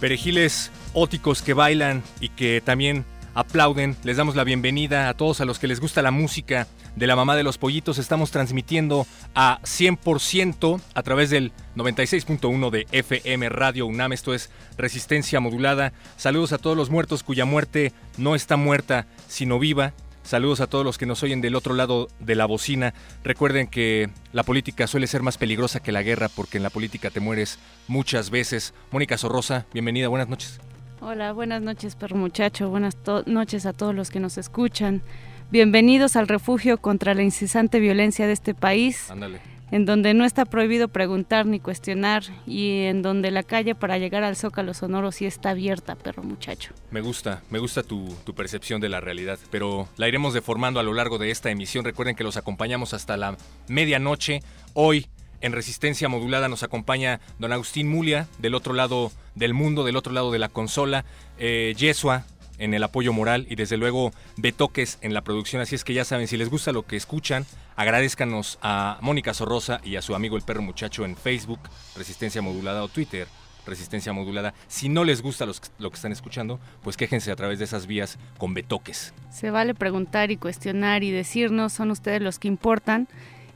Perejiles óticos que bailan y que también aplauden. Les damos la bienvenida a todos a los que les gusta la música de la mamá de los pollitos. Estamos transmitiendo a 100% a través del 96.1 de FM Radio UNAM. Esto es Resistencia Modulada. Saludos a todos los muertos cuya muerte no está muerta, sino viva. Saludos a todos los que nos oyen del otro lado de la bocina. Recuerden que la política suele ser más peligrosa que la guerra porque en la política te mueres muchas veces. Mónica Sorrosa, bienvenida, buenas noches. Hola, buenas noches, perro muchacho. Buenas noches a todos los que nos escuchan. Bienvenidos al refugio contra la incesante violencia de este país. Ándale en donde no está prohibido preguntar ni cuestionar y en donde la calle para llegar al Zócalo Sonoro sí está abierta, perro muchacho. Me gusta, me gusta tu, percepción de la realidad, pero la iremos deformando a lo largo de esta emisión. Recuerden que los acompañamos hasta la medianoche. Hoy en Resistencia Modulada nos acompaña don Agustín Mulia, del otro lado del mundo, del otro lado de la consola, eh, Yesua, en el apoyo moral y desde luego Betoques en la producción. Así es que ya saben, si les gusta lo que escuchan, agradezcanos a Mónica Sorrosa y a su amigo el perro muchacho en Facebook, Resistencia Modulada o Twitter. Resistencia modulada. Si no les gusta lo que están escuchando, pues quéjense a través de esas vías con betoques. Se vale preguntar y cuestionar y decirnos, son ustedes los que importan.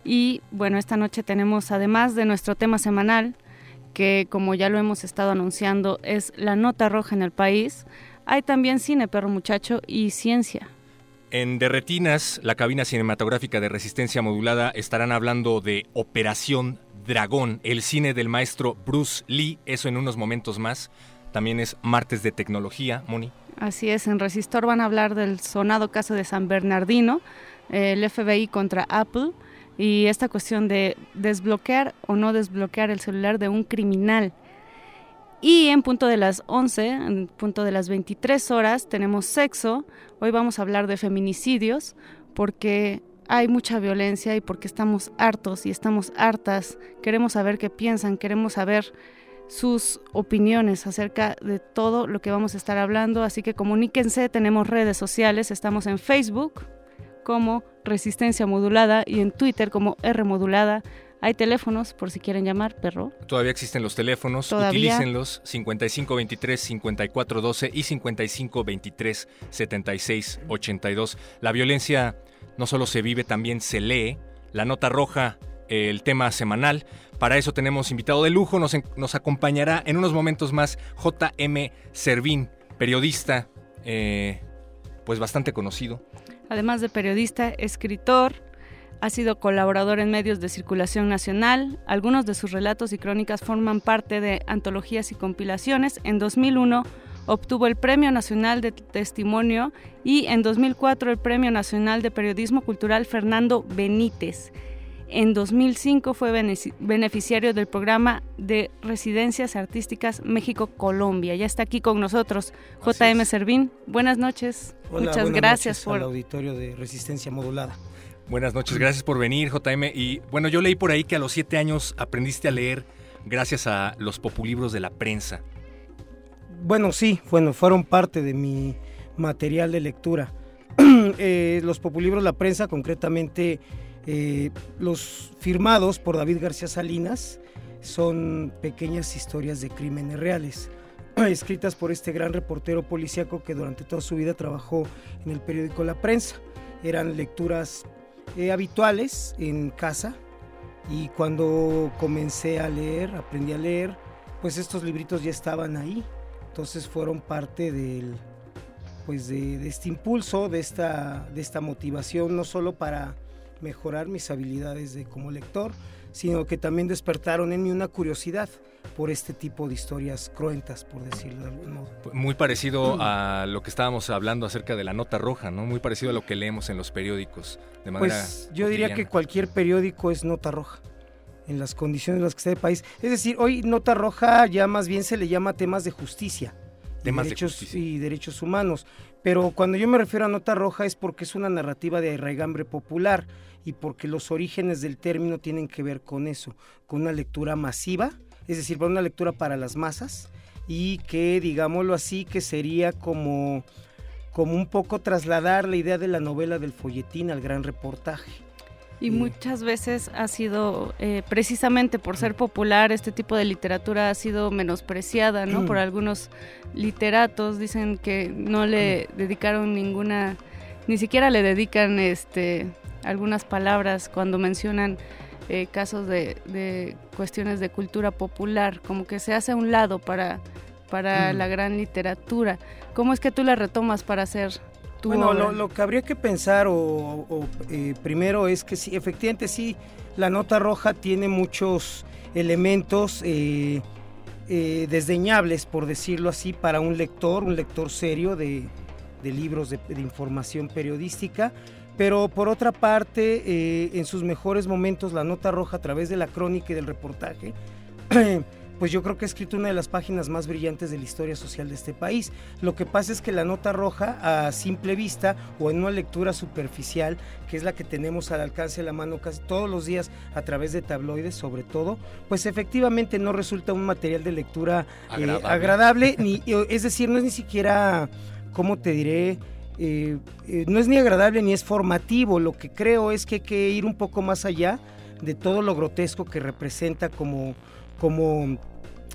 Y bueno, esta noche tenemos, además de nuestro tema semanal, que como ya lo hemos estado anunciando, es la nota roja en el país, hay también cine, perro muchacho, y ciencia. En Derretinas, la cabina cinematográfica de resistencia modulada, estarán hablando de Operación Dragón, el cine del maestro Bruce Lee, eso en unos momentos más. También es martes de tecnología, Moni. Así es, en Resistor van a hablar del sonado caso de San Bernardino, el FBI contra Apple y esta cuestión de desbloquear o no desbloquear el celular de un criminal. Y en punto de las 11, en punto de las 23 horas, tenemos sexo. Hoy vamos a hablar de feminicidios porque hay mucha violencia y porque estamos hartos y estamos hartas. Queremos saber qué piensan, queremos saber sus opiniones acerca de todo lo que vamos a estar hablando. Así que comuníquense, tenemos redes sociales, estamos en Facebook como Resistencia Modulada y en Twitter como R Modulada. Hay teléfonos por si quieren llamar, perro. Todavía existen los teléfonos, utilícenlos 5523-5412 y 5523-7682. La violencia no solo se vive, también se lee. La nota roja, el tema semanal. Para eso tenemos invitado de lujo, nos, nos acompañará en unos momentos más JM Servín, periodista, eh, pues bastante conocido. Además de periodista, escritor, ha sido colaborador en medios de circulación nacional. Algunos de sus relatos y crónicas forman parte de antologías y compilaciones. En 2001 obtuvo el Premio Nacional de Testimonio y en 2004 el Premio Nacional de Periodismo Cultural Fernando Benítez. En 2005 fue beneficiario del programa de Residencias Artísticas México-Colombia. Ya está aquí con nosotros JM Servín. Buenas noches. Muchas gracias por el auditorio de Resistencia Modulada. Buenas noches, gracias por venir, JM. Y bueno, yo leí por ahí que a los siete años aprendiste a leer gracias a los populibros de la prensa. Bueno, sí, bueno, fueron parte de mi material de lectura. Eh, los populibros de la prensa, concretamente eh, los firmados por David García Salinas, son pequeñas historias de crímenes reales, escritas por este gran reportero policíaco que durante toda su vida trabajó en el periódico La Prensa. Eran lecturas eh, habituales en casa y cuando comencé a leer, aprendí a leer, pues estos libritos ya estaban ahí. Entonces fueron parte del, pues de, este impulso, de esta, de esta motivación, no solo para mejorar mis habilidades de, como lector, sino que también despertaron en mí una curiosidad por este tipo de historias cruentas, por decirlo de algún modo. Muy parecido mm. a lo que estábamos hablando acerca de la nota roja, ¿no? Muy parecido a lo que leemos en los periódicos, de manera Pues yo diría que cualquier periódico es nota roja en las condiciones en las que está el país. Es decir, hoy nota roja ya más bien se le llama temas de justicia. Temas derechos de justicia. y derechos humanos. Pero cuando yo me refiero a nota roja es porque es una narrativa de arraigambre popular y porque los orígenes del término tienen que ver con eso, con una lectura masiva, es decir, con una lectura para las masas y que, digámoslo así, que sería como, como un poco trasladar la idea de la novela del folletín al gran reportaje. Y muchas veces ha sido, eh, precisamente por ser popular, este tipo de literatura ha sido menospreciada, ¿no? Por algunos literatos, dicen que no le dedicaron ninguna, ni siquiera le dedican este, algunas palabras cuando mencionan eh, casos de, cuestiones de cultura popular, como que se hace a un lado para, para la gran literatura. ¿Cómo es que tú la retomas para hacer tu Bueno, lo, que habría que pensar o, eh, primero es que sí, efectivamente sí, la nota roja tiene muchos elementos eh, desdeñables, por decirlo así, para un lector, un lector serio de, libros de, de información periodística pero por otra parte, eh, en sus mejores momentos, la nota roja a través de la crónica y del reportaje, pues yo creo que ha escrito una de las páginas más brillantes de la historia social de este país. Lo que pasa es que la nota roja a simple vista o en una lectura superficial, que es la que tenemos al alcance de la mano casi todos los días a través de tabloides sobre todo, pues efectivamente no resulta un material de lectura eh, agradable, ni, es decir, no es ni siquiera, ¿cómo te diré? Eh, eh, no es ni agradable ni es formativo. Lo que creo es que hay que ir un poco más allá de todo lo grotesco que representa como, como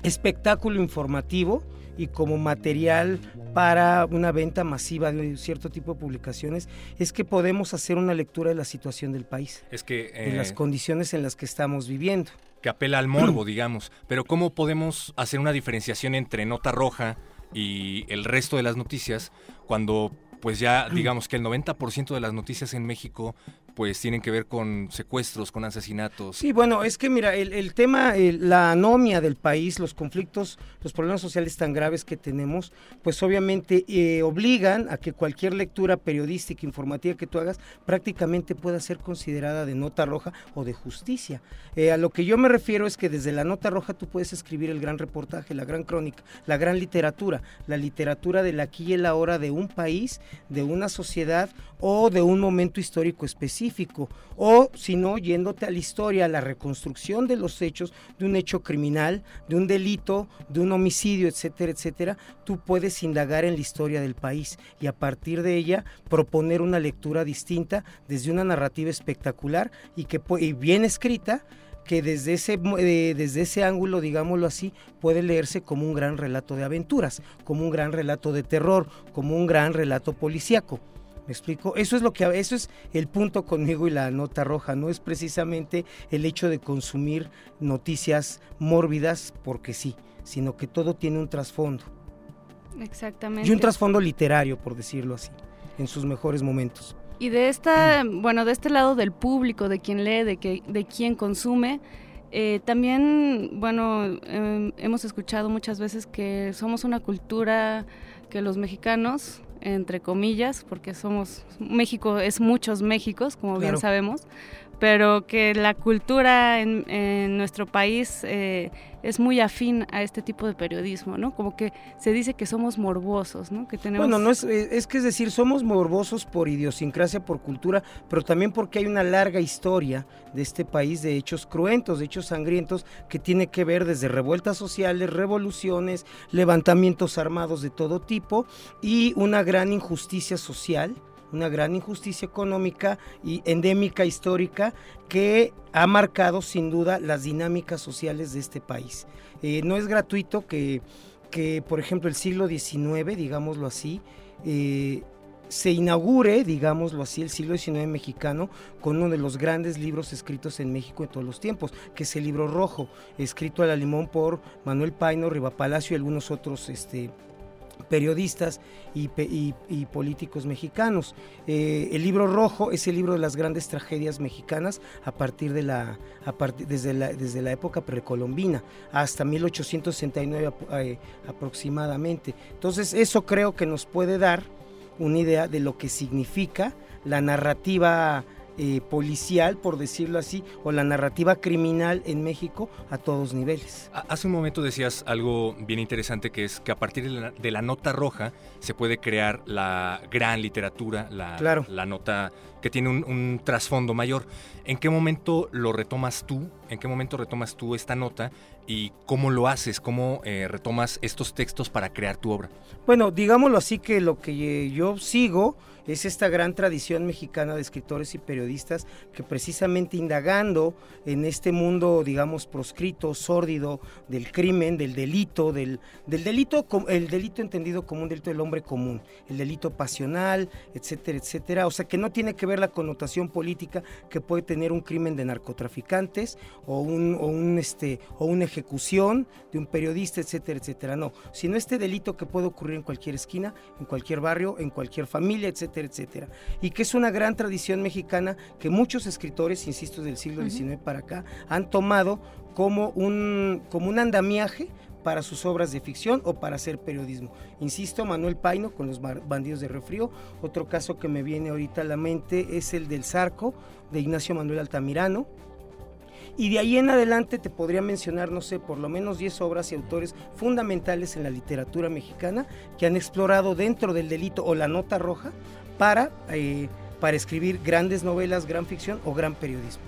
espectáculo informativo y como material para una venta masiva de cierto tipo de publicaciones, es que podemos hacer una lectura de la situación del país, es que, de las eh, condiciones en las que estamos viviendo. Que apela al morbo, digamos, pero ¿cómo podemos hacer una diferenciación entre nota roja y el resto de las noticias cuando pues ya digamos que el 90% de las noticias en México pues tienen que ver con secuestros, con asesinatos. Sí, bueno, es que mira, el, tema, la anomia del país, los conflictos, los problemas sociales tan graves que tenemos, pues obviamente eh, obligan a que cualquier lectura periodística, informativa que tú hagas, prácticamente pueda ser considerada de nota roja o de justicia. Eh, a lo que yo me refiero es que desde la nota roja tú puedes escribir el gran reportaje, la gran crónica, la gran literatura, la literatura del aquí y el ahora de un país, de una sociedad o de un momento histórico específico, o si no, yéndote a la historia, a la reconstrucción de los hechos, de un hecho criminal, de un delito, de un homicidio, etcétera, etcétera, tú puedes indagar en la historia del país y a partir de ella proponer una lectura distinta desde una narrativa espectacular y que y bien escrita que desde ese, eh, desde ese ángulo, digámoslo así, puede leerse como un gran relato de aventuras, como un gran relato de terror, como un gran relato policíaco. ¿Me explico? Eso es lo que eso es el punto conmigo y la nota roja, no es precisamente el hecho de consumir noticias mórbidas porque sí, sino que todo tiene un trasfondo. Exactamente. Y un trasfondo literario, por decirlo así, en sus mejores momentos. Y de esta, bueno, de este lado del público, de quien lee, de, que, de quien consume, eh, también, bueno, em, hemos escuchado muchas veces que somos una cultura que los mexicanos, entre comillas, porque somos, México es muchos Méxicos, como bien sabemos, pero que la cultura en, nuestro país eh, es muy afín a este tipo de periodismo, ¿no? Como que se dice que somos morbosos, ¿no? Que tenemos... Bueno, no es, eh, es que es decir, somos morbosos por idiosincrasia, por cultura, pero también porque hay una larga historia de este país de hechos cruentos, de hechos sangrientos, que tiene que ver desde revueltas sociales, revoluciones, levantamientos armados de todo tipo y una gran injusticia social una gran injusticia económica y endémica histórica que ha marcado sin duda las dinámicas sociales de este país. Eh, no es gratuito que, que, por ejemplo, el siglo XIX, digámoslo así, eh, se inaugure, digámoslo así, el siglo XIX mexicano con uno de los grandes libros escritos en México en todos los tiempos, que es el libro rojo, escrito a la limón por Manuel Paino, Palacio y algunos otros este, periodistas y, políticos mexicanos. Eh, el libro rojo es el libro de las grandes tragedias mexicanas a partir de la, desde, la desde la época precolombina hasta 1869 eh, aproximadamente. Entonces eso creo que nos puede dar una idea de lo que significa la narrativa eh, policial, por decirlo así, o la narrativa criminal en México a todos niveles. Hace un momento decías algo bien interesante que es que a partir de la, nota roja se puede crear la gran literatura, la, la nota que tiene un, trasfondo mayor. ¿En qué momento lo retomas tú? ¿En qué momento retomas tú esta nota? ¿Y cómo lo haces? ¿Cómo eh, retomas estos textos para crear tu obra? Bueno, digámoslo así que lo que yo sigo es esta gran tradición mexicana de escritores y periodistas que precisamente indagando en este mundo, digamos, proscrito, sórdido del crimen, del delito, del, del delito, el delito entendido como un delito del hombre común, el delito pasional, etcétera, etcétera. O sea, que no tiene que ver la connotación política que puede tener un crimen de narcotraficantes o, un, o, un, este, o una ejecución de un periodista, etcétera, etcétera. No, sino este delito que puede ocurrir en cualquier esquina, en cualquier barrio, en cualquier familia, etcétera etcétera, Y que es una gran tradición mexicana que muchos escritores, insisto, del siglo XIX para acá, han tomado como un, como un andamiaje para sus obras de ficción o para hacer periodismo. Insisto, Manuel Paino con los bandidos de refrío. Otro caso que me viene ahorita a la mente es el del Zarco de Ignacio Manuel Altamirano, y de ahí en adelante te podría mencionar, no sé, por lo menos 10 obras y autores fundamentales en la literatura mexicana que han explorado dentro del delito o la nota roja para, eh, para escribir grandes novelas, gran ficción o gran periodismo.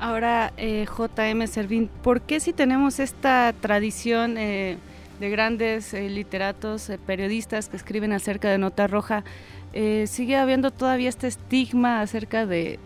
Ahora, eh, JM Servín, ¿por qué si tenemos esta tradición eh, de grandes literatos, periodistas que escriben acerca de Nota Roja, sigue habiendo todavía este estigma acerca de,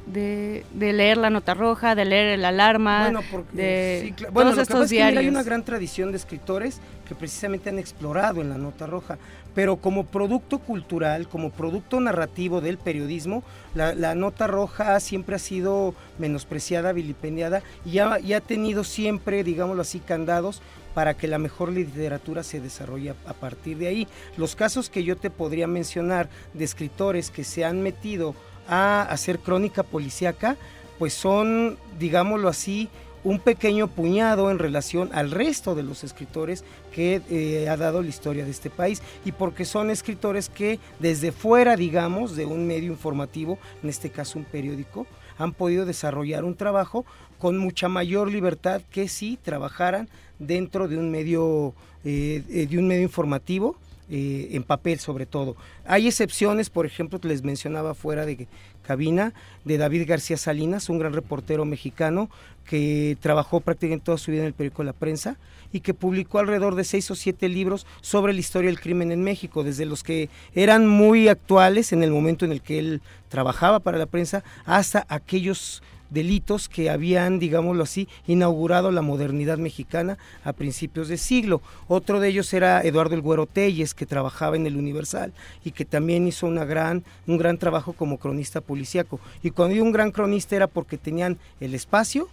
leer la nota roja, de leer el alarma, bueno, porque, de todos estos diarios. hay una gran tradición de escritores que precisamente han explorado en la nota roja pero como producto cultural, como producto narrativo del periodismo, la, nota roja siempre ha sido menospreciada, vilipendiada y ha, ha tenido siempre, digámoslo así, candados para que la mejor literatura se desarrolle a, partir de ahí. Los casos que yo te podría mencionar de escritores que se han metido a hacer crónica policíaca, pues son, digámoslo así, un pequeño puñado en relación al resto de los escritores que eh, ha dado la historia de este país y porque son escritores que desde fuera, digamos, de un medio informativo, en este caso un periódico, han podido desarrollar un trabajo con mucha mayor libertad que si trabajaran dentro de un medio, eh, eh, de un medio informativo. en papel sobre todo. Hay excepciones, por ejemplo, les mencionaba fuera de cabina, de David García Salinas, un gran reportero mexicano que trabajó prácticamente toda su vida en el periódico La Prensa y que publicó alrededor de seis o siete libros sobre la historia del crimen en México, desde los que eran muy actuales en el momento en el que él trabajaba para la prensa hasta aquellos delitos que habían, digámoslo así, inaugurado la modernidad mexicana a principios de siglo. Otro de ellos era Eduardo El Güero Telles, que trabajaba en el Universal y que también hizo gran, un gran trabajo como cronista policíaco. Y cuando digo un gran cronista era porque tenían el espacio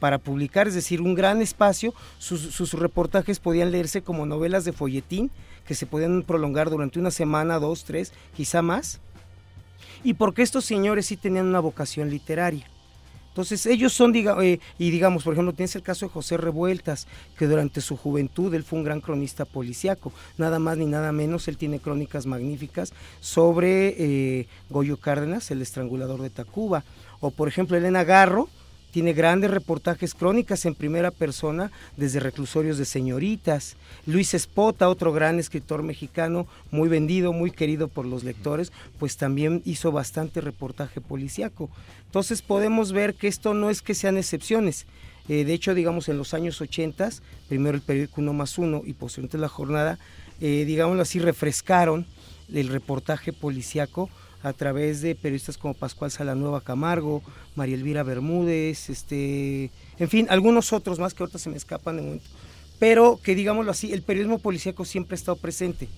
para publicar, es decir, un gran espacio, sus, sus reportajes podían leerse como novelas de folletín que se podían prolongar durante una semana, dos, tres, quizá más. Y porque estos señores sí tenían una vocación literaria. Entonces ellos son, eh, y digamos, por ejemplo, tienes el caso de José Revueltas, que durante su juventud él fue un gran cronista policíaco, nada más ni nada menos, él tiene crónicas magníficas sobre eh, Goyo Cárdenas, el estrangulador de Tacuba, o por ejemplo Elena Garro, tiene grandes reportajes crónicas en primera persona desde reclusorios de señoritas. Luis Espota, otro gran escritor mexicano, muy vendido, muy querido por los lectores, pues también hizo bastante reportaje policíaco. Entonces podemos ver que esto no es que sean excepciones. Eh, de hecho, digamos, en los años 80, primero el periódico Uno más Uno y posteriormente la jornada, eh, digámoslo así, refrescaron el reportaje policíaco a través de periodistas como Pascual Salanueva Camargo, María Elvira Bermúdez, este, en fin, algunos otros más que ahorita se me escapan de momento. Pero que digámoslo así, el periodismo policíaco siempre ha estado presente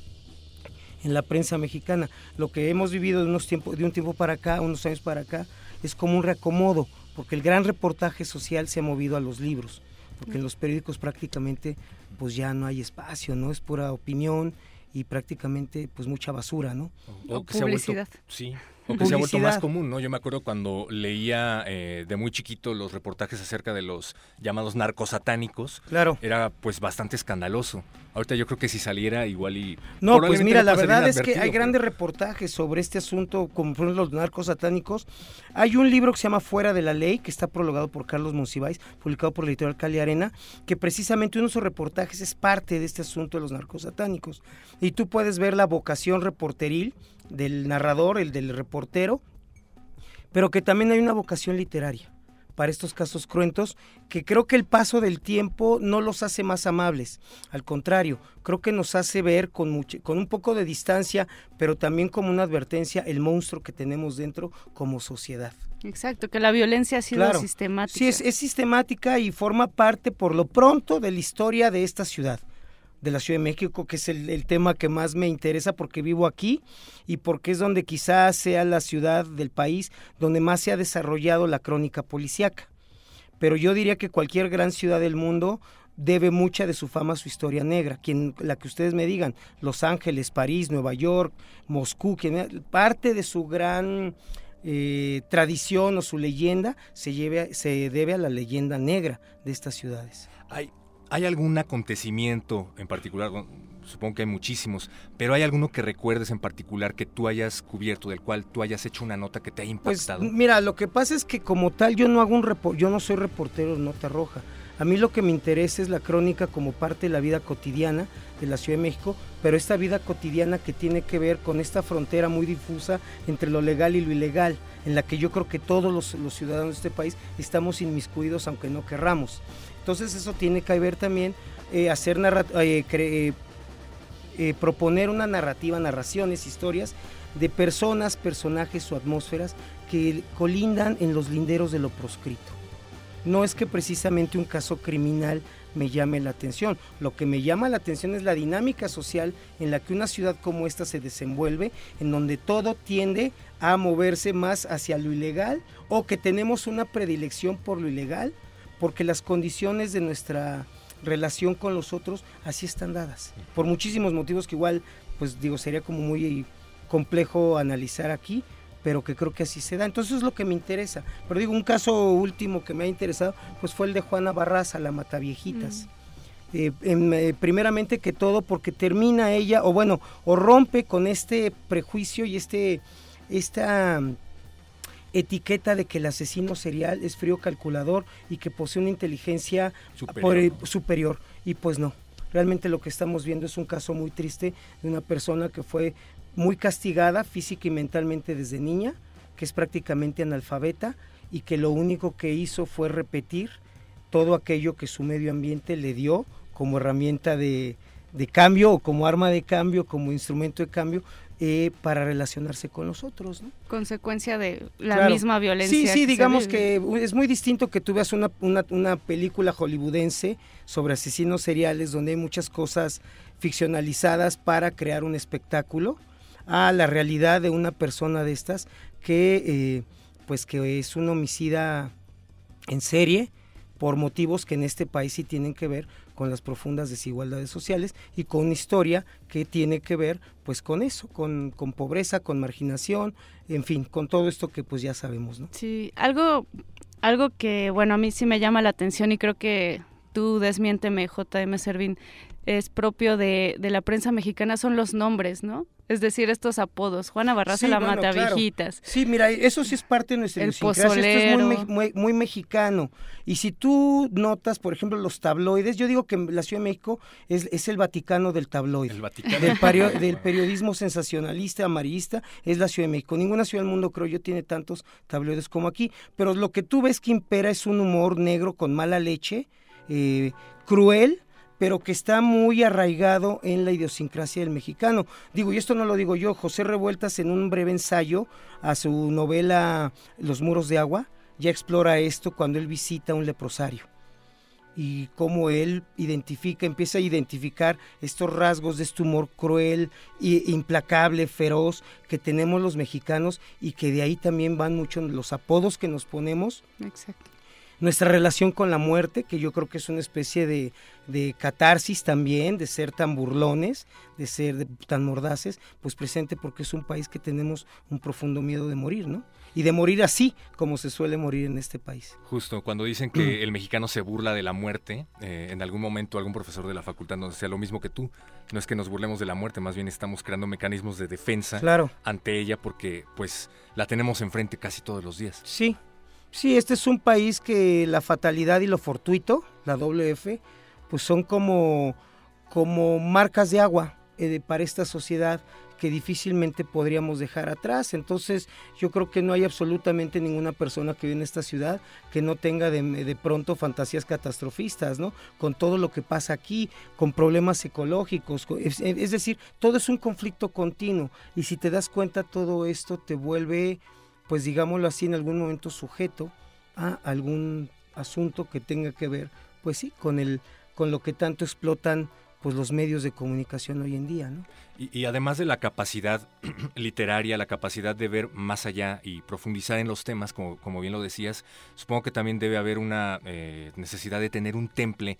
en la prensa mexicana. Lo que hemos vivido de, unos tiempo, de un tiempo para acá, unos años para acá, es como un reacomodo, porque el gran reportaje social se ha movido a los libros, porque en los periódicos prácticamente pues ya no hay espacio, ¿no? Es pura opinión y prácticamente pues mucha basura, ¿no? O, que publicidad. sí, o que se ha vuelto más común, ¿no? Yo me acuerdo cuando leía eh, de muy chiquito los reportajes acerca de los llamados narcos satánicos. Claro. Era pues bastante escandaloso. Ahorita yo creo que si saliera igual y... No, pues mira, la verdad es que hay grandes reportajes sobre este asunto, como por ejemplo los narcos satánicos. Hay un libro que se llama Fuera de la Ley, que está prologado por Carlos Monsiváis, publicado por la editorial Cali Arena, que precisamente uno de esos reportajes es parte de este asunto de los narcos satánicos. Y tú puedes ver la vocación reporteril del narrador, el del reportero, pero que también hay una vocación literaria para estos casos cruentos, que creo que el paso del tiempo no los hace más amables, al contrario, creo que nos hace ver con, con un poco de distancia, pero también como una advertencia el monstruo que tenemos dentro como sociedad. Exacto, que la violencia ha sido sistemática. Sí, es, es sistemática y forma parte por lo pronto de la historia de esta ciudad de la Ciudad de México, que es el, tema que más me interesa porque vivo aquí y porque es donde quizás sea la ciudad del país donde más se ha desarrollado la crónica policíaca. Pero yo diría que cualquier gran ciudad del mundo debe mucha de su fama a su historia negra. La que ustedes me digan, Los Ángeles, París, Nueva York, Moscú, quien, parte de su gran eh, tradición o su leyenda se, lleve, se debe a la leyenda negra de estas ciudades. ¿Hay algún acontecimiento en particular? Supongo que hay muchísimos, pero ¿hay alguno que recuerdes en particular que tú hayas cubierto, del cual tú hayas hecho una nota que te haya pues, impactado? Pues mira, lo que pasa es que como tal yo no hago un yo no soy reportero de Nota Roja. A mí lo que me interesa es la crónica como parte de la vida cotidiana de la Ciudad de México, pero esta vida cotidiana que tiene que ver con esta frontera muy difusa entre lo legal y lo ilegal, en la que yo creo que todos los, los ciudadanos de este país estamos inmiscuidos aunque no querramos. Entonces eso tiene que ver también eh, hacer eh, eh, proponer una narrativa, narraciones, historias de personas, personajes o atmósferas que colindan en los linderos de lo proscrito. No es que precisamente un caso criminal me llame la atención. Lo que me llama la atención es la dinámica social en la que una ciudad como esta se desenvuelve, en donde todo tiende a moverse más hacia lo ilegal o que tenemos una predilección por lo ilegal porque las condiciones de nuestra relación con los otros así están dadas, por muchísimos motivos que igual, pues digo, sería como muy complejo analizar aquí, pero que creo que así se da. Entonces es lo que me interesa. Pero digo, un caso último que me ha interesado, pues fue el de Juana Barraza, la Mataviejitas. Mm. Eh, eh, primeramente que todo porque termina ella, o bueno, o rompe con este prejuicio y este, esta etiqueta de que el asesino serial es frío calculador y que posee una inteligencia superior. Y pues no, realmente lo que estamos viendo es un caso muy triste de una persona que fue muy castigada física y mentalmente desde niña, que es prácticamente analfabeta y que lo único que hizo fue repetir todo aquello que su medio ambiente le dio como herramienta de, de cambio o como arma de cambio, como instrumento de cambio, eh, para relacionarse con los otros. Consecuencia de la misma violencia. Sí, sí, digamos que es muy distinto que tú veas una, una, película hollywoodense sobre asesinos seriales donde hay muchas cosas ficcionalizadas para crear un espectáculo a la realidad de una persona de estas que eh, pues que es un homicida en serie por motivos que en este país sí tienen que ver con las profundas desigualdades sociales y con historia que tiene que ver pues con eso, con, con pobreza, con marginación, en fin, con todo esto que pues ya sabemos, ¿no? Sí, algo, algo que bueno a mí sí me llama la atención y creo que tú desmiénteme JM Servín, es propio de, de la prensa mexicana son los nombres, ¿no? Es decir, estos apodos. Juana Barraza la mata viejitas. Sí, mira, eso sí es parte de nuestra El pozolero. Esto es muy, muy, mexicano. Y si tú notas, por ejemplo, los tabloides, yo digo que la Ciudad de México es, es el Vaticano del tabloide. El Vaticano. Del, del periodismo sensacionalista, amarillista, es la Ciudad de México. Ninguna ciudad del mundo, creo yo, tiene tantos tabloides como aquí. Pero lo que tú ves que impera es un humor negro con mala leche, eh, cruel, pero que está muy arraigado en la idiosincrasia del mexicano. Digo, y esto no lo digo yo, José Revueltas en un breve ensayo a su novela Los muros de agua, ya explora esto cuando él visita un leprosario. y cómo él identifica, empieza a identificar estos rasgos de este humor cruel, e implacable, feroz que tenemos los mexicanos y que de ahí también van muchos los apodos que nos ponemos. Exacto. Nuestra relación con la muerte, que yo creo que es una especie de, de catarsis también, de ser tan burlones, de ser tan mordaces, pues presente porque es un país que tenemos un profundo miedo de morir, ¿no? y de morir así como se suele morir en este país. Justo, cuando dicen que el mexicano se burla de la muerte, eh, en algún momento algún profesor de la facultad nos decía lo mismo que tú, no es que nos burlemos de la muerte, más bien estamos creando mecanismos de defensa ante ella porque pues la tenemos enfrente casi todos los días. Sí, sí, este es un país que la fatalidad y lo fortuito, la WF, pues son como, como marcas de agua eh, para esta sociedad que difícilmente podríamos dejar atrás. Entonces yo creo que no hay absolutamente ninguna persona que vive en esta ciudad que no tenga de, pronto fantasías catastrofistas, ¿no? Con todo lo que pasa aquí, con problemas ecológicos, es, es decir, todo es un conflicto continuo y si te das cuenta todo esto te vuelve, pues digámoslo así, en algún momento sujeto a algún asunto que tenga que ver, pues sí, con el con lo que tanto explotan pues los medios de comunicación hoy en día, ¿no? Y, además de la capacidad literaria, la capacidad de ver más allá y profundizar en los temas, como, como bien lo decías, supongo que también debe haber una eh, necesidad de tener un temple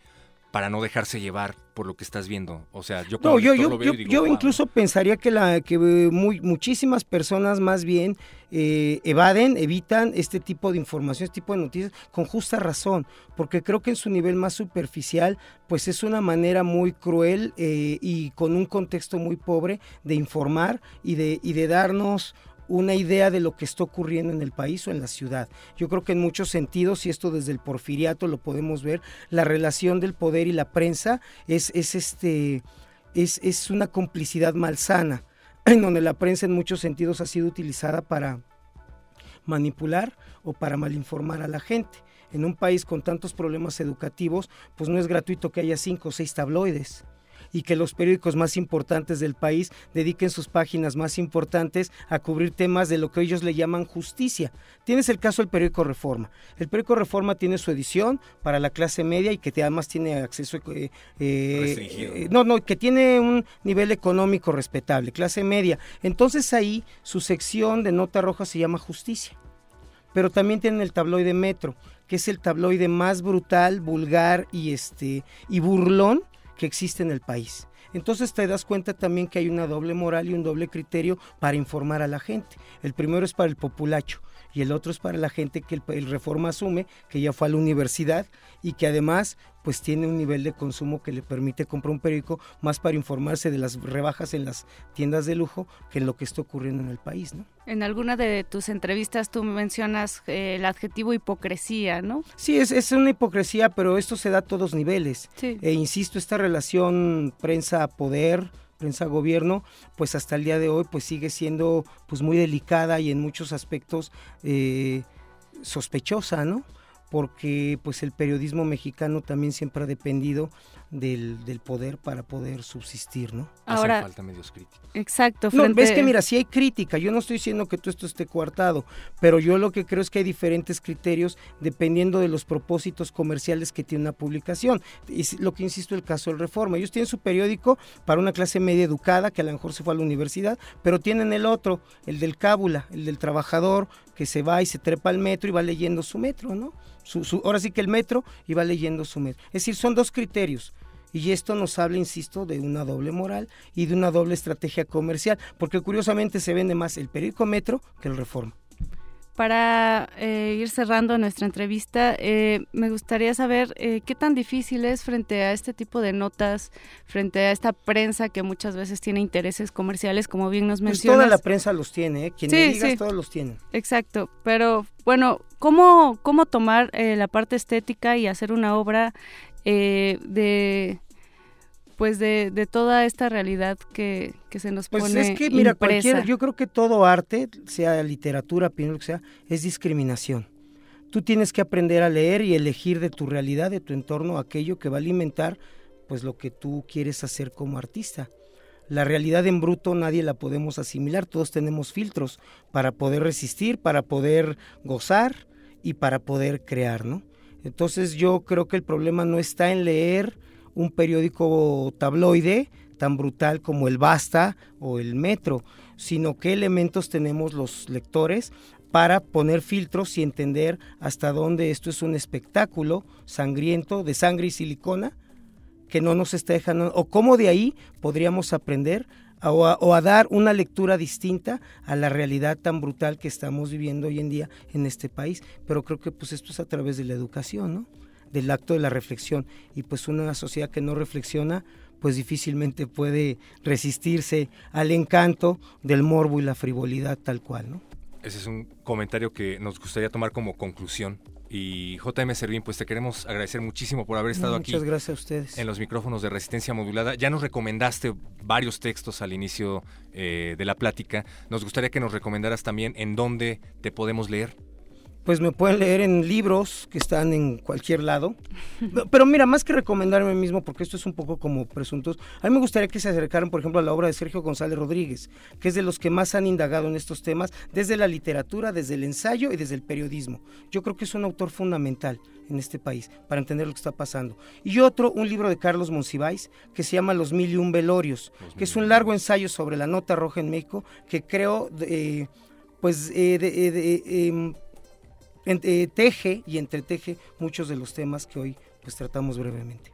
para no dejarse llevar por lo que estás viendo. O sea, yo como yo, lo veo yo, digo, yo incluso pensaría que la que muy, muchísimas personas más bien eh, evaden, evitan este tipo de información, este tipo de noticias con justa razón, porque creo que en su nivel más superficial, pues es una manera muy cruel eh, y con un contexto muy pobre de informar y de, y de darnos una idea de lo que está ocurriendo en el país o en la ciudad. Yo creo que en muchos sentidos, y esto desde el porfiriato lo podemos ver, la relación del poder y la prensa es, es, este, es, es una complicidad malsana, en donde la prensa en muchos sentidos ha sido utilizada para manipular o para malinformar a la gente. En un país con tantos problemas educativos, pues no es gratuito que haya cinco o seis tabloides y que los periódicos más importantes del país dediquen sus páginas más importantes a cubrir temas de lo que ellos le llaman justicia. Tienes el caso del periódico Reforma. El periódico Reforma tiene su edición para la clase media y que además tiene acceso eh, eh, no, no, que tiene un nivel económico respetable, clase media. Entonces ahí su sección de nota roja se llama justicia. Pero también tienen el tabloide Metro, que es el tabloide más brutal, vulgar y este y burlón que existe en el país. Entonces te das cuenta también que hay una doble moral y un doble criterio para informar a la gente. El primero es para el populacho y el otro es para la gente que el, Reforma asume, que ya fue a la universidad y que además pues tiene un nivel de consumo que le permite comprar un periódico más para informarse de las rebajas en las tiendas de lujo que en lo que está ocurriendo en el país, ¿no? En alguna de tus entrevistas tú mencionas eh, el adjetivo hipocresía, ¿no? Sí, es, es, una hipocresía, pero esto se da a todos niveles. E insisto, esta relación prensa-poder, prensa-gobierno, pues hasta el día de hoy pues sigue siendo pues muy delicada y en muchos aspectos eh, sospechosa, ¿no? porque pues el periodismo mexicano también siempre ha dependido del, poder para poder subsistir, ¿no? Ahora, Hacen falta medios críticos. Exacto. No, ves que mira, si hay crítica, yo no estoy diciendo que todo esto esté coartado, pero yo lo que creo es que hay diferentes criterios dependiendo de los propósitos comerciales que tiene una publicación. Y lo que insisto, el caso del Reforma. Ellos tienen su periódico para una clase media educada, que a lo mejor se fue a la universidad, pero tienen el otro, el del cábula, el del trabajador, que se va y se trepa al metro y va leyendo su metro, ¿no? Su, ahora sí que el metro y va leyendo su metro. Es decir, son dos criterios. Y esto nos habla, insisto, de una doble moral y de una doble estrategia comercial, porque curiosamente se vende más el periódico Metro que el Reforma. Para eh, ir cerrando nuestra entrevista, eh, me gustaría saber eh, qué tan difícil es frente a este tipo de notas, frente a esta prensa que muchas veces tiene intereses comerciales, como bien nos pues mencionas. toda la prensa los tiene, quien digas, todos los tienen. Exacto, pero bueno, ¿cómo, cómo tomar la parte estética y hacer una obra de pues de, de toda esta realidad que, que se nos pues es que mira cualquier yo creo que todo arte sea literatura lo que sea es discriminación. Tú tienes que aprender a leer y elegir de tu realidad de tu entorno aquello que va a alimentar pues lo que tú quieres hacer como artista. La realidad en bruto nadie la podemos asimilar todos tenemos filtros para poder resistir para poder gozar y para poder crear no Entonces yo creo que el problema no está en leer un periódico tabloide tan brutal como el Basta o el Metro, sino qué elementos tenemos los lectores para poner filtros y entender hasta dónde esto es un espectáculo sangriento de sangre y silicona que no nos está dejando, o cómo de ahí podríamos aprender o a, dar una lectura distinta a la realidad tan brutal que estamos viviendo hoy en día en este país. Pero creo que pues esto es a través de la educación, ¿no? del acto de la reflexión. Y pues una sociedad que no reflexiona, pues difícilmente puede resistirse al encanto del morbo y la frivolidad tal cual, ¿no? Ese es un comentario que nos gustaría tomar como conclusión. Y JM Servín, pues te queremos agradecer muchísimo por haber estado Muchas aquí. Muchas gracias a ustedes. En los micrófonos de resistencia modulada. Ya nos recomendaste varios textos al inicio eh, de la plática. Nos gustaría que nos recomendaras también en dónde te podemos leer pues me pueden leer en libros que están en cualquier lado. Pero mira, más que recomendarme a mí mismo, porque esto es un poco como presuntos, a mí me gustaría que se acercaran, por ejemplo, a la obra de Sergio González Rodríguez, que es de los que más han indagado en estos temas, desde la literatura, desde el ensayo y desde el periodismo. Yo creo que es un autor fundamental en este país para entender lo que está pasando. Y otro, un libro de Carlos Monsiváis, que se llama Los Mil y Un Velorios, que es un largo ensayo sobre la nota roja en México, que creo, eh, pues, eh, de, de, eh, eh, teje y entreteje muchos de los temas que hoy pues tratamos brevemente.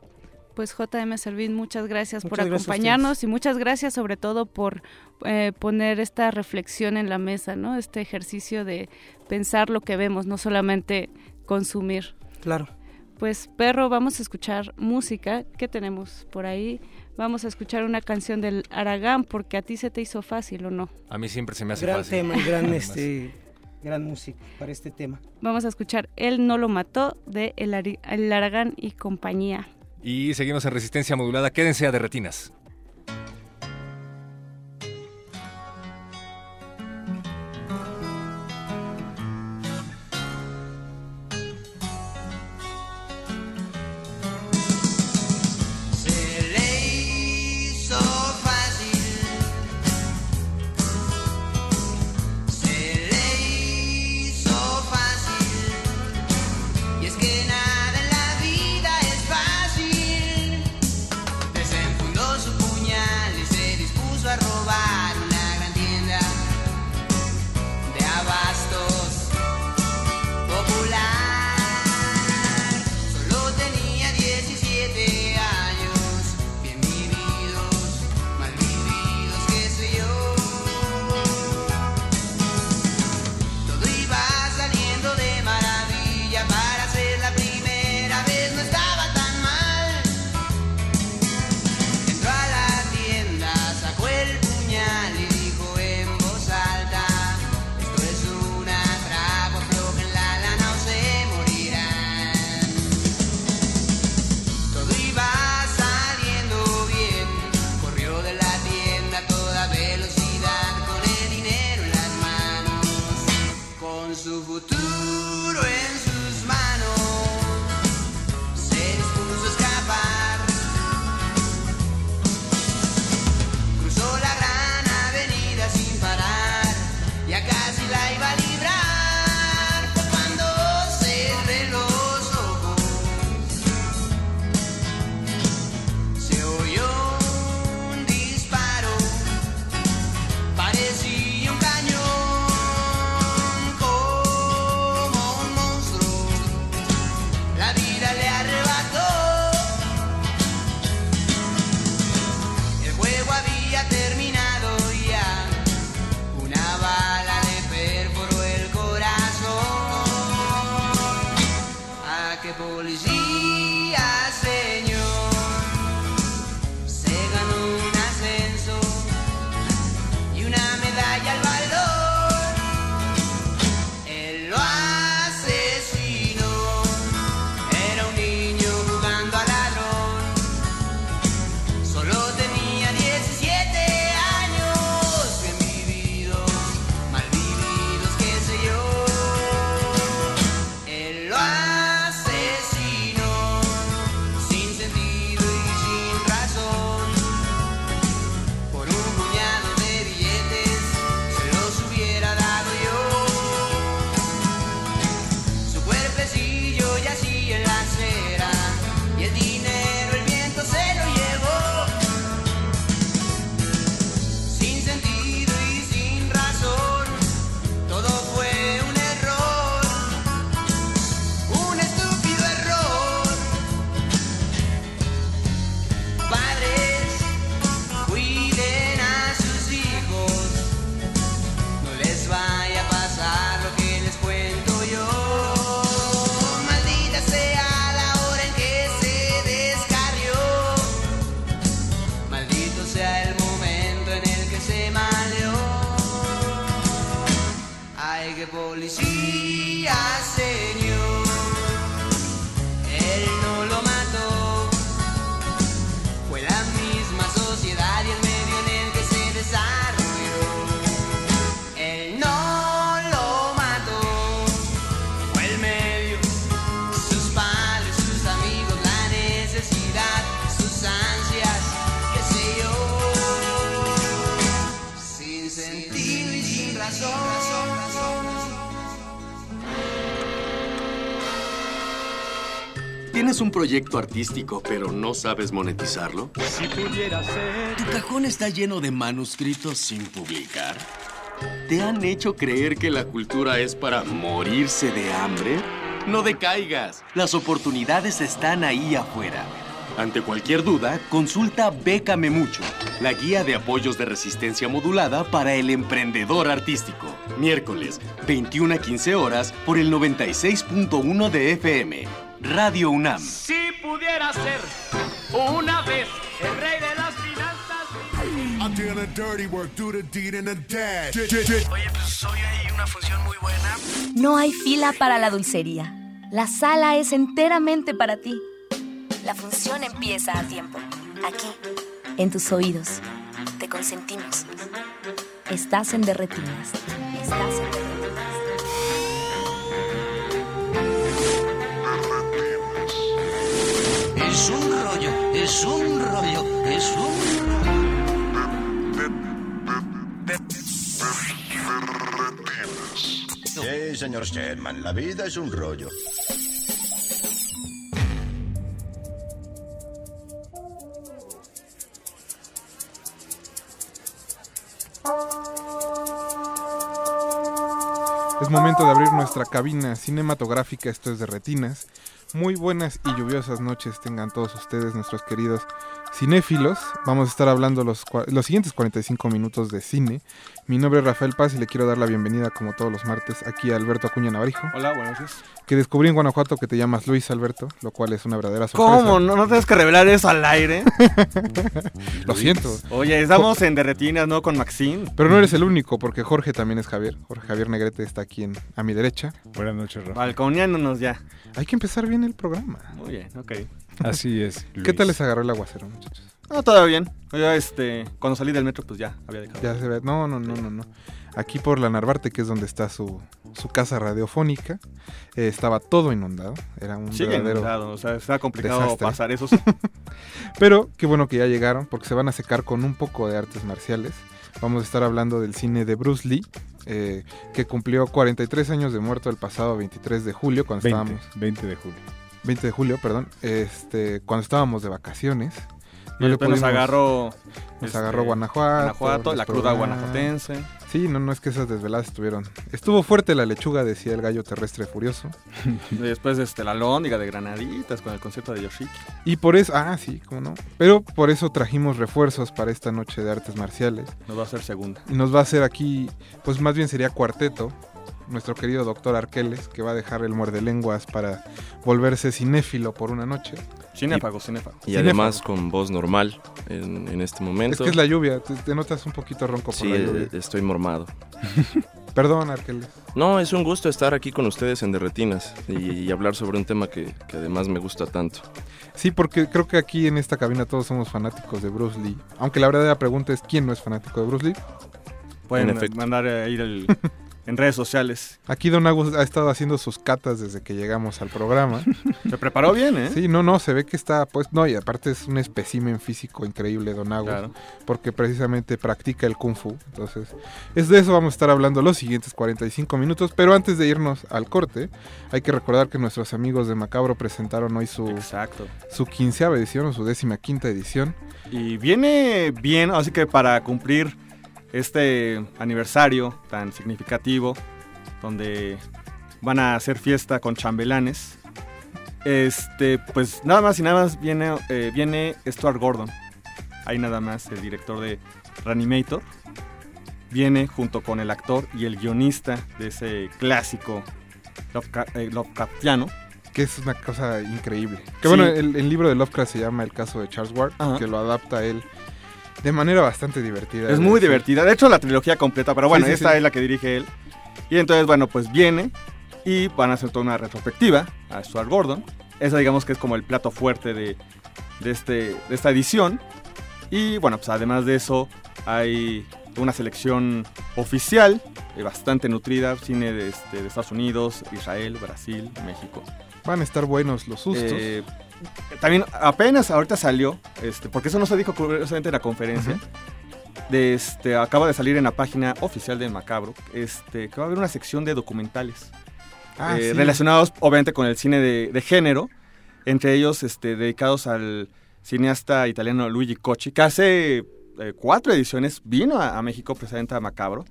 Pues JM Servín, muchas gracias muchas por gracias acompañarnos y muchas gracias sobre todo por eh, poner esta reflexión en la mesa, ¿no? Este ejercicio de pensar lo que vemos, no solamente consumir. Claro. Pues perro, vamos a escuchar música. ¿Qué tenemos por ahí? Vamos a escuchar una canción del Aragán porque a ti se te hizo fácil o no. A mí siempre se me hace gran fácil. Tema, gran este gran música para este tema. Vamos a escuchar Él no lo mató de El, Ari el Aragán y compañía. Y seguimos en Resistencia Modulada. Quédense a Derretinas. Desenfundó ¿Tienes un proyecto artístico pero no sabes monetizarlo? Si pudiera ser. ¿Tu cajón está lleno de manuscritos sin publicar? ¿Te han hecho creer que la cultura es para morirse de hambre? No decaigas. Las oportunidades están ahí afuera. Ante cualquier duda, consulta Bécame Mucho, la guía de apoyos de resistencia modulada para el emprendedor artístico. Miércoles, 21 a 15 horas por el 96.1 de FM. Radio UNAM. Si pudiera ser una vez el rey de las finanzas. I'm doing the dirty work, do the deed and the dash. Oye, pues hoy hay una función muy buena. No hay fila para la dulcería. La sala es enteramente para ti. La función empieza a tiempo. Aquí, en tus oídos. Te consentimos. Estás en Derretinas. Estás en Derretinas. Es un rollo, es un rollo, es un Sí, señor Sherman, la vida es un rollo. Es momento de abrir nuestra cabina cinematográfica, esto es de retinas. Muy buenas y lluviosas noches tengan todos ustedes, nuestros queridos cinéfilos. Vamos a estar hablando los, cua- los siguientes 45 minutos de cine. Mi nombre es Rafael Paz y le quiero dar la bienvenida, como todos los martes, aquí a Alberto Acuña Navarijo. Hola, buenas noches. Que descubrí en Guanajuato que te llamas Luis Alberto, lo cual es una verdadera sorpresa. ¿Cómo? ¿No, no tienes que revelar eso al aire? Lo siento. Oye, estamos en Derretinas, ¿no? Con Maxine. Pero no eres el único, porque Jorge también es Javier. Jorge Javier Negrete está aquí en- a mi derecha. Buenas noches, Rafa. Balconeándonos ya. Hay que empezar bien el programa. Muy bien, ok. Así es. ¿Qué tal les agarró el aguacero, muchachos? No, todo bien. Yo, este, cuando salí del metro, pues ya había dejado. Ya se ve. No, no, no, no, no. Aquí por la Narvarte, que es donde está su, su casa radiofónica, eh, estaba todo inundado. Era un Sigue verdadero inundado, o sea, está complicado desastre. pasar eso. sí. Pero qué bueno que ya llegaron, porque se van a secar con un poco de artes marciales. Vamos a estar hablando del cine de Bruce Lee, eh, que cumplió 43 años de muerto el pasado 23 de julio, cuando 20, estábamos... 20 de julio. 20 de julio, perdón. Este, cuando estábamos de vacaciones. Y nos agarró, Nos este, agarró Guanajuato. Guanajuato, la cruda guanajuatense. Sí, no, no es que esas desveladas estuvieron. Estuvo fuerte la lechuga, decía el gallo terrestre furioso. Y después este, la lóndiga de Granaditas con el concierto de Yoshiki. Y por eso, ah, sí, cómo no. Pero por eso trajimos refuerzos para esta noche de artes marciales. Nos va a hacer segunda. Y nos va a hacer aquí, pues más bien sería cuarteto. Nuestro querido doctor Arqueles, que va a dejar el muerde lenguas para volverse cinéfilo por una noche. Cinéfago, cinéfago. Y además con voz normal en, en este momento. Es que es la lluvia, te, te notas un poquito ronco por Sí, la lluvia. eh, estoy mormado. Perdón, Arqueles. No, es un gusto estar aquí con ustedes en Derretinas y, y hablar sobre un tema que, que además me gusta tanto. Sí, porque creo que aquí en esta cabina todos somos fanáticos de Bruce Lee. Aunque la verdadera pregunta es quién no es fanático de Bruce Lee. Pueden En efecto. mandar a ir el- en redes sociales. Aquí Don Agus ha estado haciendo sus catas desde que llegamos al programa. Se preparó bien, ¿eh? Sí, no, no, se ve que está, pues, no, y aparte es un espécimen físico increíble, Don Agus, Claro. porque precisamente practica el Kung Fu. Entonces, es de eso vamos a estar hablando los siguientes 45 minutos, pero antes de irnos al corte, hay que recordar que nuestros amigos de Macabro presentaron hoy su, Exacto. su quinceava edición o su décima quinta edición. Y viene bien, así que para cumplir este aniversario tan significativo, donde van a hacer fiesta con chambelanes, este, pues nada más y nada más viene, eh, viene Stuart Gordon. Ahí nada más, el director de Reanimator. Viene junto con el actor y el guionista de ese clásico Lovecra- eh, Lovecraftiano. Que es una cosa increíble. Que Sí. bueno, el, el libro de Lovecraft se llama El caso de Charles Ward, Ajá. que lo adapta él de manera bastante divertida. Es muy decir. divertida. De hecho, la trilogía completa, pero bueno, Sí, sí, esta sí. es la que dirige él. Y entonces, bueno, pues viene y van a hacer toda una retrospectiva a Stuart Gordon. Esa digamos que es como el plato fuerte de, de, este, de esta edición. Y bueno, pues además de eso hay una selección oficial eh, bastante nutrida, cine de, este, de Estados Unidos, Israel, Brasil, México. Van a estar buenos los sustos. Eh, también apenas ahorita salió, este, porque eso no se dijo curiosamente en la conferencia. de este, acaba de salir en la página oficial de Macabro este, que va a haber una sección de documentales Ah, eh, sí. relacionados obviamente con el cine de, de género, entre ellos este, dedicados al cineasta italiano Luigi Cocci, que hace eh, cuatro ediciones vino a, a México precisamente a Macabro.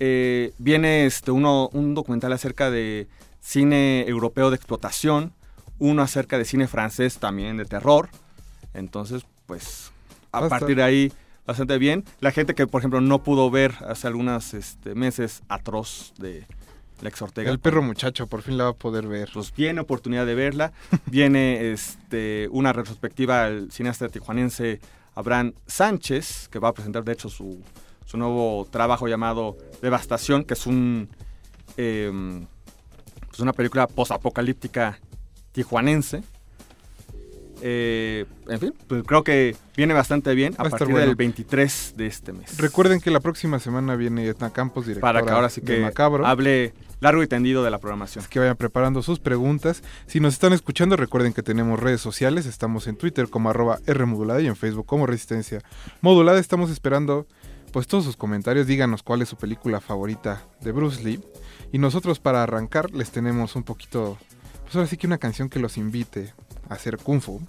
Eh, viene este, uno, un documental acerca de cine europeo de explotación, uno acerca de cine francés también de terror. Entonces, pues, a partir de ahí, bastante bien. La gente que, por ejemplo, no pudo ver hace algunos este, meses Atroz de Lex Ortega. El perro muchacho por fin la va a poder ver. Pues tiene oportunidad de verla. Viene este, una retrospectiva al cineasta tijuanense Abraham Sánchez, que va a presentar de hecho su, su nuevo trabajo llamado Devastación, que es un em, pues una película posapocalíptica tijuanense. Eh, en fin, pues creo que viene bastante bien a a partir bueno. del 23 de este mes. Recuerden que la próxima semana viene Etna Campos, directora Para que ahora sí que Macabro. hable largo y tendido de la programación. que vayan preparando sus preguntas. Si nos están escuchando, recuerden que tenemos redes sociales. Estamos en Twitter como arroba Rmodulada y en Facebook como Resistencia Modulada. Estamos esperando pues todos sus comentarios. Díganos cuál es su película favorita de Bruce Lee. Y nosotros para arrancar les tenemos un poquito, pues ahora sí que una canción que los invite a hacer Kung Fu.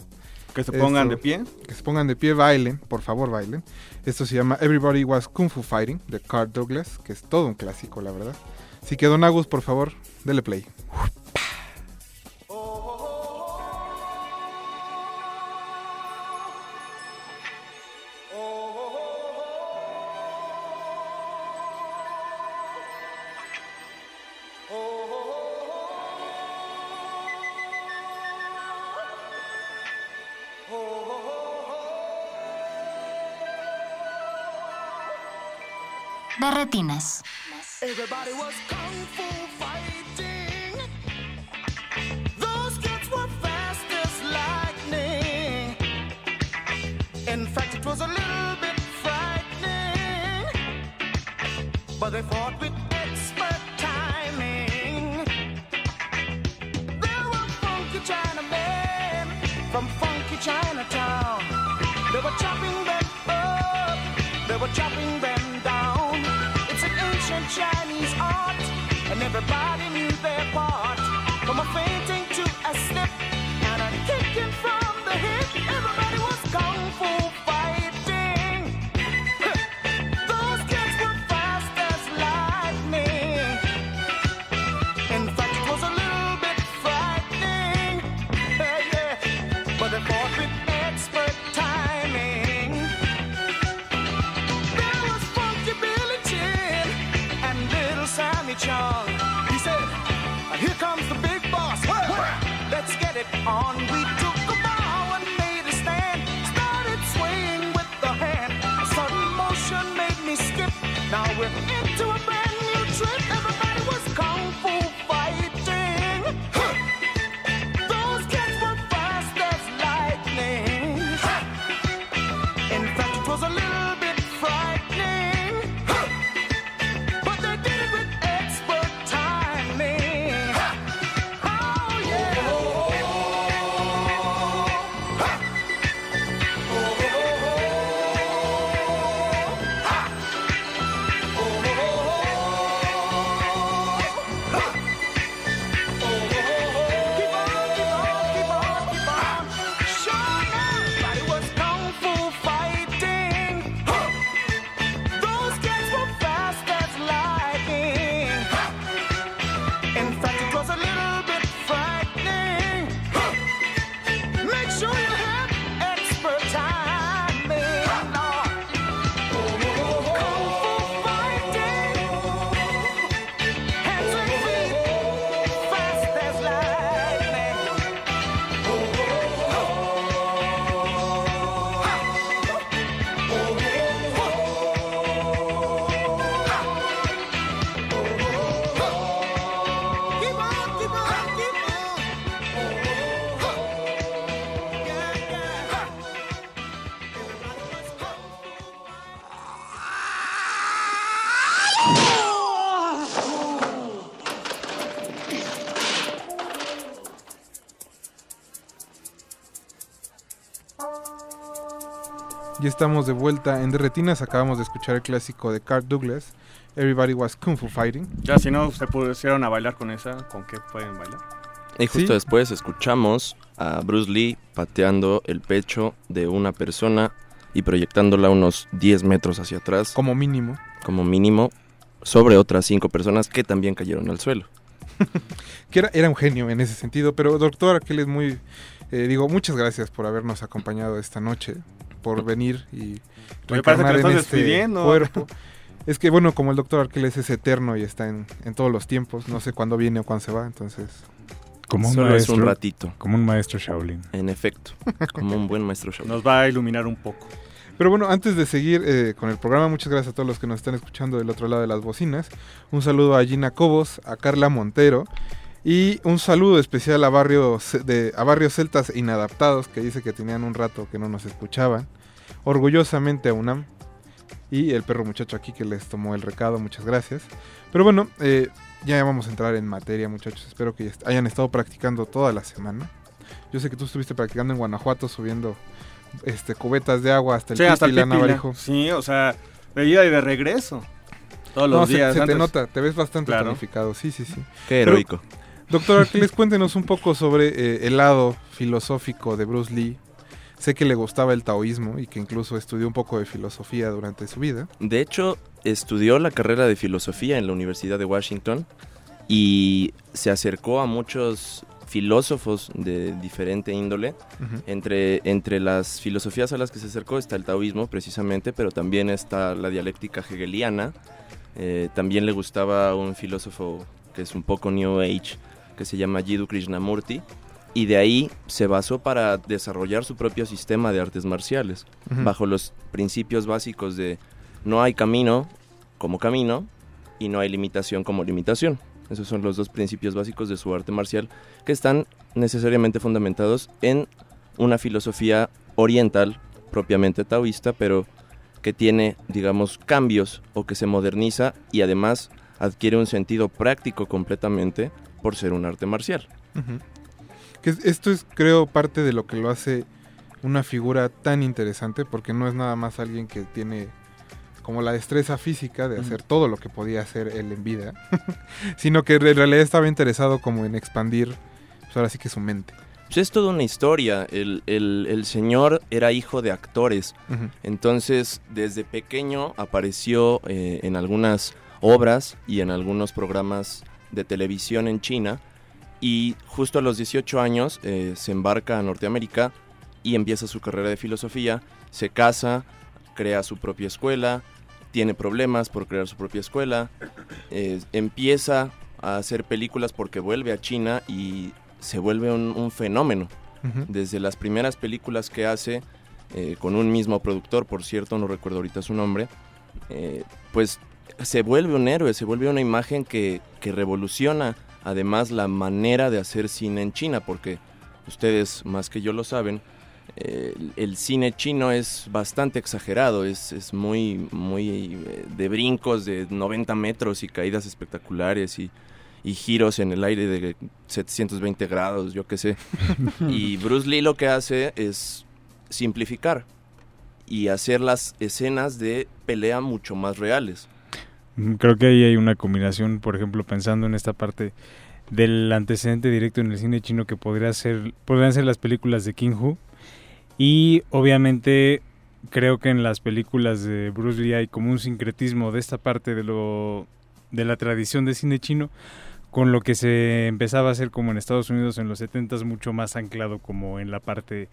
Que se pongan de pie. Que se pongan de pie, bailen, por favor bailen. Esto se llama Everybody Was Kung Fu Fighting de Carl Douglas, que es todo un clásico, la verdad. Así que Don Agus, por favor, dele play. Were fast as lightning. In fact, it was a little bit frightening. But they fought with expert timing. There were funky China men from funky Chinatown. They were chopping them Chinese art, and everybody knew their part. Ya estamos de vuelta en Derretinas. Acabamos de escuchar el clásico de Carl Douglas. Everybody was Kung Fu Fighting. Ya, si no se pusieron a bailar con esa, ¿con qué pueden bailar? Y justo Sí. después escuchamos a Bruce Lee pateando el pecho de una persona y proyectándola unos 10 metros hacia atrás. Como mínimo. Como mínimo, sobre otras 5 personas que también cayeron al suelo. que era, era un genio en ese sentido, pero doctor, aquel es muy, eh, digo, muchas gracias por habernos acompañado esta noche, por venir y Me parece que reencarnar lo en este despidiendo. cuerpo. Es que bueno, como el doctor Arqueles es eterno y está en, en todos los tiempos, no sé cuándo viene o cuándo se va, entonces... Como un Solo maestro. es un ratito. Como un maestro Shaolin. En efecto, como un buen maestro Shaolin. Nos va a iluminar un poco. Pero bueno, antes de seguir eh, con el programa, muchas gracias a todos los que nos están escuchando del otro lado de las bocinas. Un saludo a Gina Cobos, a Carla Montero y un saludo especial a Barrio, de, a Barrio Celtas Inadaptados, que dice que tenían un rato que no nos escuchaban. Orgullosamente a UNAM y el perro muchacho aquí que les tomó el recado, muchas gracias. Pero bueno, eh, ya vamos a entrar en materia muchachos, espero que hayan estado practicando toda la semana. Yo sé que tú estuviste practicando en Guanajuato subiendo este cubetas de agua hasta el Sí, hasta el Pipi, Navarijo. Sí, o sea, de ida y de regreso. Todos los No, se- días. se, te antes. nota, te ves bastante Claro. tonificado, sí, sí, sí. Qué Pero, heroico. Doctor Arqueles, cuéntenos un poco sobre eh, el lado filosófico de Bruce Lee. Sé que le gustaba el taoísmo y que incluso estudió un poco de filosofía durante su vida. De hecho, estudió la carrera de filosofía en la Universidad de Washington y se acercó a muchos filósofos de diferente índole. Entre, entre las filosofías a las que se acercó está el taoísmo precisamente, pero también está la dialéctica hegeliana. Eh, también le gustaba un filósofo que es un poco New Age, que se llama Jiddu Krishnamurti. Y de ahí se basó para desarrollar su propio sistema de artes marciales, bajo los principios básicos de no hay camino como camino y no hay limitación como limitación. Esos son los dos principios básicos de su arte marcial que están necesariamente fundamentados en una filosofía oriental propiamente taoísta, pero que tiene, digamos, cambios o que se moderniza y además adquiere un sentido práctico completamente por ser un arte marcial. Que esto es, creo, parte de lo que lo hace una figura tan interesante, porque no es nada más alguien que tiene como la destreza física de hacer todo lo que podía hacer él en vida, sino que en realidad estaba interesado como en expandir, pues ahora sí que su mente. Pues es toda una historia. El, el- el señor era hijo de actores. Entonces, desde pequeño apareció eh, en algunas obras y en algunos programas de televisión en China. Y justo a los 18 años eh, se embarca a Norteamérica y empieza su carrera de filosofía. Se casa, crea su propia escuela, tiene problemas por crear su propia escuela. eh, empieza a hacer películas porque vuelve a China y se vuelve un, un fenómeno. Desde las primeras películas que hace, eh, con un mismo productor, por cierto, no recuerdo ahorita su nombre, eh, pues se vuelve un héroe, se vuelve una imagen que, que revoluciona además la manera de hacer cine en China, porque ustedes más que yo lo saben, eh, el, cine chino es bastante exagerado, es, es muy, muy eh, de brincos de 90 metros y caídas espectaculares y, y giros en el aire de 720 grados, yo qué sé. y Bruce Lee lo que hace es simplificar y hacer las escenas de pelea mucho más reales. Creo que ahí hay una combinación, por ejemplo, pensando en esta parte del antecedente directo en el cine chino que podría ser, podrían ser las películas de King Hu. Y obviamente creo que en las películas de Bruce Lee hay como un sincretismo de esta parte de lo de la tradición de cine chino con lo que se empezaba a hacer como en Estados Unidos en los 70 mucho más anclado como en la parte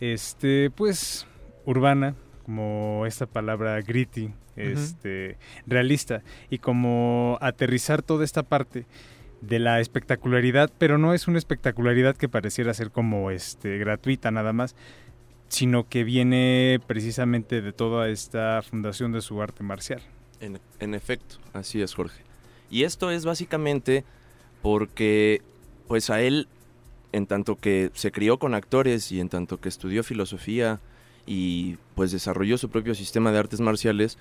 este pues urbana como esta palabra gritty este realista y como aterrizar toda esta parte de la espectacularidad, pero no es una espectacularidad que pareciera ser como este gratuita nada más, sino que viene precisamente de toda esta fundación de su arte marcial. En, en efecto, así es, Jorge. Y esto es básicamente porque, pues a él, en tanto que se crió con actores y en tanto que estudió filosofía y pues desarrolló su propio sistema de artes marciales,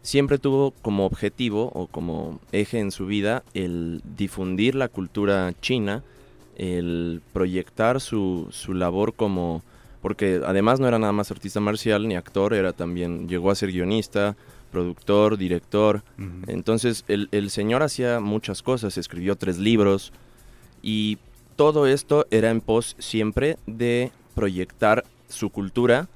siempre tuvo como objetivo o como eje en su vida el difundir la cultura china, el proyectar su, su labor como porque además no era nada más artista marcial ni actor, era también, llegó a ser guionista, productor, director. Entonces el, el señor hacía muchas cosas, escribió tres libros y todo esto era en pos siempre de proyectar su cultura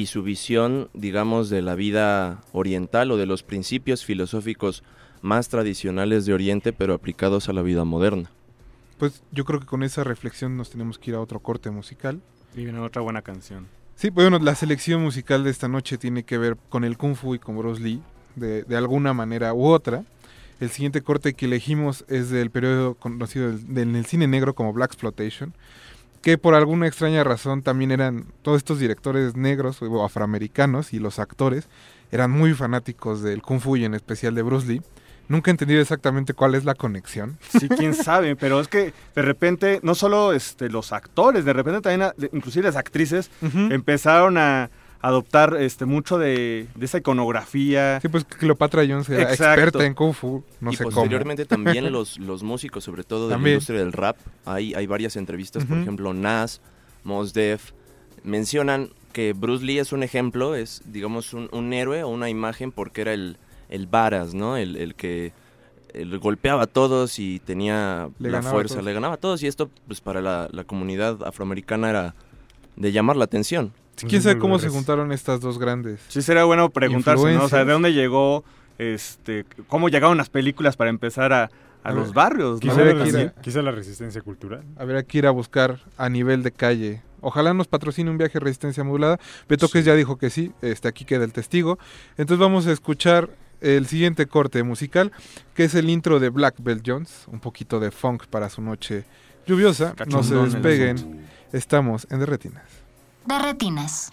y su visión, digamos, de la vida oriental o de los principios filosóficos más tradicionales de Oriente, pero aplicados a la vida moderna. Pues yo creo que con esa reflexión nos tenemos que ir a otro corte musical. Y viene otra buena canción. Sí, bueno, la selección musical de esta noche tiene que ver con el Kung Fu y con Bruce Lee, de, de alguna manera u otra. El siguiente corte que elegimos es del periodo conocido del, del- en el cine negro como Black Exploitation, que por alguna extraña razón también eran todos estos directores negros o afroamericanos y los actores eran muy fanáticos del Kung Fu y en especial de Bruce Lee. Nunca he entendido exactamente cuál es la conexión. Sí, quién sabe, pero es que de repente, no solo este, los actores, de repente también, inclusive las actrices, empezaron a adoptar este mucho de, de esa iconografía. Sí, pues Cleopatra Jones era Exacto. experta en Kung Fu, no y sé cómo. posteriormente también los, los músicos, sobre todo de También. la industria del rap, hay, hay varias entrevistas, por ejemplo, Nas, Mos Def, mencionan que Bruce Lee es un ejemplo, es, digamos, un, un héroe o una imagen porque era el, el varas, ¿no? El, el que el golpeaba a todos y tenía Le la fuerza, le ganaba a todos y esto, pues para la, la comunidad afroamericana era de llamar la atención. ¿Quién sabe cómo se juntaron estas dos grandes? Sí, sería bueno preguntarse, ¿no? O sea? ¿de dónde llegó, este, cómo llegaron las películas para empezar a, a A los ver, barrios? quizá la resistencia cultural. Habrá que ir a buscar a nivel de calle. Ojalá nos patrocine un viaje a resistencia modulada. Betoques ya dijo que sí, este, aquí queda el testigo. Entonces vamos a escuchar el siguiente corte musical, que es el intro de Black Belt Jones, un poquito de funk para su noche lluviosa. No se despeguen, estamos en Derretinas. De retinas.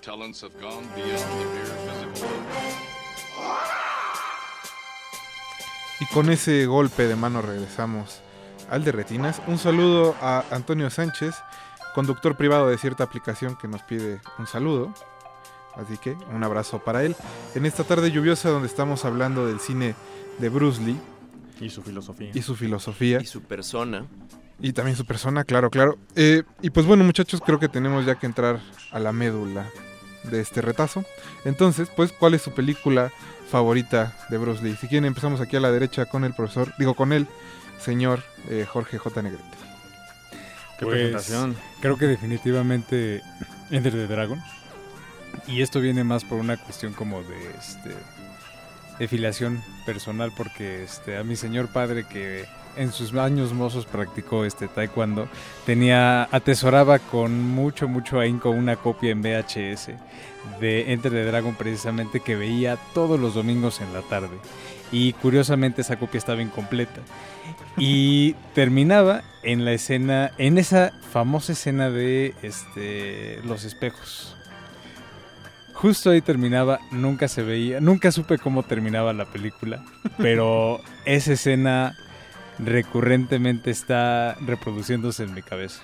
Talents have gone beyond the mere physical. Y con ese golpe de mano regresamos al de retinas. Un saludo a Antonio Sánchez, conductor privado de cierta aplicación que nos pide un saludo. Así que un abrazo para él. En esta tarde lluviosa donde estamos hablando del cine de Bruce Lee. Y su filosofía. Y su filosofía. Y su persona. Y también su persona, claro, claro. Eh, y pues bueno, muchachos, creo que tenemos ya que entrar a la médula de este retazo. Entonces, pues, ¿cuál es su película favorita de Bruce Lee? Si quieren, empezamos aquí a la derecha con el profesor, digo, con el señor eh, Jorge J. Negrete. Qué Pues, presentación. Creo que definitivamente Enter the Dragon. Y esto viene más por una cuestión como de este de filiación personal porque este a mi señor padre que en sus años mozos practicó este taekwondo tenía atesoraba con mucho mucho ahínco una copia en VHS de Enter the Dragon precisamente que veía todos los domingos en la tarde. Y curiosamente esa copia estaba incompleta. Y terminaba en la escena en esa famosa escena de este los espejos. Justo ahí terminaba, nunca se veía, nunca supe cómo terminaba la película, pero esa escena recurrentemente está reproduciéndose en mi cabeza.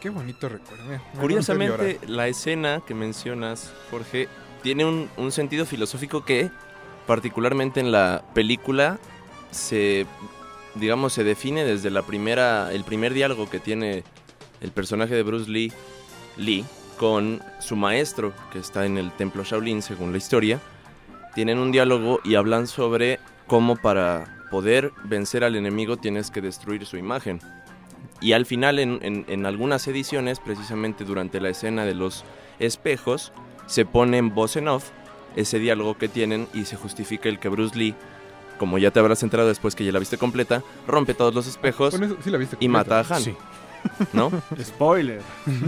Qué bonito recuerdo. me Curiosamente, la escena que mencionas, Jorge, tiene un, un sentido filosófico que, particularmente en la película, se, digamos, se define desde la primera, el primer diálogo que tiene el personaje de Bruce Lee, Lee, con su maestro, que está en el templo Shaolin, según la historia. Tienen un diálogo y hablan sobre cómo para poder vencer al enemigo tienes que destruir su imagen. Y al final, en, en- en algunas ediciones, precisamente durante la escena de los espejos, se pone en voz en off ese diálogo que tienen y se justifica el que Bruce Lee, como ya te habrás enterado después que ya la viste completa, rompe todos los espejos Con eso sí la viste y mata a Han. Sí. ¿No? Spoiler.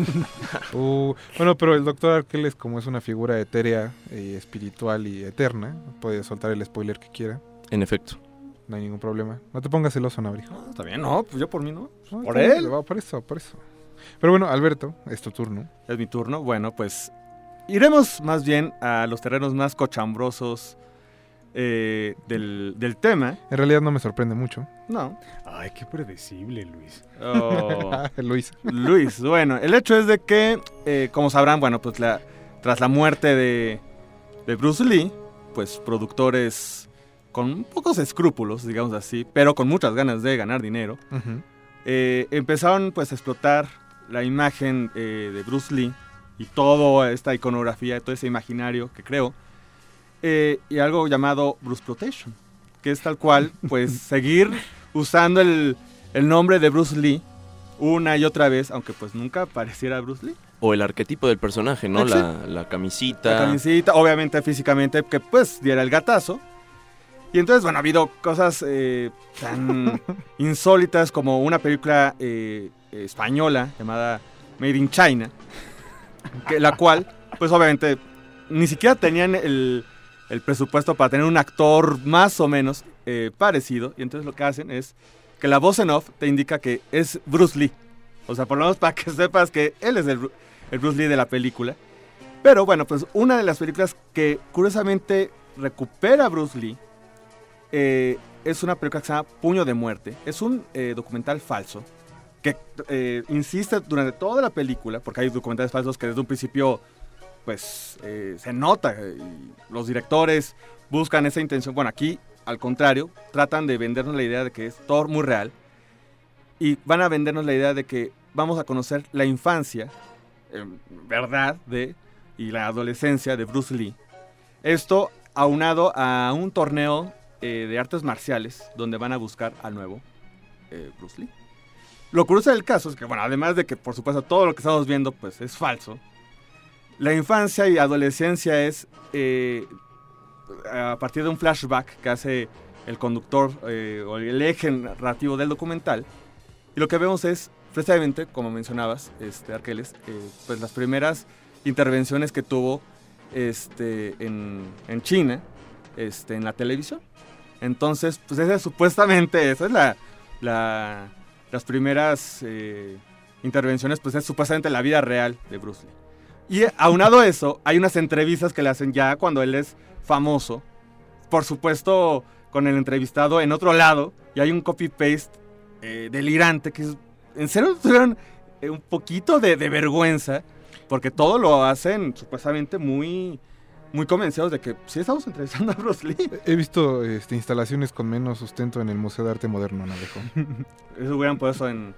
Uh, bueno, pero el doctor Arqueles, como es una figura etérea, y espiritual y eterna, puede soltar el spoiler que quiera. En efecto. No hay ningún problema. No te pongas celoso, Nabrijo. Está bien, no, pues yo por mí no. No, por él. va, Por eso, por eso. Pero bueno, Alberto, es tu turno. Es mi turno. Bueno, pues iremos más bien a los terrenos más cochambrosos eh, del, del tema. En realidad no me sorprende mucho. No. Ay, qué predecible, Luis. Oh. Luis. Luis, bueno, el hecho es de que, eh, como sabrán, bueno, pues la, tras la muerte de, de Bruce Lee, pues productores con pocos escrúpulos, digamos así, pero con muchas ganas de ganar dinero, Ujú. eh, empezaron pues a explotar la imagen eh, de Bruce Lee y toda esta iconografía, todo ese imaginario que creo, eh, y algo llamado Bruce Protection, que es tal cual, pues seguir usando el, el nombre de Bruce Lee una y otra vez, aunque pues nunca pareciera Bruce Lee. O el arquetipo del personaje, ¿no? La, la camisita. La camisita, obviamente físicamente, que pues diera el gatazo. Y entonces, bueno, ha habido cosas eh, tan insólitas como una película eh, española llamada Made in China, que, la cual, pues obviamente, ni siquiera tenían el, el presupuesto para tener un actor más o menos eh, parecido. Y entonces lo que hacen es que la voz en off te indica que es Bruce Lee. O sea, por lo menos para que sepas que él es el, el Bruce Lee de la película. Pero bueno, pues una de las películas que curiosamente recupera a Bruce Lee eh, es una película que se llama Puño de Muerte. Es un eh, documental falso que eh, insiste durante toda la película, porque hay documentales falsos que desde un principio pues eh, se nota eh, los directores buscan esa intención. Bueno, aquí al contrario, tratan de vendernos la idea de que es todo muy real y van a vendernos la idea de que vamos a conocer la infancia, en verdad, de y la adolescencia de Bruce Lee. Esto aunado a un torneo eh, de artes marciales donde van a buscar al nuevo eh, Bruce Lee. Lo curioso del caso es que, bueno, además de que por supuesto todo lo que estamos viendo pues es falso, la infancia y adolescencia es eh, a partir de un flashback que hace el conductor o el eje narrativo del documental. Y lo que vemos es, precisamente, como mencionabas, este, Arqueles, pues las primeras intervenciones que tuvo este, en, en China este, en la televisión. Entonces, pues esa es supuestamente, esa es la, la, las primeras eh, intervenciones, pues es supuestamente la vida real de Bruce Lee. Y eh, aunado a eso, hay unas entrevistas que le hacen ya cuando él es famoso. Por supuesto, con el entrevistado en otro lado, y hay un copy-paste eh, delirante que es, en serio tuvieron eh, un poquito de vergüenza, porque todo lo hacen supuestamente muy, muy convencidos de que sí estamos entrevistando a Bruce Lee. He visto este, instalaciones con menos sustento en el Museo de Arte Moderno, Navejo. Eso hubieran puesto en,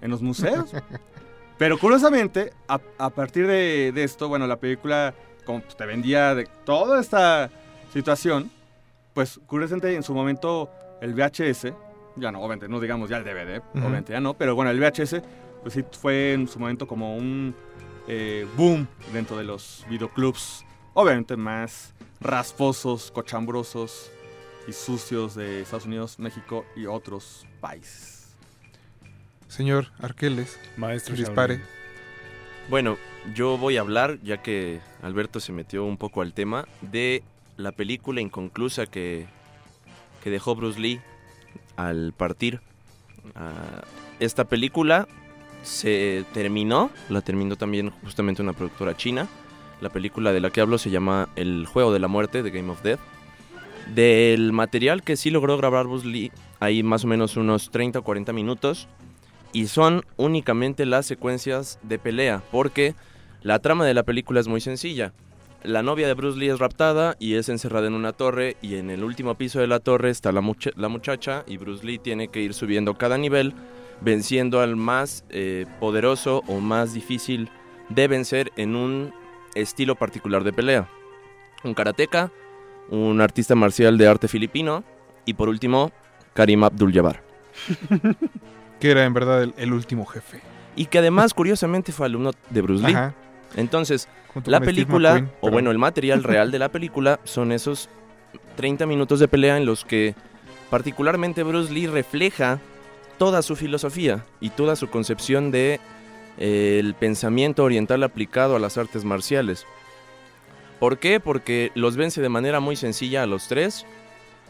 en los museos. Pero curiosamente, a, a partir de, de esto, bueno, la película como te vendía de toda esta situación, pues curiosamente en su momento el VHS, ya no, obviamente, no digamos ya el DVD, obviamente ya no, pero bueno, el VHS, pues sí fue en su momento como un eh, boom dentro de los videoclubs, obviamente más rasposos, cochambrosos y sucios de Estados Unidos, México y otros países. Señor Arqueles, Maestro dispare. Bueno, yo voy a hablar, ya que Alberto se metió un poco al tema, de la película inconclusa que, que dejó Bruce Lee al partir. Ah, esta película se terminó, la terminó también justamente una productora china. La película de la que hablo se llama El Juego de la Muerte, de Game of Death. Del material que sí logró grabar Bruce Lee, hay más o menos unos 30 o 40 minutos y son únicamente las secuencias de pelea, porque la trama de la película es muy sencilla. La novia de Bruce Lee es raptada y es encerrada en una torre y en el último piso de la torre está la, mucha- la muchacha y Bruce Lee tiene que ir subiendo cada nivel venciendo al más eh, poderoso o más difícil de vencer en un estilo particular de pelea. Un karateca, un artista marcial de arte filipino y por último Karim Abdul-Jabbar. Que era en verdad el, el último jefe. Y que además, curiosamente, fue alumno de Bruce Lee. Ajá. Entonces, Junto la película, McQueen, o pero- bueno, el material real de la película son esos 30 minutos de pelea en los que particularmente Bruce Lee refleja toda su filosofía y toda su concepción de el pensamiento oriental aplicado a las artes marciales. ¿Por qué? Porque los vence de manera muy sencilla a los tres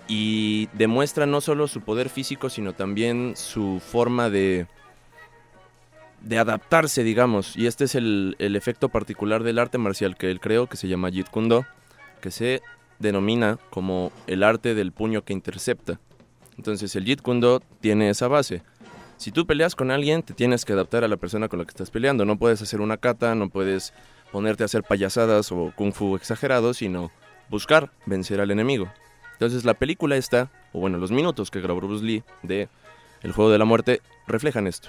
y demuestra no solo su poder físico, sino también su forma de, de adaptarse, digamos. Y este es el, el efecto particular del arte marcial que él creó, que se llama Jeet Kune Do, que se denomina como el arte del puño que intercepta. Entonces el Jeet Kune Do tiene esa base. Si tú peleas con alguien, te tienes que adaptar a la persona con la que estás peleando. No puedes hacer una kata, no puedes ponerte a hacer payasadas o kung fu exagerado, sino buscar vencer al enemigo. Entonces la película esta, o bueno, los minutos que grabó Bruce Lee de El Juego de la Muerte, reflejan esto.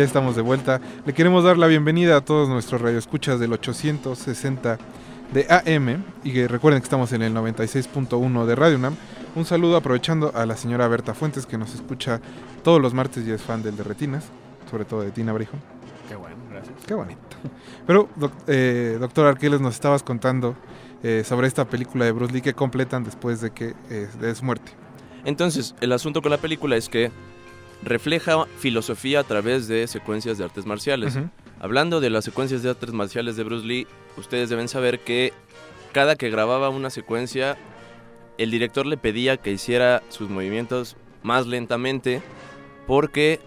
Ya estamos de vuelta. Le queremos dar la bienvenida a todos nuestros radioescuchas del 860 de AM y que recuerden que estamos en el 96.1 de Radio UNAM. Un saludo aprovechando a la señora Berta Fuentes que nos escucha todos los martes y es fan del de Retinas, sobre todo de Tina Brijo. Qué bueno, gracias. Qué bonito. Pero, doc- eh, doctor Arqueles, nos estabas contando eh, sobre esta película de Bruce Lee que completan después de que eh, de su muerte. Entonces, el asunto con la película es que refleja filosofía a través de secuencias de artes marciales. Hablando de las secuencias de artes marciales de Bruce Lee, ustedes deben saber que cada que grababa una secuencia, el director le pedía que hiciera sus movimientos más lentamente porque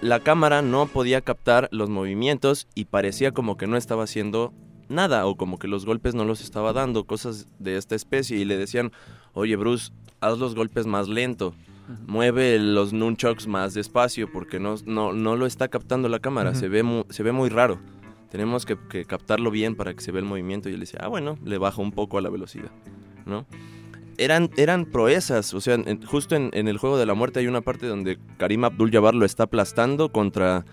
la cámara no podía captar los movimientos y parecía como que no estaba haciendo nada o como que los golpes no los estaba dando, cosas de esta especie. Y le decían, oye Bruce, haz los golpes más lento, mueve los nunchucks más despacio porque no, no, no lo está captando la cámara, se, ve mu- se ve muy raro. Tenemos que, que captarlo bien para que se vea el movimiento y él decía, ah bueno, le bajo un poco a la velocidad, ¿no? Eran, eran proezas, o sea, en- justo en, en el juego de la muerte hay una parte donde Karim Abdul-Jabbar lo está aplastando contra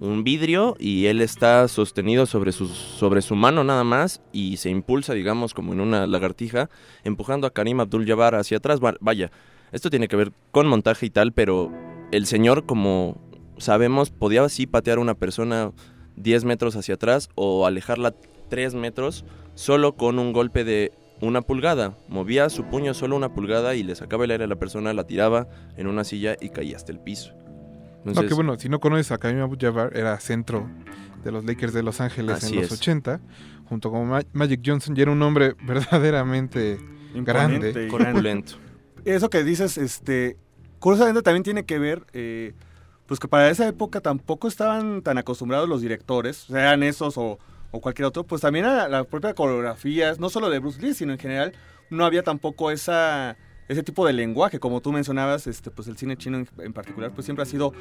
un vidrio y él está sostenido sobre su, sobre su mano nada más y se impulsa, digamos, como en una lagartija, empujando a Karim Abdul-Jabbar hacia atrás. Va- Vaya, esto tiene que ver con montaje y tal, pero el señor, como sabemos, podía así patear a una persona 10 metros hacia atrás o alejarla 3 metros solo con un golpe de una pulgada. Movía su puño solo una pulgada y le sacaba el aire a la persona, la tiraba en una silla y caía hasta el piso. no, Entonces, que bueno, si no conoces a Kareem Abdul-Jabbar, era centro de los Lakers de Los Ángeles en los es. 80, junto con Ma- Magic Johnson, y era un hombre verdaderamente grande. Y- corpulento. Eso que dices, este, curiosamente también tiene que ver, eh, pues que para esa época tampoco estaban tan acostumbrados los directores, sean esos o, cualquier otro, pues también a la propia coreografía, no solo de Bruce Lee, sino en general, no había tampoco esa ese tipo de lenguaje, como tú mencionabas, este, pues el cine chino en, en particular, pues siempre ha sido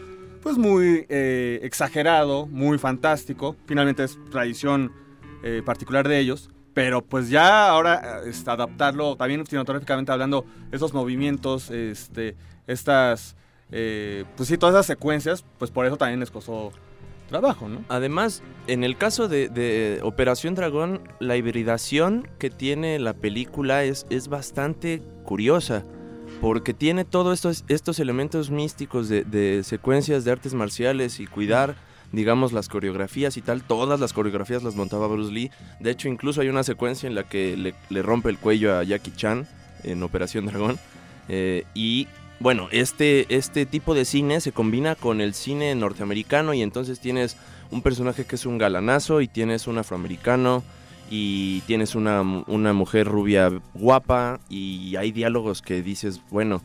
pues muy eh, exagerado, muy fantástico, finalmente es tradición eh, particular de ellos, pero pues ya ahora este, adaptarlo también cinematográficamente hablando, esos movimientos, este, estas, eh, pues sí, todas esas secuencias, pues por eso también les costó trabajo, ¿no? Además, en el caso de, Operación Dragón, la hibridación que tiene la película es, es bastante curiosa, porque tiene todos estos, estos elementos místicos de secuencias de artes marciales y cuidar, digamos, las coreografías y tal. Todas las coreografías las montaba Bruce Lee. De hecho, incluso hay una secuencia en la que le, le rompe el cuello a Jackie Chan en Operación Dragón. Eh, y bueno, este, este tipo de cine se combina con el cine norteamericano y entonces tienes un personaje que es un galanazo y tienes un afroamericano y tienes una, una mujer rubia guapa y hay diálogos que dices, bueno,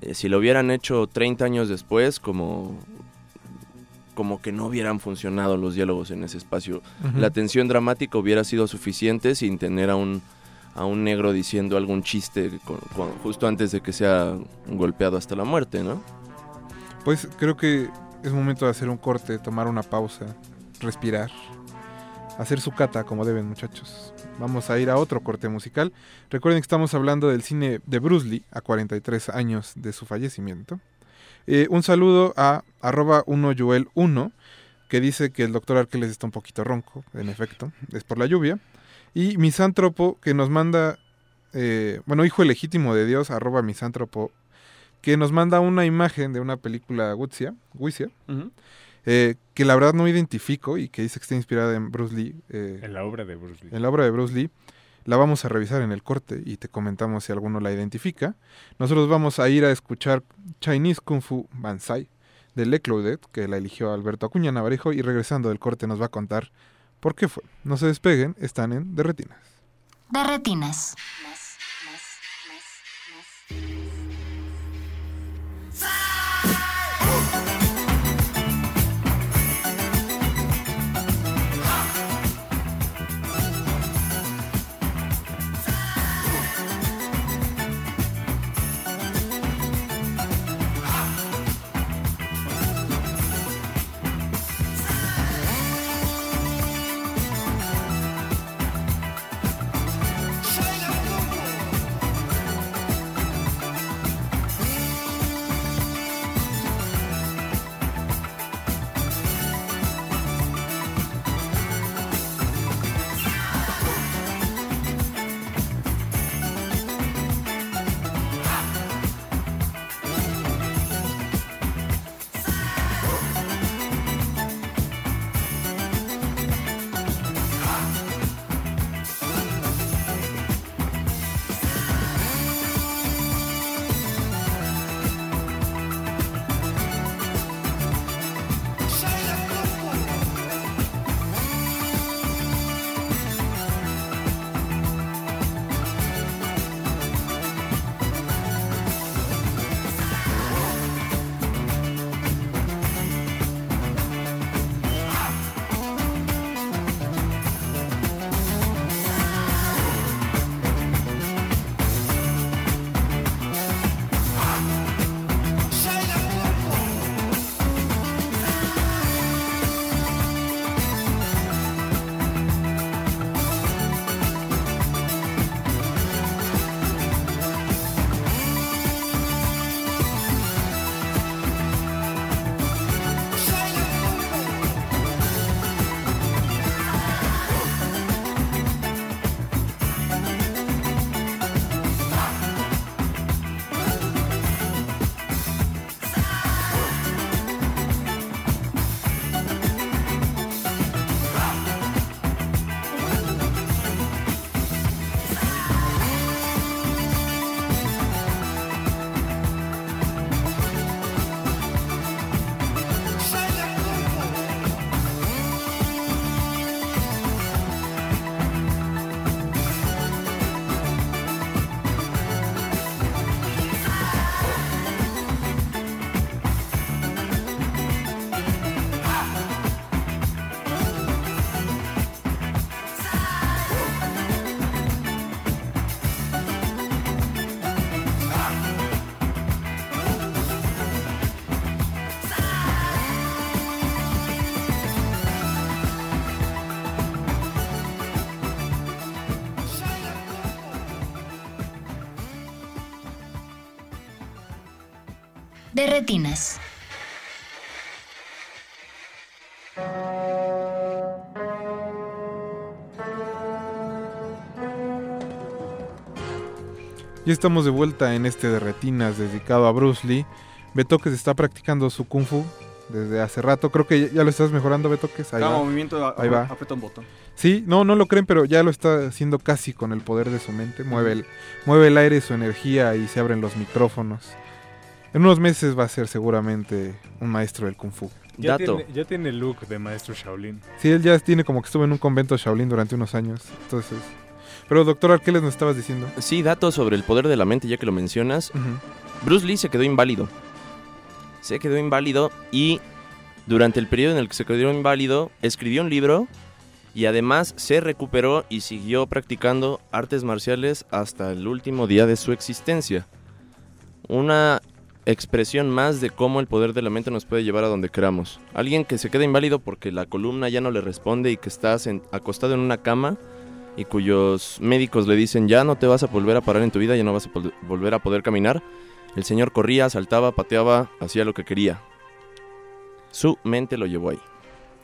eh, si lo hubieran hecho 30 años después, como, como que no hubieran funcionado los diálogos en ese espacio. La tensión dramática hubiera sido suficiente sin tener a un, a un negro diciendo algún chiste con- con- justo antes de que sea golpeado hasta la muerte, ¿no? Pues creo que es momento de hacer un corte, tomar una pausa, respirar, hacer su cata como deben muchachos. Vamos a ir a otro corte musical. Recuerden que estamos hablando del cine de Bruce Lee a 43 años de su fallecimiento. Eh, un saludo a arroba 1joel1 que dice que el doctor Arqueles está un poquito ronco, en efecto, es por la lluvia. Y Misántropo que nos manda, eh, bueno, hijo legítimo de Dios, arroba Misántropo que nos manda una imagen de una película Wuxia, Ujú. eh, que la verdad no identifico y que dice que está inspirada en Bruce Lee. eh, En la obra de Bruce Lee. en la obra de Bruce Lee. La vamos a revisar en el corte y te comentamos si alguno la identifica. Nosotros vamos a ir a escuchar Chinese Kung Fu Banzai de Le Claudette, que la eligió Alberto Acuña Navarejo, y regresando del corte nos va a contar por qué fue. No se despeguen, están en De Retinas. De retinas. China retinas. Ya estamos de vuelta en este de retinas dedicado a Bruce Lee. Betoques está practicando su kung fu desde hace rato. Creo que ya lo estás mejorando, Betoques. Ahí Cada va. movimiento a- Ahí va. aprieta un botón. Sí, no, no lo creen, pero ya lo está haciendo casi con el poder de su mente. Mueve el, mueve el aire, su energía y se abren los micrófonos. En unos meses va a ser seguramente un maestro del kung fu. Ya tiene, ya tiene look de maestro Shaolin. Sí, él ya tiene como que estuvo en un convento Shaolin durante unos años. Entonces. Pero doctor Arqueles nos estabas diciendo. Sí, datos sobre el poder de la mente, ya que lo mencionas. Bruce Lee se quedó inválido. Se quedó inválido y durante el periodo en el que se quedó inválido, escribió un libro y además se recuperó y siguió practicando artes marciales hasta el último día de su existencia. Una expresión más de cómo el poder de la mente nos puede llevar a donde queramos. Alguien que se queda inválido porque la columna ya no le responde y que está acostado en una cama y cuyos médicos le dicen ya no te vas a volver a parar en tu vida, ya no vas a volver a poder caminar. El señor corría, saltaba, pateaba, hacía lo que quería. Su mente lo llevó ahí.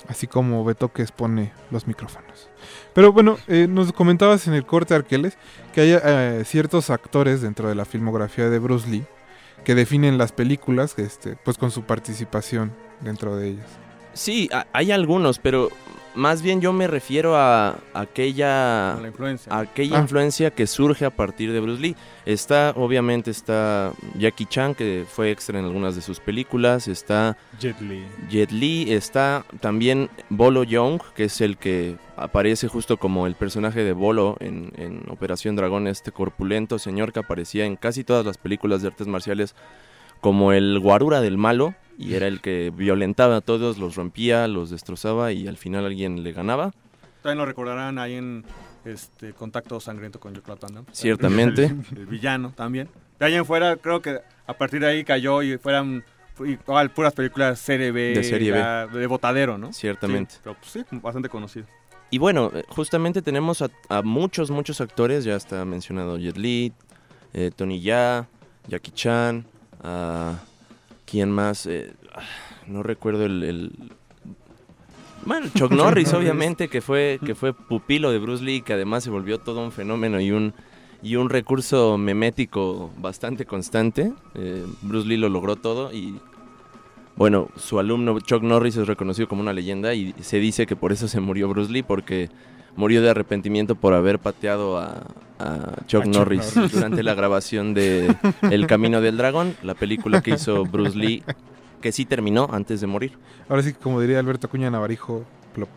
Así como Betoques pone los micrófonos. Pero bueno, eh, nos comentabas en el corte Arqueles que hay eh, ciertos actores dentro de la filmografía de Bruce Lee que definen las películas este, pues con su participación dentro de ellas. Sí, hay algunos, pero más bien yo me refiero a aquella A influencia. a aquella Ah. influencia que surge a partir de Bruce Lee. Está, obviamente, está Jackie Chan, que fue extra en algunas de sus películas. Está Jet Li. Jet Li. Está también Bolo Young, que es el que aparece justo como el personaje de Bolo en, en Operación Dragón, este corpulento señor que aparecía en casi todas las películas de artes marciales como el guarura del malo. Y era el que violentaba a todos, los rompía, los destrozaba y al final alguien le ganaba. También lo recordarán ahí en este Contacto Sangriento con Jean-Claude Van Damme. Ciertamente. El, el villano también. De ahí en fuera, creo que a partir de ahí cayó y fueran fu- igual puras películas serie B. De serie B. ya De botadero, ¿no? Ciertamente. Sí, pero pues sí, bastante conocido. Y bueno, eh, justamente tenemos a, a muchos, muchos actores, ya está mencionado Jet Li, eh, Tony Ya, Jackie Chan, a ¿quién más? Eh, ah, no recuerdo el, el- Bueno, Chuck Norris, obviamente, que fue, que fue pupilo de Bruce Lee, que además se volvió todo un fenómeno y un, y un recurso memético bastante constante. Eh, Bruce Lee lo logró todo y bueno, su alumno Chuck Norris es reconocido como una leyenda y se dice que por eso se murió Bruce Lee, porque murió de arrepentimiento por haber pateado a, a Chuck, A Chuck Norris, durante la grabación de El Camino del Dragón, la película que hizo Bruce Lee, que sí terminó antes de morir. Ahora sí, que como diría Alberto Acuña Navarijo, plop.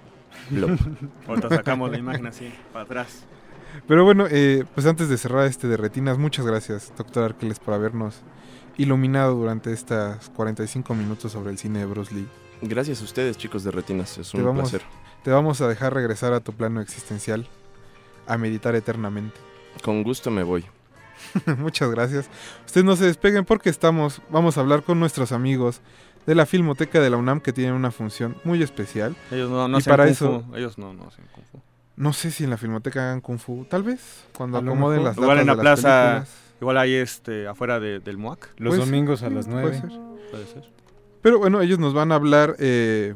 Plop. Ahorita sacamos la imagen así, para atrás. Pero bueno, eh, pues antes de cerrar este de retinas, muchas gracias, doctor Arqueles, por habernos iluminado durante estas 45 minutos sobre el cine de Bruce Lee. Gracias a ustedes, chicos de Retinas, es un vamos, placer. Te vamos a dejar regresar a tu plano existencial, a meditar eternamente. Con gusto me voy. Muchas gracias. Ustedes no se despeguen porque estamos, vamos a hablar con nuestros amigos de la Filmoteca de la UNAM que tienen una función muy especial. Ellos no, no y hacen para kung eso, fu, Ellos no, no hacen kung fu. no sé si en la Filmoteca hagan Kung Fu, tal vez, cuando A acomoden las Igual en la de las plaza, películas. igual ahí este, afuera de- del MUAC. Los Pues, domingos a las puede 9. ser. Puede ser. Pero bueno, ellos nos van a hablar eh,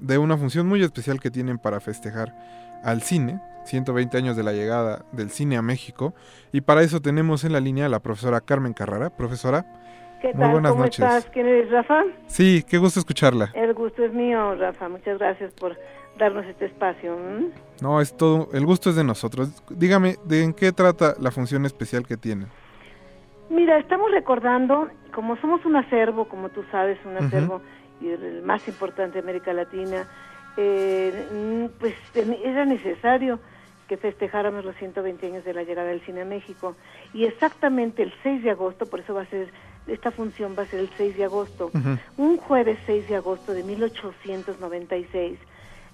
de una función muy especial que tienen para festejar al cine, 120 años de la llegada del cine a México. Y para eso tenemos en la línea a la profesora Carmen Carrara. Profesora, ¿Qué Muy tal? buenas ¿Cómo noches. estás? ¿Quién eres, Rafa? sí, qué gusto escucharla. El gusto es mío, Rafa. Muchas gracias por darnos este espacio. No, es todo, el gusto es de nosotros. Dígame, ¿de en qué trata la función especial que tienen? Mira, estamos recordando, como somos un acervo, como tú sabes, un acervo y el más importante de América Latina, eh, pues era necesario que festejáramos los 120 años de la llegada del cine a México. Y exactamente el 6 de agosto, por eso va a ser, esta función va a ser el 6 de agosto, un jueves 6 de agosto de 1896,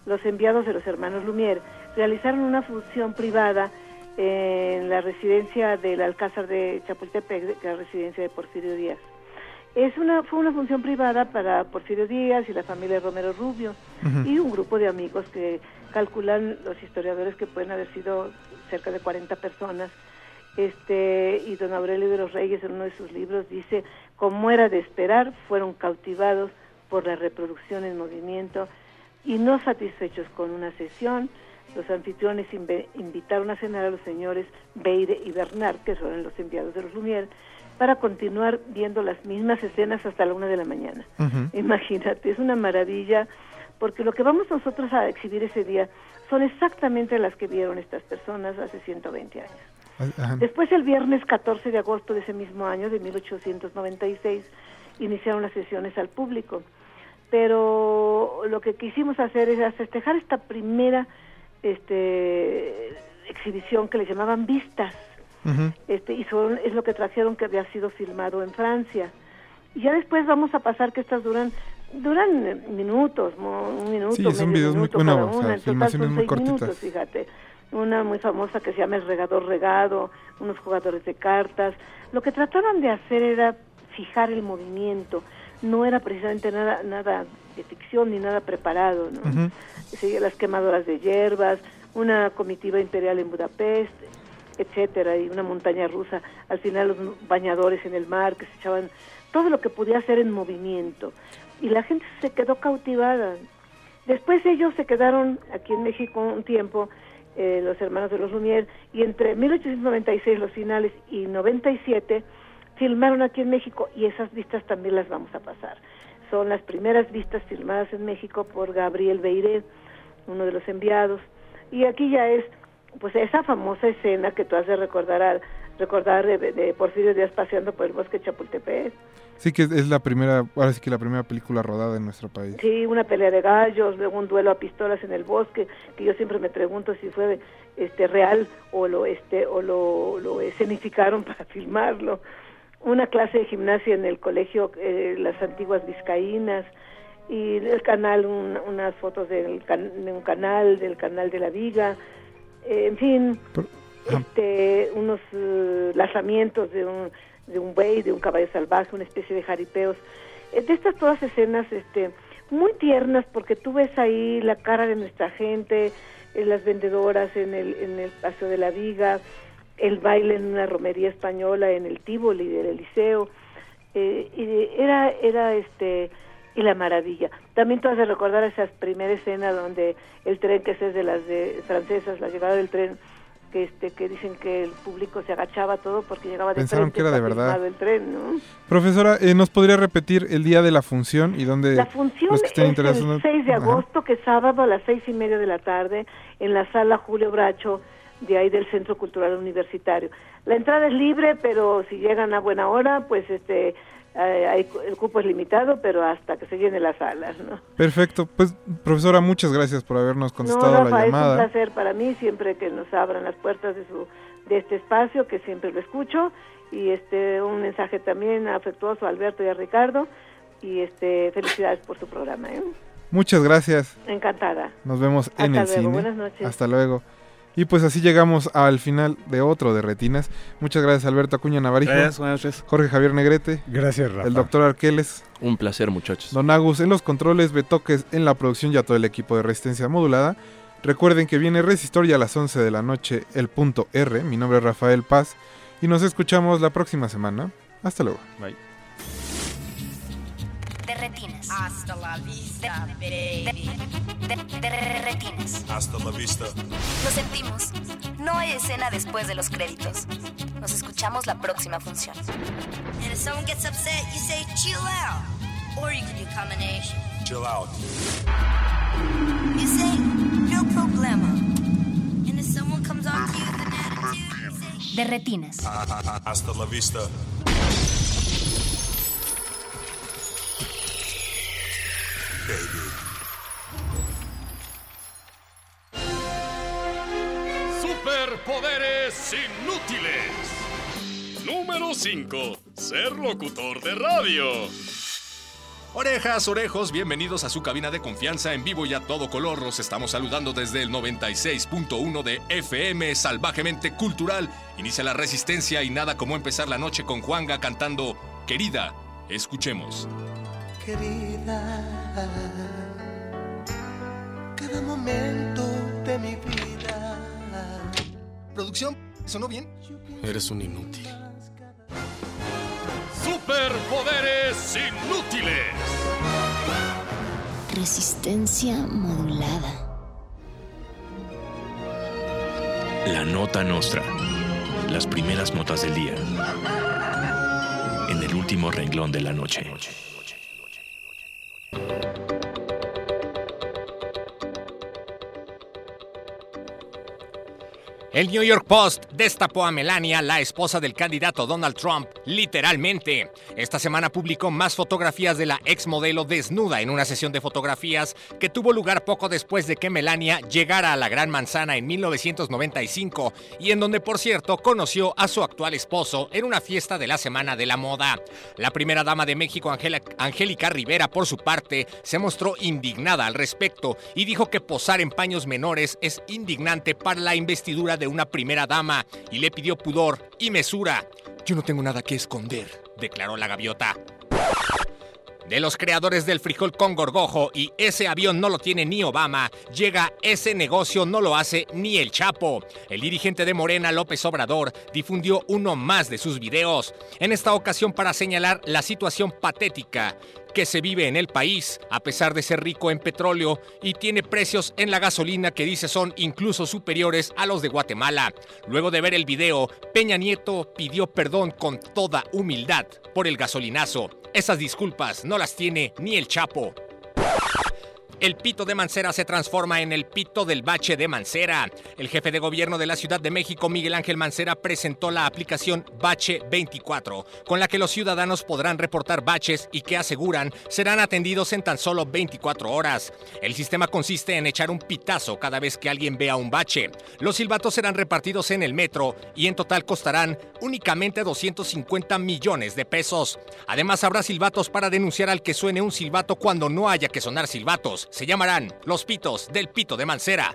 los enviados de los hermanos Lumière realizaron una función privada en la residencia del Alcázar de Chapultepec, que es la residencia de Porfirio Díaz. Es una, fue una función privada para Porfirio Díaz y la familia Romero Rubio y un grupo de amigos que calculan los historiadores que pueden haber sido cerca de 40 personas. Este, y don Aurelio de los Reyes en uno de sus libros dice, como era de esperar, fueron cautivados por la reproducción en movimiento y no satisfechos con una sesión, los anfitriones invitaron a cenar a los señores Beire y Bernard, que son los enviados de los Lumière, para continuar viendo las mismas escenas hasta la una de la mañana. Imagínate, es una maravilla, porque lo que vamos nosotros a exhibir ese día son exactamente las que vieron estas personas hace 120 años. Después, el viernes 14 de agosto de ese mismo año, de 1896, iniciaron las sesiones al público. Pero lo que quisimos hacer era festejar esta primera este, exhibición que le llamaban vistas. Este, y son- es lo que trajeron que había sido filmado en Francia. Y ya después vamos a pasar que estas duran duran eh, minutos, un minuto, Sí, son medio videos muy- bueno, cada o sea, una. En total filmaciones son muy seis cortitas. minutos, fíjate. Una muy famosa que se llama El Regador Regado, unos jugadores de cartas. Lo que trataban de hacer era fijar el movimiento. No era precisamente nada nada de ficción ni nada preparado, ¿no? Seguía las quemadoras de hierbas, una comitiva imperial en Budapest, etcétera, y una montaña rusa. Al final los bañadores en el mar que se echaban todo lo que podía hacer en movimiento. Y la gente se quedó cautivada. Después ellos se quedaron aquí en México un tiempo, eh, los hermanos de los Lumière, y entre 1896 los finales y 97 filmaron aquí en México y esas vistas también las vamos a pasar. Son las primeras vistas filmadas en México por Gabriel Beiré, uno de los enviados. Y aquí ya es pues esa famosa escena que tú has de recordar, al- recordar de, de Porfirio Díaz paseando por el bosque de Chapultepec. Sí que es la primera, ahora sí que la primera película rodada en nuestro país. Sí, una pelea de gallos, luego un duelo a pistolas en el bosque, que yo siempre me pregunto si fue este real o lo este o lo, lo escenificaron para filmarlo. Una clase de gimnasia en el colegio eh, las antiguas vizcaínas y el canal un- unas fotos del can- de un canal del canal de la Viga, eh, en fin, este unos eh, lanzamientos de un de un buey, de un caballo salvaje, una especie de jaripeos. Eh, de estas todas escenas este muy tiernas porque tú ves ahí la cara de nuestra gente, las vendedoras en el en el paseo de la Viga, el baile en una romería española en el Tívoli del Eliseo. Eh, y era era este y la maravilla. También tú has de recordar esa primera escena donde el tren que es de las de francesas, la llegada del tren que este que dicen que el público se agachaba todo porque llegaba de Pensaron frente, que era de verdad. filmado el tren, ¿no? Profesora, eh, ¿nos podría repetir el día de la función y dónde La función los que estén es interesados? el 6 de Ajá. agosto, que es sábado a las seis y media de la tarde, en la sala Julio Bracho, de ahí del Centro Cultural Universitario. La entrada es libre, pero si llegan a buena hora, pues este hay- el cupo es limitado, pero hasta que se llene las salas, ¿no? Perfecto. Pues, profesora, muchas gracias por habernos contestado no, la Rafa, es un llamada. placer para mí siempre que nos abran las puertas de su de este espacio, que siempre lo escucho, y este un mensaje también afectuoso a Alberto y a Ricardo, y este felicidades por su programa, ¿eh? Muchas gracias. Encantada. Nos vemos en el luego, cine. buenas noches. Hasta luego. Y pues así llegamos al final de otro de Retinas. Muchas gracias Alberto Acuña Navarijo. Gracias, buenas noches. Jorge Javier Negrete. Gracias, Rafa. El doctor Arqueles. Un placer, muchachos. Don Agus en los controles, Betoques en la producción y a todo el equipo de Resistencia Modulada. Recuerden que viene Resistor ya a las 11 de la noche, el punto R. Mi nombre es Rafael Paz y nos escuchamos la próxima semana. Hasta luego. Bye. De retinas. Hasta la vista, baby. De, de- de retinas. Hasta la vista. Lo sentimos. No hay escena después de los créditos. Nos escuchamos la próxima función. And if someone gets upset, you say chill out. Or you can do combination. Chill out. You say no problema. And if someone comes on to you with an attitude, you say De retinas. Hasta la vista. Baby. Superpoderes inútiles. Número 5. Ser locutor de radio. Orejas, orejos, bienvenidos a su cabina de confianza en vivo y a todo color. Los estamos saludando desde el 96.1 de FM, salvajemente cultural. Inicia la resistencia y nada como empezar la noche con Juanga cantando Querida. Escuchemos. querida. Cada momento de mi vida. Producción ¿Sonó bien? Eres un inútil. Superpoderes inútiles. Resistencia modulada. La nota nostra. Las primeras notas del día. En el último renglón de la noche. Thank you. El New York Post destapó a Melania, la esposa del candidato Donald Trump, literalmente. Esta semana publicó más fotografías de la ex modelo desnuda en una sesión de fotografías que tuvo lugar poco después de que Melania llegara a la Gran Manzana en 1995 y en donde, por cierto, conoció a su actual esposo en una fiesta de la Semana de la Moda. La primera dama de México, Angélica Rivera, por su parte, se mostró indignada al respecto y dijo que posar en paños menores es indignante para la investidura de una primera dama y le pidió pudor y mesura. Yo no tengo nada que esconder, declaró la gaviota. De los creadores del frijol con gorgojo y ese avión no lo tiene ni Obama, llega ese negocio no lo hace ni el Chapo. El dirigente de Morena, López Obrador, difundió uno más de sus videos, en esta ocasión para señalar la situación patética que se vive en el país, a pesar de ser rico en petróleo y tiene precios en la gasolina que dice son incluso superiores a los de Guatemala. Luego de ver el video, Peña Nieto pidió perdón con toda humildad por el gasolinazo. Esas disculpas no las tiene ni el Chapo. El pito de Mancera se transforma en el pito del bache de Mancera. El jefe de gobierno de la Ciudad de México, Miguel Ángel Mancera, presentó la aplicación Bache 24, con la que los ciudadanos podrán reportar baches y que aseguran serán atendidos en tan solo 24 horas. El sistema consiste en echar un pitazo cada vez que alguien vea un bache. Los silbatos serán repartidos en el metro y en total costarán únicamente 250 millones de pesos. Además, habrá silbatos para denunciar al que suene un silbato cuando no haya que sonar silbatos. Se llamarán los pitos del pito de Mancera.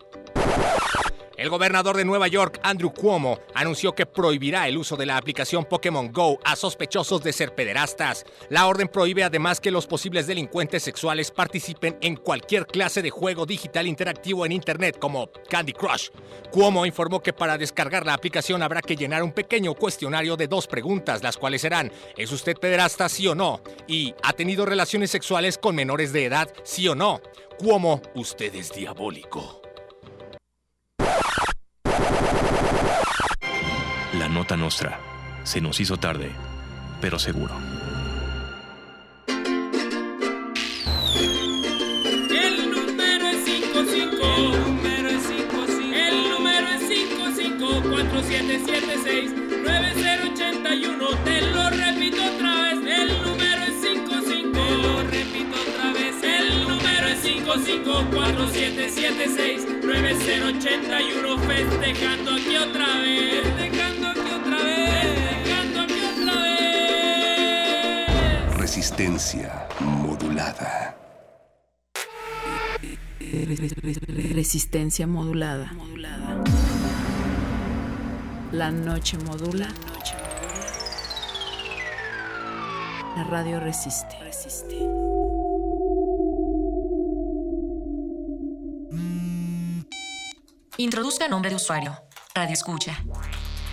El gobernador de Nueva York, Andrew Cuomo, anunció que prohibirá el uso de la aplicación Pokémon Go a sospechosos de ser pederastas. La orden prohíbe además que los posibles delincuentes sexuales participen en cualquier clase de juego digital interactivo en Internet como Candy Crush. Cuomo informó que para descargar la aplicación habrá que llenar un pequeño cuestionario de dos preguntas, las cuales serán ¿Es usted pederasta sí o no? y ¿Ha tenido relaciones sexuales con menores de edad sí o no? Cuomo, usted es diabólico. La nota nostra. Se nos hizo tarde, pero seguro. El número es 55. El número es 55. El número es 55 4776 9081. Te lo repito otra vez. El número es 55. Te lo repito otra vez. El número es 55 4776 9081. Festejando aquí otra vez. Resistencia modulada. Resistencia modulada. La noche modula. La radio resiste. Introduzca nombre de usuario. Radio escucha.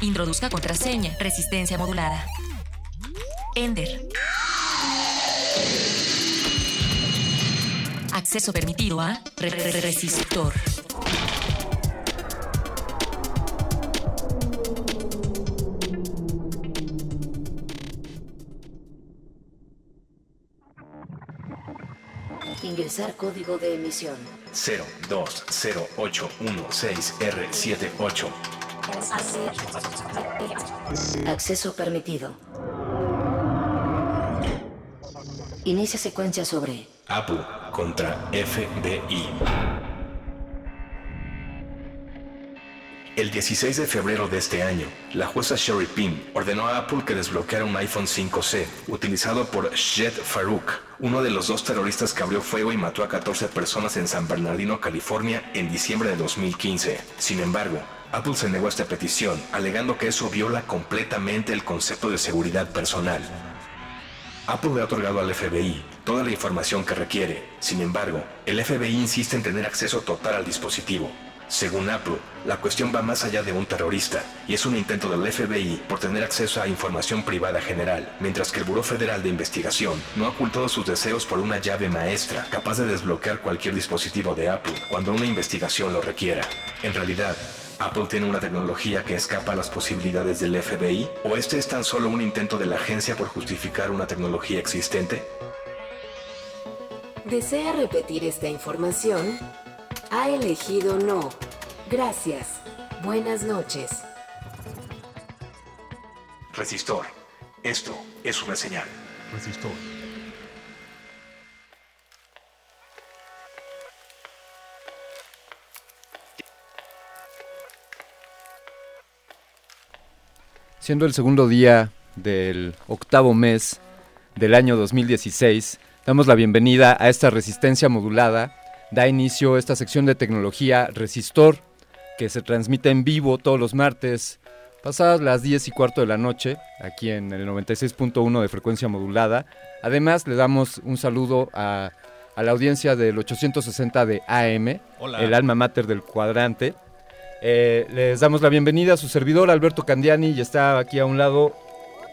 Introduzca contraseña. Resistencia modulada. Ender. Acceso permitido a re- re- re- resistor. Ingresar código de emisión. 0208116R78. Acceso permitido. Inicia secuencia sobre Apple contra FBI. El 16 de febrero de este año, la jueza Sherry Pin ordenó a Apple que desbloqueara un iPhone 5C utilizado por Shed Farouk, uno de los dos terroristas que abrió fuego y mató a 14 personas en San Bernardino, California, en diciembre de 2015. Sin embargo, Apple se negó a esta petición, alegando que eso viola completamente el concepto de seguridad personal. Apple le ha otorgado al FBI toda la información que requiere. Sin embargo, el FBI insiste en tener acceso total al dispositivo. Según Apple, la cuestión va más allá de un terrorista y es un intento del FBI por tener acceso a información privada general, mientras que el Buró Federal de Investigación no ha ocultado sus deseos por una llave maestra capaz de desbloquear cualquier dispositivo de Apple cuando una investigación lo requiera. En realidad, ¿Apple tiene una tecnología que escapa a las posibilidades del FBI? ¿O este es tan solo un intento de la agencia por justificar una tecnología existente? ¿Desea repetir esta información? Ha elegido no. Gracias. Buenas noches. Resistor. Esto es una señal. Resistor. Siendo el segundo día del octavo mes del año 2016, damos la bienvenida a esta resistencia modulada. Da inicio esta sección de tecnología Resistor, que se transmite en vivo todos los martes, pasadas las 10 y cuarto de la noche, aquí en el 96.1 de frecuencia modulada. Además, le damos un saludo a, a la audiencia del 860 de AM, Hola. el alma mater del cuadrante. Eh, les damos la bienvenida a su servidor Alberto Candiani y está aquí a un lado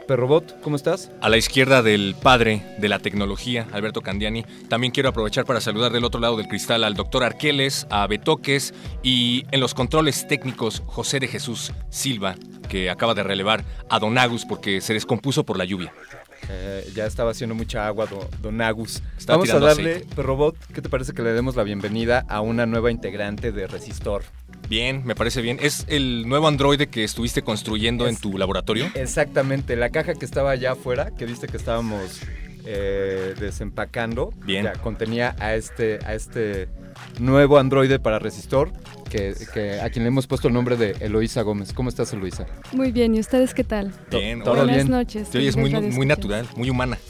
Perrobot, ¿cómo estás? A la izquierda del padre de la tecnología, Alberto Candiani. También quiero aprovechar para saludar del otro lado del cristal al doctor Arqueles, a Betoques y en los controles técnicos José de Jesús Silva, que acaba de relevar a Don Agus porque se descompuso por la lluvia. Eh, ya estaba haciendo mucha agua do- Don Agus. Estaba Vamos a darle, aceite. Perrobot, ¿qué te parece que le demos la bienvenida a una nueva integrante de Resistor? Bien, me parece bien. ¿Es el nuevo androide que estuviste construyendo en tu laboratorio? Exactamente, la caja que estaba allá afuera, que viste que estábamos eh, desempacando, Bien. ya contenía a este, a este nuevo androide para Resistor, que, que a quien le hemos puesto el nombre de Eloísa Gómez. ¿Cómo estás, Eloísa? Muy bien, ¿y ustedes qué tal? Bien, todo. Buenas bien. noches. Te oyes muy, muy natural, muy humana.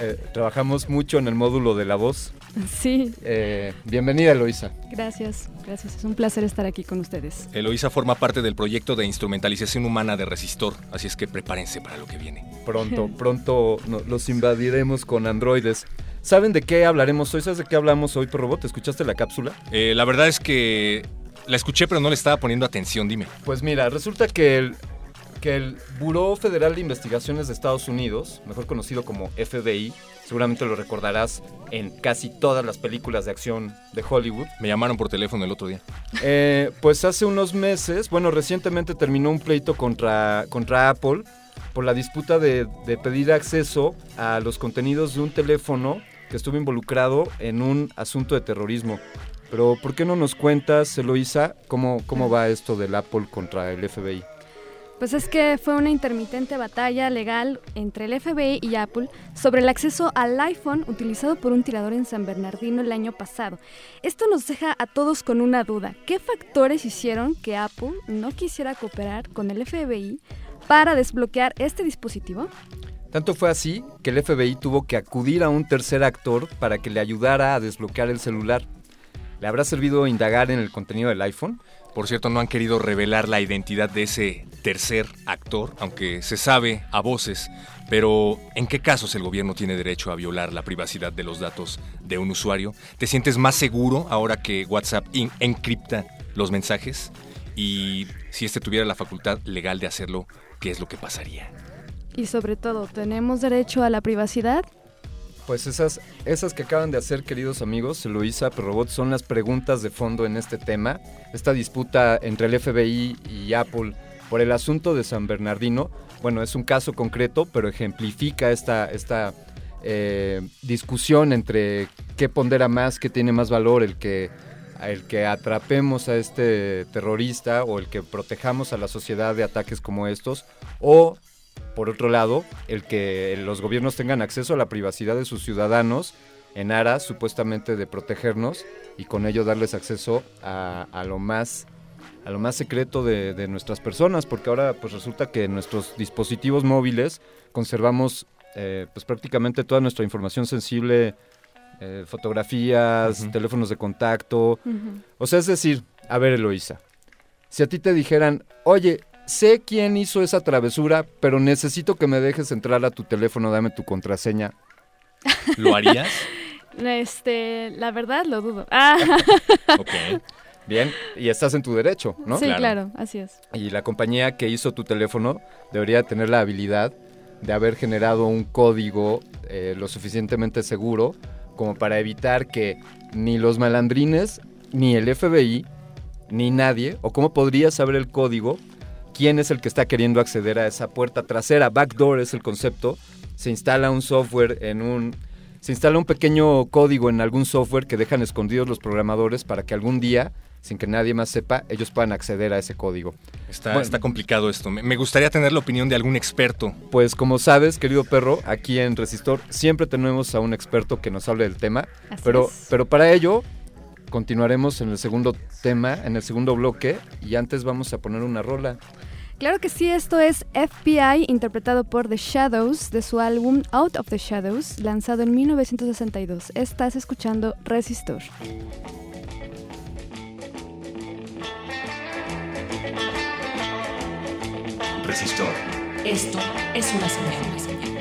Eh, trabajamos mucho en el módulo de la voz. Sí, Eh, bienvenida, Eloísa. gracias, gracias. Es un placer estar aquí con ustedes. Eloísa forma parte del proyecto de instrumentalización humana de Resistor, así es que prepárense para lo que viene. Pronto, pronto los invadiremos con androides. ¿Saben de qué hablaremos hoy? ¿Sabes de qué hablamos hoy, Perrobot? ¿Escuchaste la cápsula? Eh, la verdad es que la escuché, pero no le estaba poniendo atención, dime. Pues mira, resulta que el, que el Buró Federal de Investigaciones de Estados Unidos, mejor conocido como FBI, seguramente lo recordarás en casi todas las películas de acción de Hollywood. Me llamaron por teléfono el otro día. Eh, pues hace unos meses, bueno, recientemente terminó un pleito contra, contra Apple por la disputa de, de pedir acceso a los contenidos de un teléfono que estuvo involucrado en un asunto de terrorismo. Pero, ¿por qué no nos cuentas, Eloisa, cómo, cómo va esto del Apple contra el FBI? Pues es que fue una intermitente batalla legal entre el FBI y Apple sobre el acceso al iPhone utilizado por un tirador en San Bernardino el año pasado. Esto nos deja a todos con una duda. ¿Qué factores hicieron que Apple no quisiera cooperar con el FBI para desbloquear este dispositivo? Tanto fue así que el FBI tuvo que acudir a un tercer actor para que le ayudara a desbloquear el celular. ¿Le habrá servido indagar en el contenido del iPhone? Por cierto, no han querido revelar la identidad de ese tercer actor, aunque se sabe a voces. Pero, ¿en qué casos el gobierno tiene derecho a violar la privacidad de los datos de un usuario? ¿Te sientes más seguro ahora que WhatsApp encripta los mensajes? Y si este tuviera la facultad legal de hacerlo, ¿qué es lo que pasaría? Y sobre todo, ¿tenemos derecho a la privacidad? Pues esas, esas que acaban de hacer, queridos amigos, Luisa Perrobot, son las preguntas de fondo en este tema. Esta disputa entre el FBI y Apple por el asunto de San Bernardino, bueno, es un caso concreto, pero ejemplifica esta, esta eh, discusión entre qué pondera más, qué tiene más valor, el que, el que atrapemos a este terrorista o el que protejamos a la sociedad de ataques como estos, o por otro lado, el que los gobiernos tengan acceso a la privacidad de sus ciudadanos en aras supuestamente de protegernos y con ello darles acceso a, a lo más a lo más secreto de, de nuestras personas, porque ahora pues resulta que en nuestros dispositivos móviles conservamos eh, pues prácticamente toda nuestra información sensible, eh, fotografías, teléfonos de contacto. O sea, es decir, a ver, Eloisa, si a ti te dijeran, oye, sé quién hizo esa travesura, pero necesito que me dejes entrar a tu teléfono, dame tu contraseña. ¿Lo harías? Este, la verdad lo dudo. Ah. Ok. Bien, y estás en tu derecho, ¿no? Sí, claro. así es. Y la compañía que hizo tu teléfono debería tener la habilidad de haber generado un código eh, lo suficientemente seguro como para evitar que ni los malandrines, ni el FBI, ni nadie, o cómo podría saber el código, quién es el que está queriendo acceder a esa puerta trasera. Backdoor es el concepto. Se instala un software en un... Se instala un pequeño código en algún software que dejan escondidos los programadores para que algún día, sin que nadie más sepa, ellos puedan acceder a ese código. Está, Bueno. está complicado esto. Me, gustaría tener la opinión de algún experto. Pues como sabes, querido perro, aquí en Resistor siempre tenemos a un experto que nos hable del tema, Así pero, es. pero para ello continuaremos en el segundo tema, en el segundo bloque, y antes vamos a poner una rola. Claro que sí, esto es FBI, interpretado por The Shadows, de su álbum Out of the Shadows, lanzado en 1962. Estás escuchando Resistor. Resistor. Esto es una señal.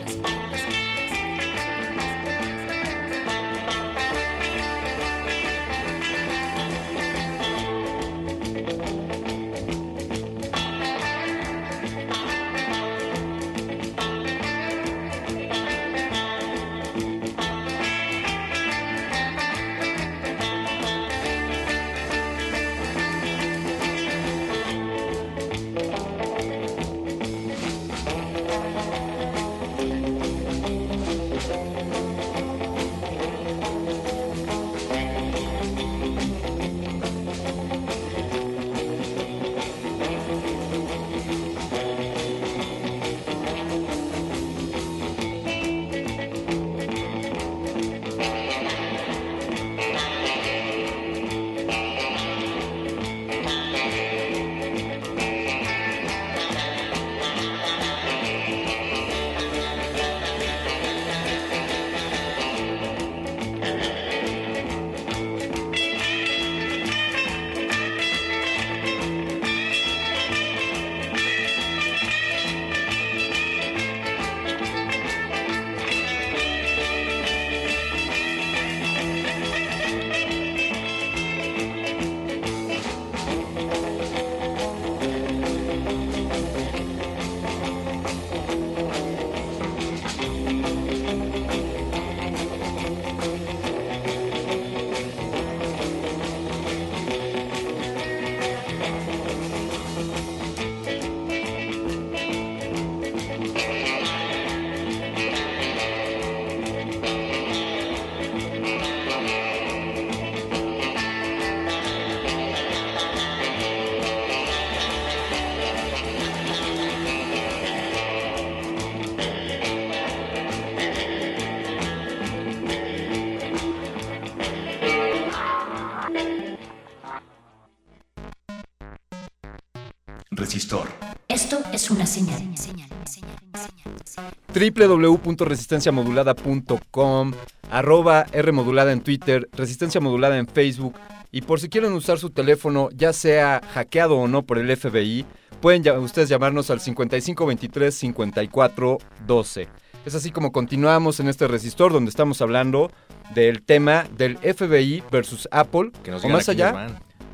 Señal. www.resistenciamodulada.com, arroba R modulada en Twitter, Resistencia Modulada en Facebook. Y por si quieren usar su teléfono, ya sea hackeado o no por el FBI, pueden ya- ustedes llamarnos al 5523-5412. Es así como continuamos en este resistor donde estamos hablando del tema del FBI versus Apple. Que nos o más allá.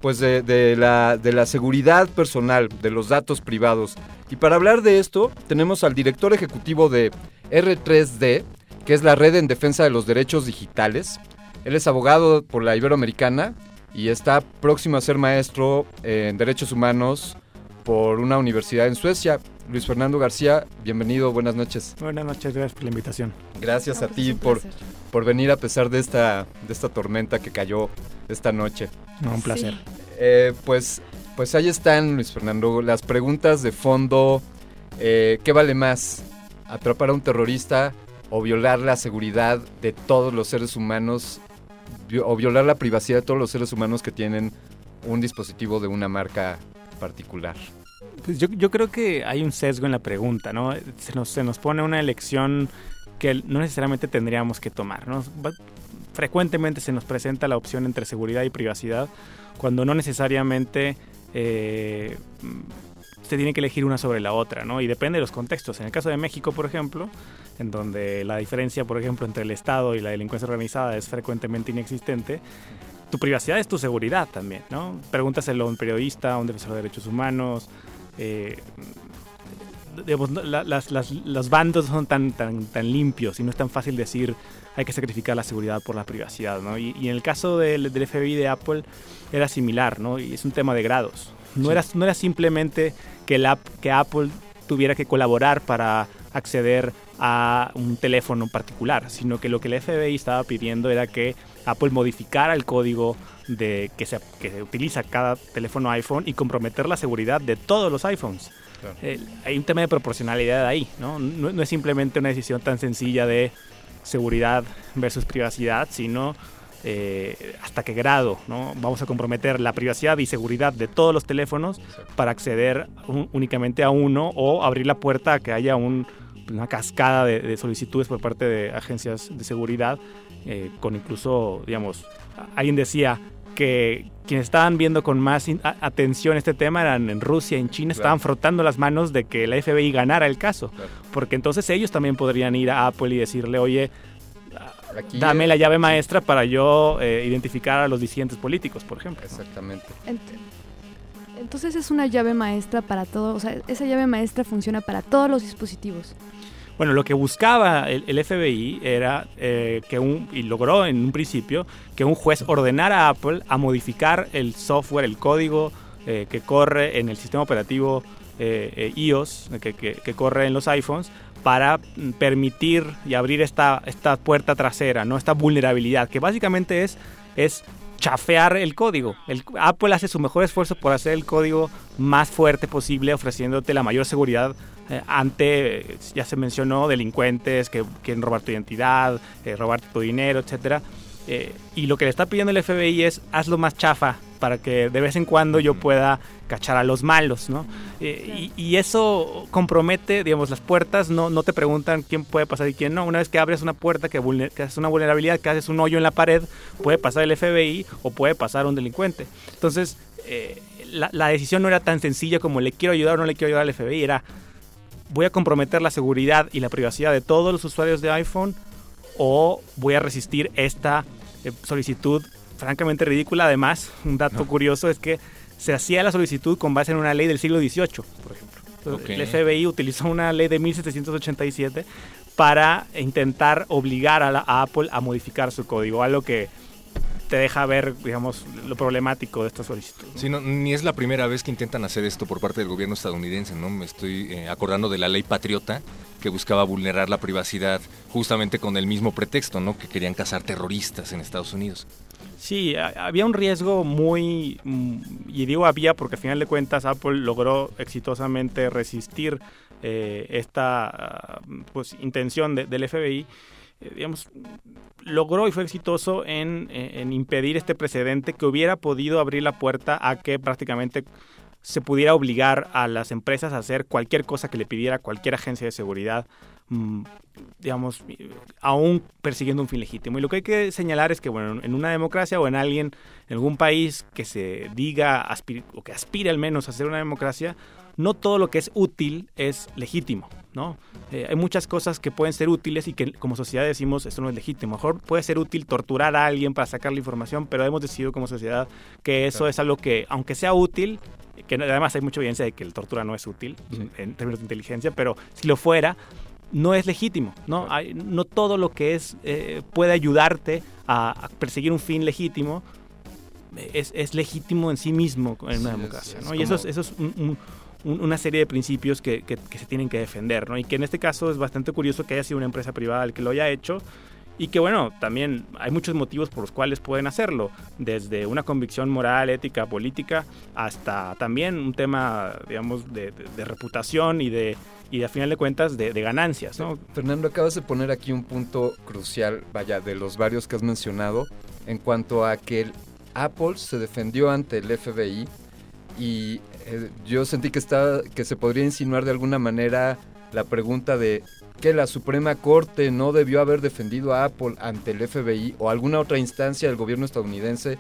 Pues de, la, de la seguridad personal, de los datos privados. Y para hablar de esto, tenemos al director ejecutivo de R3D, que es la Red en Defensa de los Derechos Digitales. Él es abogado por la Iberoamericana y está próximo a ser maestro en Derechos Humanos por una universidad en Suecia. Luis Fernando García, bienvenido, buenas noches. Buenas noches, gracias por la invitación. Gracias a pues, ti por, por venir a pesar de esta, de esta tormenta que cayó esta noche. No, un placer. Sí. Eh, pues, pues ahí están, Luis Fernando, las preguntas de fondo. Eh, ¿Qué vale más? ¿Atrapar a un terrorista o violar la seguridad de todos los seres humanos? O violar la privacidad de todos los seres humanos que tienen un dispositivo de una marca particular. Pues yo, yo creo que hay un sesgo en la pregunta, ¿no? Se nos, pone una elección que no necesariamente tendríamos que tomar, ¿no? Frecuentemente se nos presenta la opción entre seguridad y privacidad cuando no necesariamente eh, se tiene que elegir una sobre la otra, ¿no? Y depende de los contextos. En el caso de México, por ejemplo, en donde la diferencia, por ejemplo, entre el Estado y la delincuencia organizada es frecuentemente inexistente, tu privacidad es tu seguridad también, ¿no? Pregúntaselo a un periodista, a un defensor de derechos humanos. Eh, digamos, no, la- las- las- los bandos son tan, tan, tan limpios y no es tan fácil decir hay que sacrificar la seguridad por la privacidad, ¿no? Y, y en el caso del, del FBI de Apple era similar, ¿no? Y es un tema de grados. No, Sí. era, no era simplemente que, app- que Apple tuviera que colaborar para acceder a un teléfono particular, sino que lo que el FBI estaba pidiendo era que Apple modificara el código de que se, que se utiliza cada teléfono iPhone y comprometer la seguridad de todos los iPhones. Eh, hay un tema de proporcionalidad ahí, ¿no? ¿no? no es simplemente una decisión tan sencilla de seguridad versus privacidad, sino eh, hasta qué grado ¿no? vamos a comprometer la privacidad y seguridad de todos los teléfonos para acceder un- únicamente a uno o abrir la puerta a que haya un- una cascada de, de solicitudes por parte de agencias de seguridad, eh, con incluso, digamos, alguien decía que quienes estaban viendo con más atención este tema eran en Rusia en China, estaban frotando las manos de que la FBI ganara el caso, porque entonces ellos también podrían ir a Apple y decirle, oye, Aquí, dame la llave maestra para yo eh, identificar a los disidentes políticos, por ejemplo. Exactamente. Ent- Entonces es una llave maestra para todo, o sea, esa llave maestra funciona para todos los dispositivos. Bueno, lo que buscaba el, FBI era eh, que un, y logró en un principio, que un juez ordenara a Apple a modificar el software, el código eh, que corre en el sistema operativo eh, eh, iOS, que, que- que corre en los iPhones, para mm, permitir y abrir esta, esta puerta trasera, ¿no? esta vulnerabilidad, que básicamente es, es chafear el código. Apple hace su mejor esfuerzo por hacer el código más fuerte posible, ofreciéndote la mayor seguridad eh, ante, ya se mencionó, delincuentes que quieren robar tu identidad, eh, robarte tu dinero, etcétera. Eh, y lo que le está pidiendo el FBI es hazlo más chafa para que de vez en cuando yo pueda cachar a los malos, ¿no? Eh, y, y eso compromete, digamos, las puertas, no, no te preguntan quién puede pasar y quién no. Una vez que abres una puerta que, vulner- que haces una vulnerabilidad, que haces un hoyo en la pared, puede pasar el FBI o puede pasar un delincuente. Entonces, eh, la, la decisión no era tan sencilla como le quiero ayudar o no le quiero ayudar al FBI, era voy a comprometer la seguridad y la privacidad de todos los usuarios de iPhone o voy a resistir esta eh, solicitud francamente ridícula. Además, un dato curioso es que se hacía la solicitud con base en una ley del siglo XVIII, por ejemplo. El FBI utilizó una ley de 1787 para intentar obligar a, la- a Apple a modificar su código, algo que te deja ver, digamos, lo problemático de esta solicitud. Sí, no, ni es la primera vez que intentan hacer esto por parte del gobierno estadounidense, ¿no? Me estoy eh, acordando de la ley Patriota que buscaba vulnerar la privacidad justamente con el mismo pretexto, ¿no? Que querían cazar terroristas en Estados Unidos. Sí, había un riesgo muy, mm, y digo había porque al final de cuentas Apple logró exitosamente resistir eh, esta ah, pues, intención de- del FBI, digamos, logró y fue exitoso en, eh, en impedir este precedente que hubiera podido abrir la puerta a que prácticamente se pudiera obligar a las empresas a hacer cualquier cosa que le pidiera cualquier agencia de seguridad, mm, digamos, eh, aún persiguiendo un fin legítimo. Y lo que hay que señalar es que, bueno, en una democracia o en alguien, en algún país que se diga o que aspire al menos a ser una democracia, no todo lo que es útil es legítimo, ¿no? Eh, hay muchas cosas que pueden ser útiles y que como sociedad decimos esto no es legítimo. Mejor puede ser útil torturar a alguien para sacar la información, pero hemos decidido como sociedad que eso Claro. es algo que, aunque sea útil, que además hay mucha evidencia de que la tortura no es útil en términos de inteligencia, pero si lo fuera, no es legítimo, ¿no? Hay, no todo lo que es eh, puede ayudarte a, a perseguir un fin legítimo eh, es, es legítimo en sí mismo en una Sí, democracia, es ¿no? Y eso es, como- eso es un- un- un- una serie de principios que, que- que se tienen que defender, ¿no? Y que en este caso es bastante curioso que haya sido una empresa privada el que lo haya hecho y que bueno, también hay muchos motivos por los cuales pueden hacerlo, desde una convicción moral, ética, política, hasta también un tema, digamos, de, de- de reputación y de, y a final de cuentas de, de ganancias, ¿no? Fernando, acabas de poner aquí un punto crucial, vaya, de los varios que has mencionado, en cuanto a que Apple se defendió ante el FBI y eh, yo sentí que, está, que se podría insinuar de alguna manera la pregunta de que la Suprema Corte no debió haber defendido a Apple ante el FBI o alguna otra instancia del gobierno estadounidense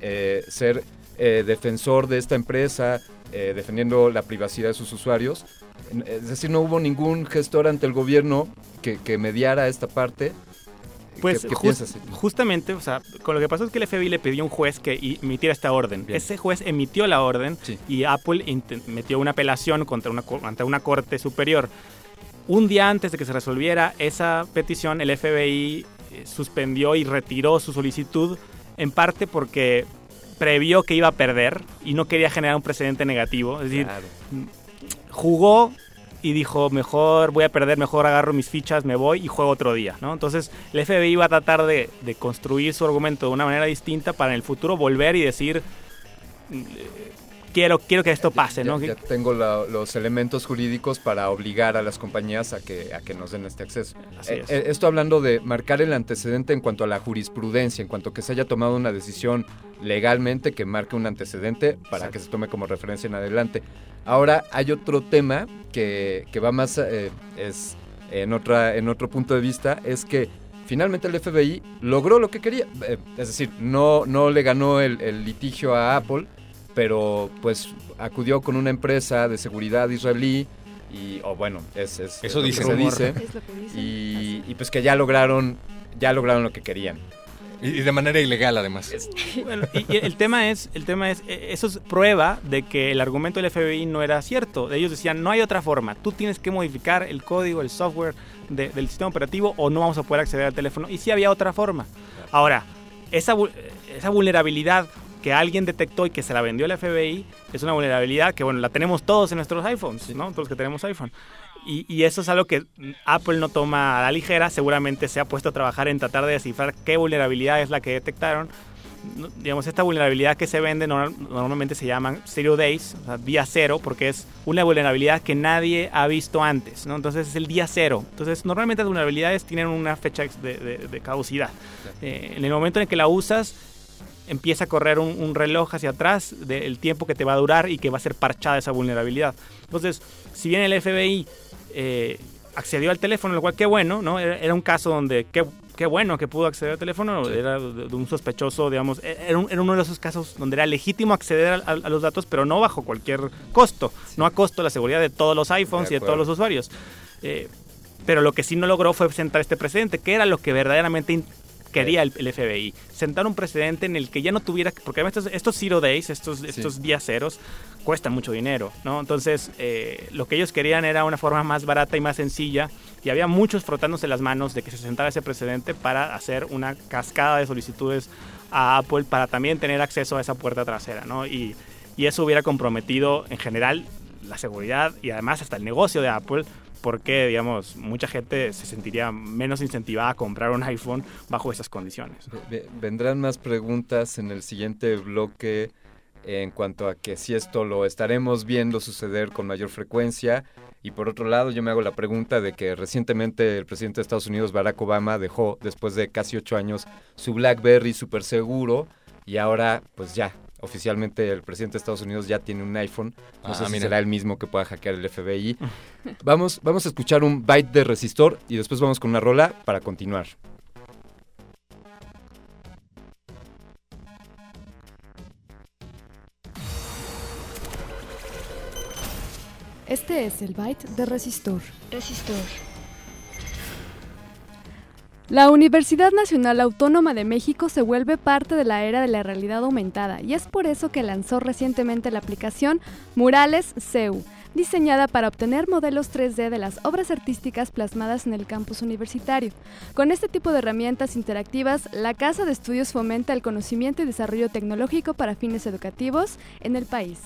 eh, ser eh, defensor de esta empresa, eh, defendiendo la privacidad de sus usuarios. Es decir, no hubo ningún gestor ante el gobierno que mediara esta parte. Pues justamente, o sea, con lo que pasó es que el FBI le pidió a un juez que emitiera esta orden. Ese juez emitió la orden y Apple metió una apelación contra una, co- ante una corte superior. Un día antes de que se resolviera esa petición, el FBI eh, suspendió y retiró su solicitud, en parte porque previó que iba a perder y no quería generar un precedente negativo. Es decir, jugó y dijo, mejor voy a perder, mejor agarro mis fichas, me voy y juego otro día, ¿no? Entonces el FBI iba a tratar de, de construir su argumento de una manera distinta para en el futuro volver y decir, mm, quiero, quiero que esto pase, ¿no? Ya tengo la- los elementos jurídicos para obligar a las compañías a que, a que nos den este acceso. Así Eh, es. eh, esto hablando de marcar el antecedente en cuanto a la jurisprudencia, en cuanto a que se haya tomado una decisión legalmente que marque un antecedente para que se tome como referencia en adelante. Ahora hay otro tema que, que va más, eh, es en, otra, en otro punto de vista, es que finalmente el FBI logró lo que quería. Eh, es decir, no, no le ganó el, el litigio a Apple, pero pues acudió con una empresa de seguridad israelí y, o bueno, es, es Eso lo que se dice. Es lo que dicen. Y, y pues que ya lograron, ya lograron lo que querían. Y, de manera ilegal, además. Bueno, y, el tema es, el tema es, eh, eso es prueba de que el argumento del FBI no era cierto. Ellos decían, no hay otra forma. Tú tienes que modificar el código, el software de- del sistema operativo o no vamos a poder acceder al teléfono. Y sí había otra forma. Ahora, esa, vu- esa vulnerabilidad que alguien detectó y que se la vendió el FBI es una vulnerabilidad que, bueno, la tenemos todos en nuestros iPhones, ¿no? Todos los que tenemos iPhone. Y, y eso es algo que Apple no toma a la ligera. Seguramente se ha puesto a trabajar en tratar de descifrar qué vulnerabilidad es la que detectaron. Digamos, esta vulnerabilidad que se vende normal- normalmente se llaman zero days, o sea, día cero, porque es una vulnerabilidad que nadie ha visto antes, ¿no? Entonces es el día cero. Entonces, normalmente las vulnerabilidades tienen una fecha de, de- de caducidad. Eh, en el momento en que la usas, empieza a correr un, un reloj hacia atrás del tiempo que te va a durar y que va a ser parchada esa vulnerabilidad. Entonces, si bien el FBI eh, accedió al teléfono, lo cual qué bueno, ¿no? Era, era un caso donde qué, qué bueno que pudo acceder al teléfono, era de, de un sospechoso, digamos, e- era, un- era uno de esos casos donde era legítimo acceder a, a- a los datos, pero no bajo cualquier costo, no a costo de la seguridad de todos los iPhones y de todos los usuarios. Eh, pero lo que sí no logró fue sentar este precedente, que era lo que verdaderamente quería el, el FBI. Sentar un precedente en el que ya no tuviera... Porque estos, estos zero days, estos, estos días ceros, cuestan mucho dinero, ¿no? Entonces, eh, lo que ellos querían era una forma más barata y más sencilla. Y había muchos frotándose las manos de que se sentara ese precedente para hacer una cascada de solicitudes a Apple para también tener acceso a esa puerta trasera, ¿no? Y, y eso hubiera comprometido en general la seguridad y además hasta el negocio de Apple porque, digamos, mucha gente se sentiría menos incentivada a comprar un iPhone bajo esas condiciones. Ve- Vendrán más preguntas en el siguiente bloque en cuanto a que si esto lo estaremos viendo suceder con mayor frecuencia. Y por otro lado, yo me hago la pregunta de que recientemente el presidente de Estados Unidos, Barack Obama, dejó después de casi ocho años su BlackBerry súper seguro y ahora pues ya. Oficialmente el presidente de Estados Unidos ya tiene un iPhone. No Ah, sé si mira. será el mismo que pueda hackear el FBI. Vamos, vamos a escuchar un byte de resistor y después vamos con una rola para continuar. Este es el byte de Resistor. Resistor. La Universidad Nacional Autónoma de México se vuelve parte de la era de la realidad aumentada y es por eso que lanzó recientemente la aplicación Murales CEU, diseñada para obtener modelos 3D de las obras artísticas plasmadas en el campus universitario. Con este tipo de herramientas interactivas, la Casa de Estudios fomenta el conocimiento y desarrollo tecnológico para fines educativos en el país.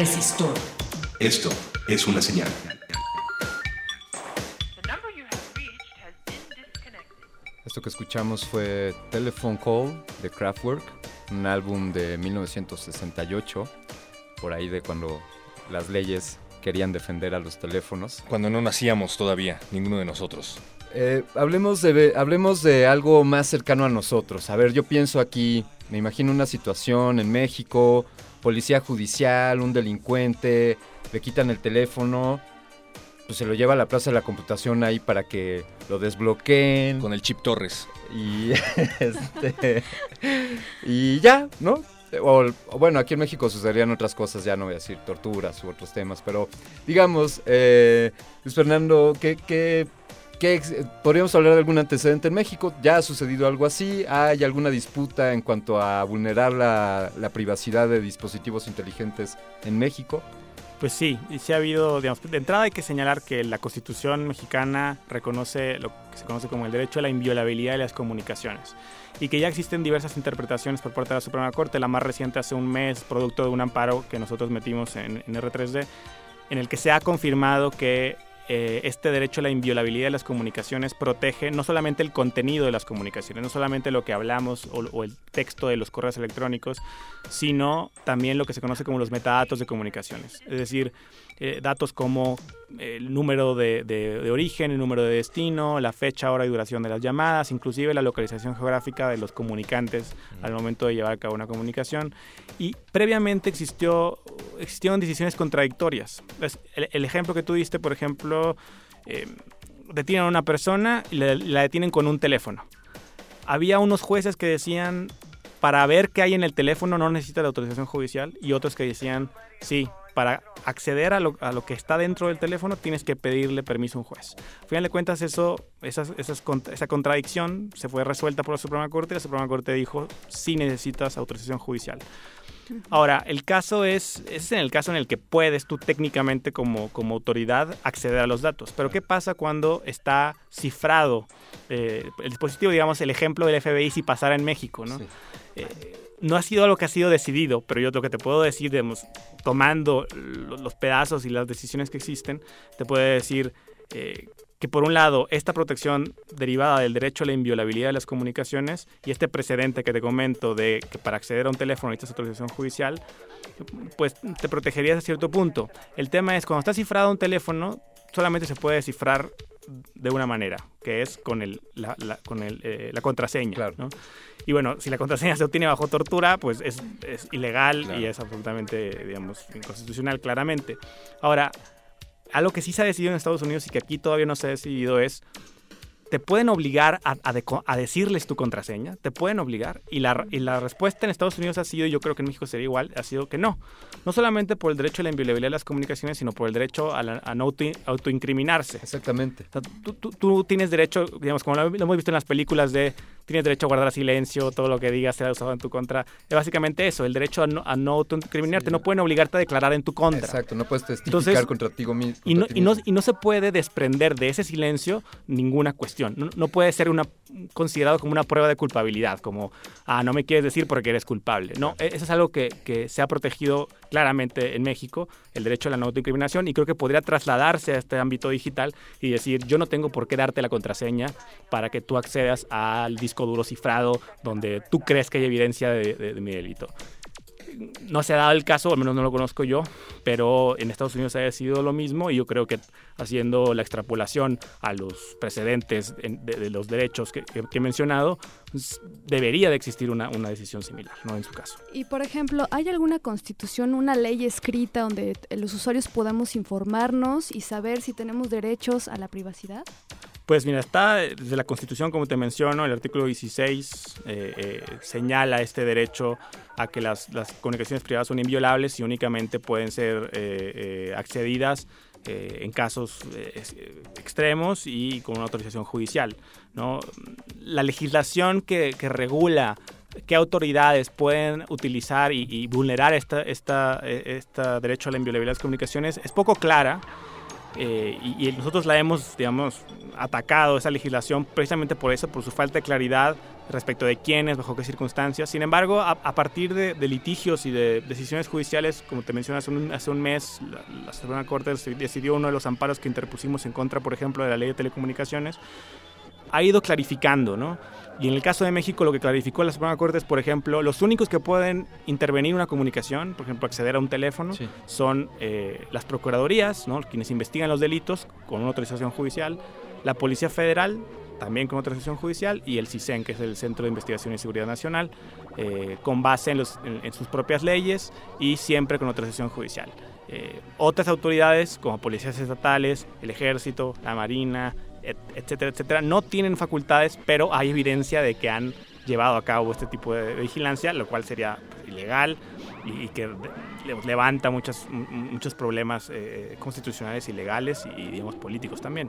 Resistor. Esto es una señal. Esto que escuchamos fue Telephone Call de Kraftwerk, un álbum de 1968, por ahí de cuando las leyes querían defender a los teléfonos. Cuando no nacíamos todavía, ninguno de nosotros. Eh, hablemos, de, hablemos de algo más cercano a nosotros. A ver, yo pienso aquí, me imagino una situación en México, policía judicial, un delincuente, le quitan el teléfono, pues se lo lleva a la plaza de la computación ahí para que lo desbloqueen. Con el chip Torres. Y, este, y ya, ¿no? O, bueno, aquí en México sucederían otras cosas, ya no voy a decir torturas u otros temas, pero digamos, eh, Luis Fernando, ¿qué, qué, podríamos hablar de algún antecedente en México? ¿Ya ha sucedido algo así? ¿Hay alguna disputa en cuanto a vulnerar la, privacidad de dispositivos inteligentes en México? Pues sí, y sí ha habido, digamos, de entrada hay que señalar que la Constitución mexicana reconoce lo que se conoce como el derecho a la inviolabilidad de las comunicaciones y que ya existen diversas interpretaciones por parte de la Suprema Corte, la más reciente hace un mes, producto de un amparo que nosotros metimos en R3D, en el que se ha confirmado que eh, este derecho a la inviolabilidad de las comunicaciones protege no solamente el contenido de las comunicaciones, no solamente lo que hablamos o, o el texto de los correos electrónicos, sino también lo que se conoce como los metadatos de comunicaciones. Es decir, eh, datos como el número de, de- de origen, el número de destino, la fecha, hora y duración de las llamadas, inclusive la localización geográfica de los comunicantes al momento de llevar a cabo una comunicación. Y previamente existió, existieron decisiones contradictorias. El, el ejemplo que tú diste, por ejemplo, eh, detienen a una persona y la, la detienen con un teléfono. Había unos jueces que decían, para ver qué hay en el teléfono no necesita la autorización judicial y otros que decían, sí, para acceder a lo, a lo que está dentro del teléfono tienes que pedirle permiso a un juez. Al final de cuentas, eso, esas, esas cont- esa contradicción se fue resuelta por la Suprema Corte y la Suprema Corte dijo, sí necesitas autorización judicial. Ahora, el caso es, es en el caso en el que puedes tú técnicamente como, como autoridad acceder a los datos. Pero ¿qué pasa cuando está cifrado eh, el dispositivo, digamos, el ejemplo del FBI si pasara en México, ¿no? Eh, no ha sido algo que ha sido decidido, pero yo lo que te puedo decir, digamos, tomando lo- los pedazos y las decisiones que existen, te puedo decir eh, que por un lado, esta protección derivada del derecho a la inviolabilidad de las comunicaciones y este precedente que te comento de que para acceder a un teléfono necesitas autorización judicial, pues te protegerías a cierto punto. El tema es, cuando está cifrado un teléfono, solamente se puede descifrar de una manera, que es con, el, la, la- con el, eh, la contraseña. ¿no? Y bueno, si la contraseña se obtiene bajo tortura, pues es, es ilegal y es absolutamente, digamos, inconstitucional, claramente. Ahora, algo que sí se ha decidido en Estados Unidos y que aquí todavía no se ha decidido es, te pueden obligar a, a deco- a decirles tu contraseña, te pueden obligar. Y la, y la respuesta en Estados Unidos ha sido, y yo creo que en México sería igual, ha sido que no. No solamente por el derecho a la inviolabilidad de las comunicaciones, sino por el derecho a, la- a no auto- autoincriminarse. Exactamente. tú, tú- tú tienes derecho, digamos, como lo, lo hemos visto en las películas de, tienes derecho a guardar silencio, todo lo que digas será usado en tu contra. Es básicamente eso, el derecho a no, no autoincriminarte. No pueden obligarte a declarar en tu contra. Exacto, no puedes testificar Entonces, contra ti mi- y no, contra ti y, no, mismo. y no se puede desprender de ese silencio ninguna cuestión. No, no puede ser una, considerado como una prueba de culpabilidad, como, ah, no me quieres decir porque eres culpable. No, eso es algo que, que se ha protegido claramente en México, el derecho a la no autoincriminación, y creo que podría trasladarse a este ámbito digital y decir, yo no tengo por qué darte la contraseña para que tú accedas al disco duro cifrado donde tú crees que hay evidencia de- de- de mi delito no se ha dado el caso, al menos no lo conozco yo, pero en Estados Unidos ha decidido lo mismo y yo creo que haciendo la extrapolación a los precedentes en- de, los derechos que, he mencionado, pues, debería de existir una, una decisión similar, ¿no? En su caso. Y por ejemplo, ¿hay alguna constitución, una ley escrita donde los usuarios podamos informarnos y saber si tenemos derechos a la privacidad? Pues mira, está desde la Constitución, como te menciono, el artículo 16 eh, eh, señala este derecho a que las, las comunicaciones privadas son inviolables y únicamente pueden ser eh, accedidas en casos extremos y con una autorización judicial. La legislación que, que regula qué autoridades pueden utilizar y, vulnerar esta, esta, eh, esta derecho a la inviolabilidad de las comunicaciones es poco clara eh, y, nosotros la hemos, digamos, atacado, esa legislación, precisamente por eso, por su falta de claridad respecto de quiénes, bajo qué circunstancias. Sin embargo, a, partir de, litigios y de decisiones judiciales, como te mencioné hace un, mes, la, la Corte decidió uno de los amparos que interpusimos en contra, por ejemplo, de la ley de telecomunicaciones, ha ido clarificando, ¿no? Y en el caso de México, lo que clarificó la Suprema Corte es, por ejemplo, los únicos que pueden intervenir en una comunicación, por ejemplo, acceder a un teléfono, sí. son eh, las procuradurías, ¿no? quienes investigan los delitos con una autorización judicial, la Policía Federal, también con autorización judicial, y el CISEN, que es el Centro de Investigación y Seguridad Nacional, eh, con base en, los, en, en, sus propias leyes y siempre con autorización judicial. Eh, otras autoridades, como policías estatales, el Ejército, la Marina, etcétera, etcétera, no tienen facultades, pero hay evidencia de que han llevado a cabo este tipo de vigilancia, lo cual sería pues, ilegal y, que levanta muchas, muchos problemas eh, constitucionales y legales y, digamos, políticos también.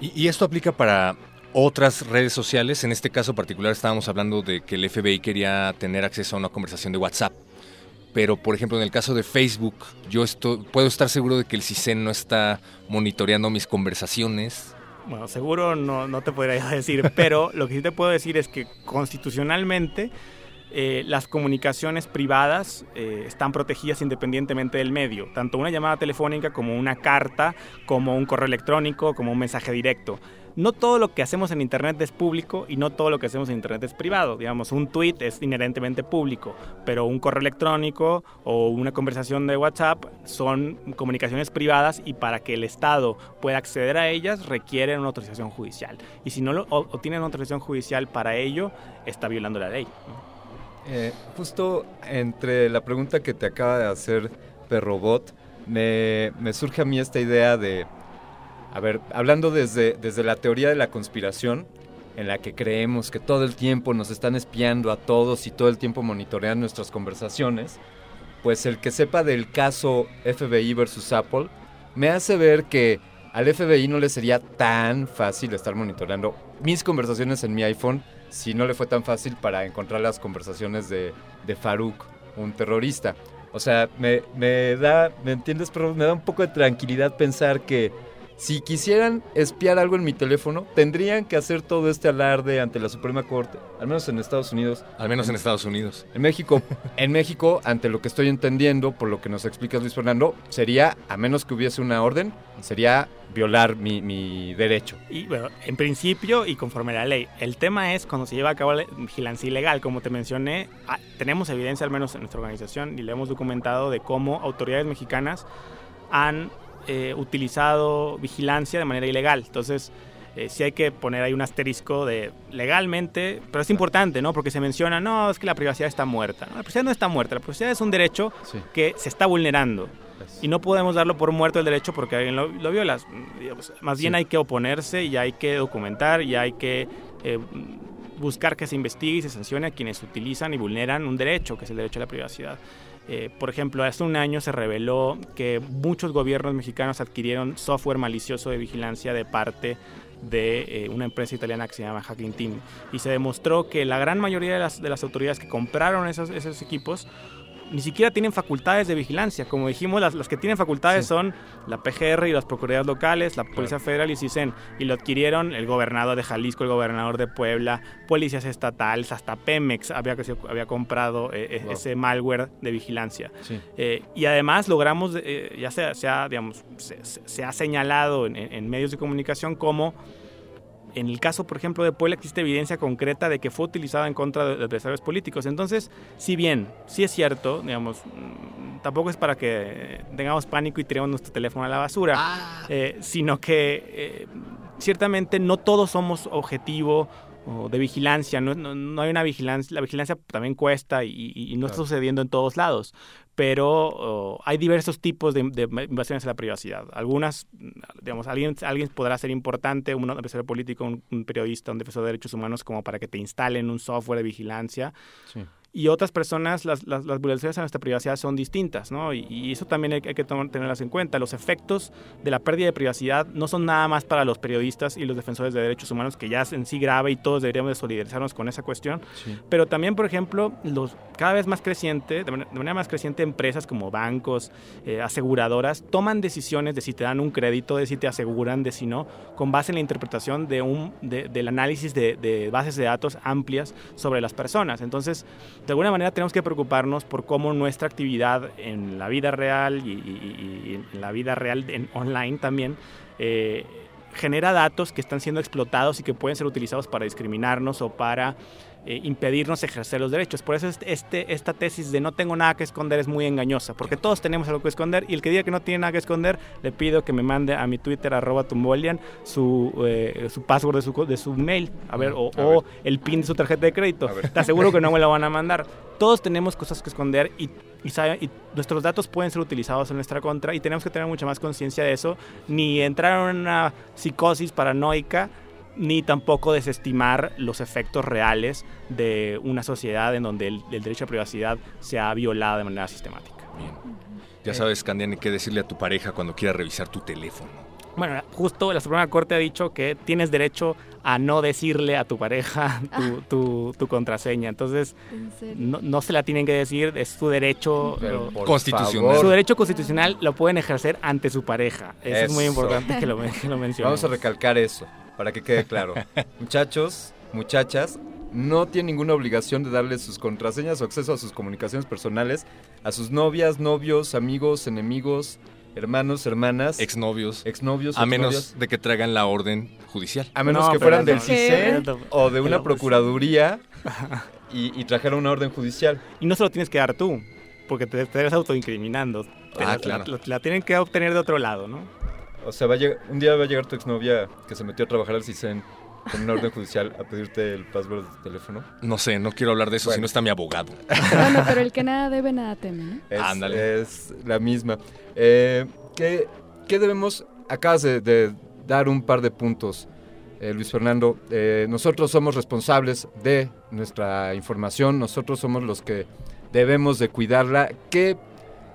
¿Y, ¿Y, esto aplica para otras redes sociales? En este caso particular estábamos hablando de que el FBI quería tener acceso a una conversación de WhatsApp. Pero, por ejemplo, en el caso de Facebook, yo estoy, puedo estar seguro de que el CISEN no está monitoreando mis conversaciones, bueno, seguro no, no te podría decir, pero lo que sí te puedo decir es que constitucionalmente eh, las comunicaciones privadas eh, están protegidas independientemente del medio, tanto una llamada telefónica como una carta, como un correo electrónico, como un mensaje directo. No todo lo que hacemos en Internet es público y no todo lo que hacemos en Internet es privado. Digamos, un tweet es inherentemente público, pero un correo electrónico o una conversación de WhatsApp son comunicaciones privadas y para que el Estado pueda acceder a ellas requieren una autorización judicial. Y si no lo, o, o tienen una autorización judicial para ello, está violando la ley. Eh, justo entre la pregunta que te acaba de hacer Perrobot, me surge a mí esta idea de, a ver, hablando desde, desde la teoría de la conspiración, en la que creemos que todo el tiempo nos están espiando a todos y todo el tiempo monitorean nuestras conversaciones, pues el que sepa del caso FBI versus Apple me hace ver que al FBI no le sería tan fácil estar monitoreando mis conversaciones en mi iPhone si no le fue tan fácil para encontrar las conversaciones de, de Farouk, un terrorista. O sea, me, me da, ¿me entiendes? Me da un poco de tranquilidad pensar que si quisieran espiar algo en mi teléfono, tendrían que hacer todo este alarde ante la Suprema Corte, al menos en Estados Unidos. Al menos en Estados Unidos. En México, en México, ante lo que estoy entendiendo, por lo que nos explicas Luis Fernando, sería, a menos que hubiese una orden, sería violar mi, mi, derecho. Y bueno, en principio y conforme a la ley. El tema es cuando se lleva a cabo la vigilancia ilegal. Como te mencioné, tenemos evidencia, al menos en nuestra organización, y le hemos documentado de cómo autoridades mexicanas han eh, utilizado vigilancia de manera ilegal. Entonces, eh, sí hay que poner ahí un asterisco de legalmente, pero es importante, ¿no? Porque se menciona, no, es que la privacidad está muerta. No, la privacidad no está muerta, la privacidad es un derecho sí. que se está vulnerando. Y no podemos darlo por muerto el derecho porque alguien lo, lo viola. Más bien sí. hay que oponerse y hay que documentar y hay que eh, buscar que se investigue y se sancione a quienes utilizan y vulneran un derecho, que es el derecho a la privacidad. Eh, por ejemplo, hace un año se reveló que muchos gobiernos mexicanos adquirieron software malicioso de vigilancia de parte de eh, una empresa italiana que se llama Hacking Team y se demostró que la gran mayoría de las, de las autoridades que compraron esos, esos equipos ni siquiera tienen facultades de vigilancia. Como dijimos, las, las que tienen facultades sí. son la PGR y las Procuradurías Locales, la Policía claro. Federal y CISEN. Y lo adquirieron el gobernador de Jalisco, el gobernador de Puebla, policías estatales, hasta Pemex había, había comprado eh, wow. ese malware de vigilancia. Sí. Eh, y además logramos, eh, ya se, se, ha, digamos, se, se ha señalado en, en medios de comunicación como en el caso, por ejemplo, de Puebla existe evidencia concreta de que fue utilizada en contra de adversarios políticos. Entonces, si bien, sí es cierto, digamos, tampoco es para que tengamos pánico y tiremos nuestro teléfono a la basura, ah. eh, sino que eh, ciertamente no todos somos objetivo de vigilancia, no, no, no, hay una vigilancia, la vigilancia también cuesta y, y no claro. está sucediendo en todos lados, pero oh, hay diversos tipos de, de, invasiones a la privacidad. Algunas, digamos, alguien, alguien podrá ser importante, un adversario político, un, un, periodista, un defensor de derechos humanos, como para que te instalen un software de vigilancia. Sí. Y otras personas las, las, las vulneraciones a nuestra privacidad son distintas, ¿no? Y, y eso también hay, hay que tomar, tenerlas en cuenta. Los efectos de la pérdida de privacidad no son nada más para los periodistas y los defensores de derechos humanos, que ya es en sí grave y todos deberíamos de solidarizarnos con esa cuestión, Sí. pero también, por ejemplo, los cada vez más creciente, de manera, de manera más creciente, empresas como bancos, eh, aseguradoras, toman decisiones de si te dan un crédito, de si te aseguran, de si no, con base en la interpretación de un, de- del análisis de, de bases de datos amplias sobre las personas. Entonces, de alguna manera tenemos que preocuparnos por cómo nuestra actividad en la vida real y, en la vida real en online también eh, genera datos que están siendo explotados y que pueden ser utilizados para discriminarnos o para eh, impedirnos ejercer los derechos. Por eso este, esta tesis de no tengo nada que esconder es muy engañosa, porque todos tenemos algo que esconder y el que diga que no tiene nada que esconder, le pido que me mande a mi Twitter, arroba tumbolian, su, eh, su password de su, de su mail, a ver, o, A o ver. el pin de su tarjeta de crédito. Te aseguro que no me lo van a mandar. Todos tenemos cosas que esconder y, y, sabe- y nuestros datos pueden ser utilizados en nuestra contra y tenemos que tener mucha más conciencia de eso, ni entrar en una psicosis paranoica ni tampoco desestimar los efectos reales de una sociedad en donde el, el derecho a privacidad se ha violado de manera sistemática. Ya sabes, Candiani, qué decirle a tu pareja cuando quiera revisar tu teléfono. Bueno, justo la Suprema Corte ha dicho que tienes derecho a no decirle a tu pareja tu, tu- tu contraseña. Entonces, no, no se la tienen que decir, es su derecho Pero lo- por Constitucional. favor. Su derecho constitucional lo pueden ejercer ante su pareja. Eso, es muy importante que lo, que lo mencionemos. Vamos a recalcar eso, para que quede claro. Muchachos, muchachas, no tienen ninguna obligación de darle sus contraseñas o acceso a sus comunicaciones personales a sus novias, novios, amigos, enemigos, hermanos, hermanas, Exnovios. exnovios, A menos de que traigan la orden judicial. A menos No, que fueran del no. ¿Qué? o de una pues, procuraduría y, y trajeran una orden judicial. Y no se lo tienes que dar tú, porque te te estás autoincriminando. Te Ah, la- claro. La, la tienen que obtener de otro lado, ¿no? O sea, va a un día va a llegar tu exnovia que se metió a trabajar al CISEN con una orden judicial a pedirte el password del teléfono. No sé, no quiero hablar de eso, Bueno. si no está mi abogado. Bueno, pero el que nada debe, nada teme, ¿no? Es, Ándale. es la misma. Eh, ¿qué, qué debemos? Acabas de, de dar un par de puntos, eh, Luis Fernando. Eh, nosotros somos responsables de nuestra información, nosotros somos los que debemos de cuidarla. ¿Qué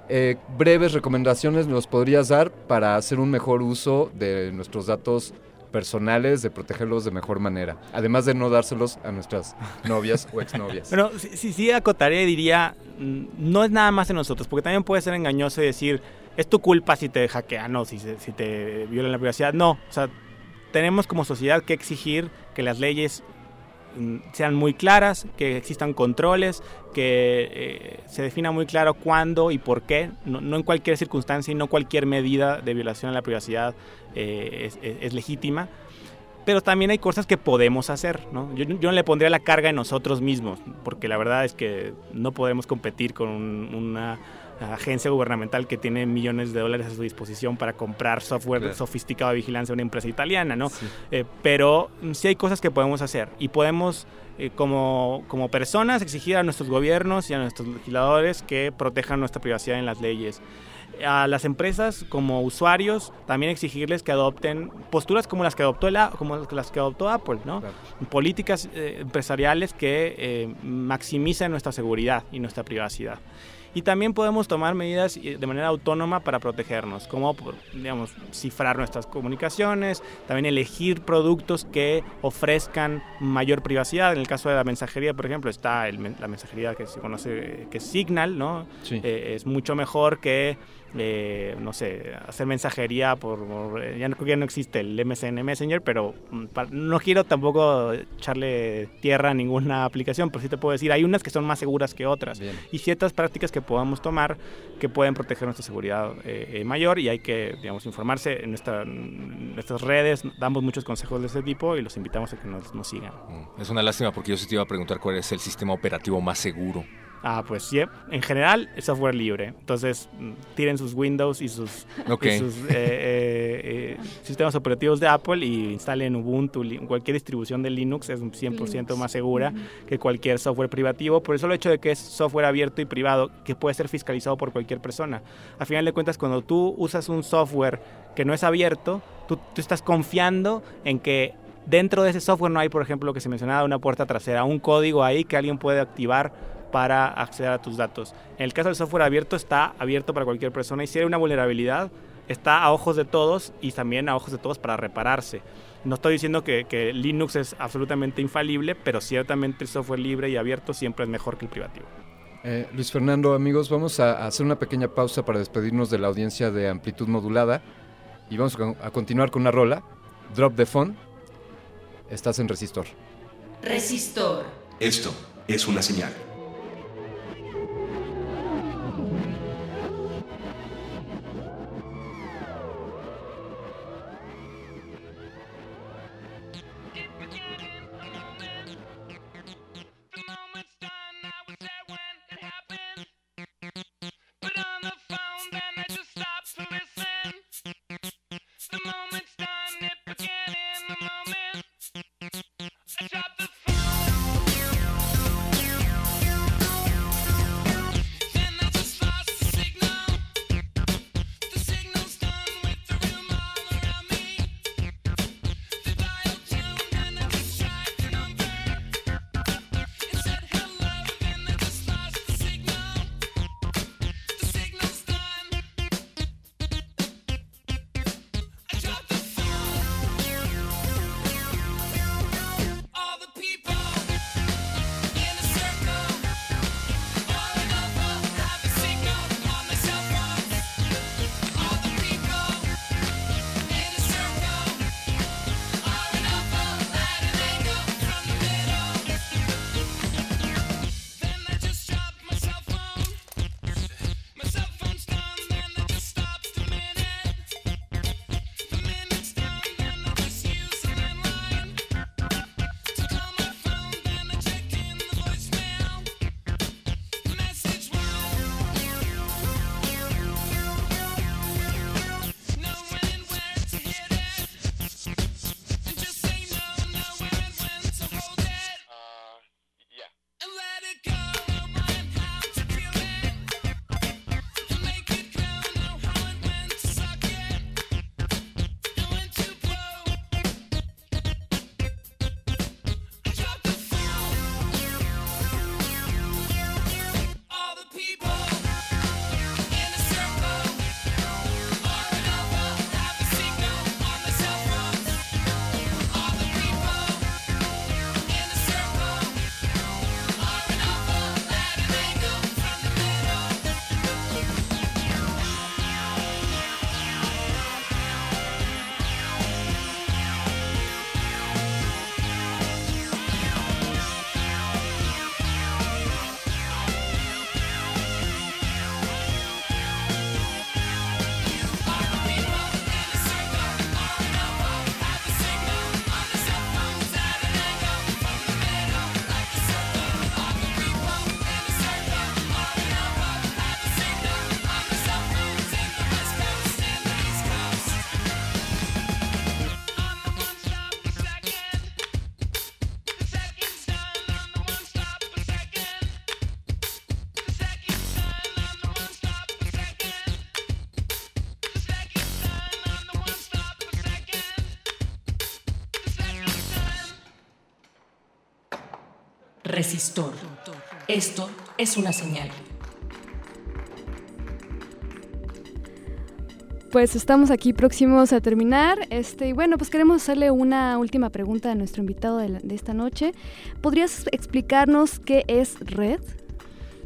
eh, breves recomendaciones nos podrías dar para hacer un mejor uso de nuestros datos personales, de protegerlos de mejor manera? Además de no dárselos a nuestras novias o exnovias. Bueno, sí, sí, sí acotaré, diría, mm, no es nada más de nosotros, porque también puede ser engañoso decir, es tu culpa si te hackean o si, si te violan la privacidad. No, o sea, tenemos como sociedad que exigir que las leyes sean muy claras, que existan controles, que eh, se defina muy claro cuándo y por qué, no, en cualquier circunstancia y no cualquier medida de violación a la privacidad eh, es, legítima. Pero también hay cosas que podemos hacer, ¿no? Yo, yo no le pondría la carga en nosotros mismos, porque la verdad es que no podemos competir con un- una agencia gubernamental que tiene millones de dólares a su disposición para comprar software Claro. sofisticado de vigilancia a una empresa italiana, ¿no? Eh, pero sí hay cosas que podemos hacer y podemos eh, como, como personas exigir a nuestros gobiernos y a nuestros legisladores que protejan nuestra privacidad en las leyes. A las empresas como usuarios también exigirles que adopten posturas como las que adoptó, como las que adoptó Apple, ¿no? Políticas eh, empresariales que eh, maximicen nuestra seguridad y nuestra privacidad. Y también podemos tomar medidas eh, de manera autónoma para protegernos, como digamos, cifrar nuestras comunicaciones, también elegir productos que ofrezcan mayor privacidad. En el caso de la mensajería, por ejemplo, está el la mensajería que se conoce eh, que es Signal, ¿no? Sí. Eh, es mucho mejor que, eh, no sé, hacer mensajería por... por- eh, ya no, creo que ya no existe el MSN Messenger, pero mm, no quiero tampoco echarle tierra a ninguna aplicación, pero sí te puedo decir, hay unas que son más seguras que otras Bien. y ciertas prácticas que podamos tomar que pueden proteger nuestra seguridad eh, mayor y hay que, digamos, informarse en, nuestra- en nuestras redes, damos muchos consejos de ese tipo y los invitamos a que nos, nos sigan. Mm, Es una lástima porque yo sí te iba a preguntar cuál es el sistema operativo más seguro. Ah, pues sí, en general es software libre. Entonces, mm, tiren sus Windows y sus, Ok. y sus, eh, eh, eh, sistemas operativos de Apple y instalen Ubuntu. Cualquier distribución de Linux es un 100% Linux. más segura que cualquier software privativo. Por eso el hecho de que es software abierto y privado, que puede ser fiscalizado por cualquier persona. A final de cuentas, cuando tú usas un software que no es abierto, tú, tú estás confiando en que dentro de ese software no hay, por ejemplo, lo que se mencionaba, una puerta trasera, un código ahí que alguien puede activar para acceder a tus datos. En el caso del software abierto está abierto para cualquier persona y si hay una vulnerabilidad está a ojos de todos y también a ojos de todos para repararse. No estoy diciendo que, que Linux es absolutamente infalible, pero ciertamente el software libre y abierto siempre es mejor que el privativo. Eh, Luis Fernando, amigos, vamos a hacer una pequeña pausa para despedirnos de la audiencia de amplitud modulada y vamos a, a continuar con una rola. Drop the phone. Estás en resistor. Resistor. Esto es una señal. Es una señal. Pues estamos aquí próximos a terminar. Este, y bueno, pues queremos hacerle una última pregunta a nuestro invitado de, la- de esta noche. ¿Podrías explicarnos qué es Red?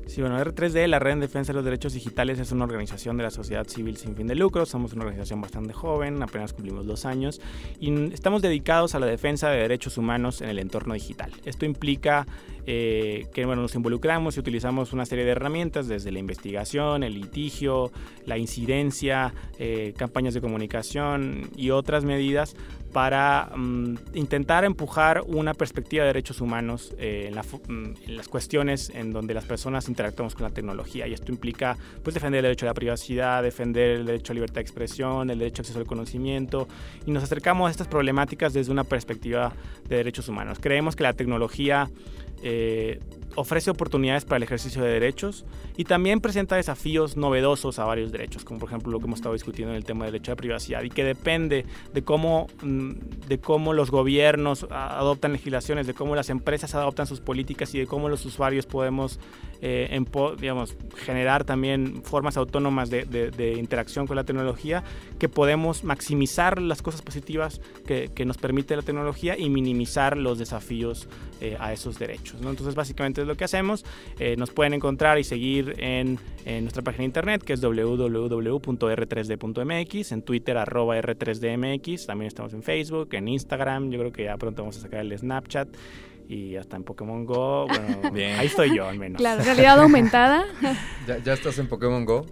Sí, bueno, R3D, la Red en Defensa de los Derechos Digitales, es una organización de la sociedad civil sin fin de lucro. Somos una organización bastante joven, apenas cumplimos dos años y estamos dedicados a la defensa de derechos humanos en el entorno digital. Esto implica eh, que bueno, nos involucramos y utilizamos una serie de herramientas desde la investigación, el litigio, la incidencia, eh, campañas de comunicación y otras medidas para mm, intentar empujar una perspectiva de derechos humanos eh, en, la mm, en las cuestiones en donde las personas interactuamos con la tecnología. Y esto implica pues, defender el derecho a la privacidad, defender el derecho a libertad de expresión, el derecho a acceso al conocimiento. Y nos acercamos a estas problemáticas desde una perspectiva de derechos humanos. Creemos que la tecnología eh, ofrece oportunidades para el ejercicio de derechos y también presenta desafíos novedosos a varios derechos, como por ejemplo lo que hemos estado discutiendo en el tema del derecho de privacidad y que depende de cómo, mm, de cómo los gobiernos a- adoptan legislaciones, de cómo las empresas adoptan sus políticas y de cómo los usuarios podemos eh, empo- digamos, generar también formas autónomas de, de- de interacción con la tecnología, que podemos maximizar las cosas positivas que, que nos permite la tecnología y minimizar los desafíos eh, a esos derechos. ¿no? Entonces, básicamente es lo que hacemos. Eh, nos pueden encontrar y seguir en, nuestra página de internet, que es www.r3d.mx, en Twitter, arroba r3dmx, también estamos en Facebook, en Instagram, yo creo que ya pronto vamos a sacar el Snapchat. Y hasta en Pokémon Go, bueno, Bien. ahí estoy yo al menos. Claro, realidad aumentada. ¿Ya, ya estás en Pokémon Go?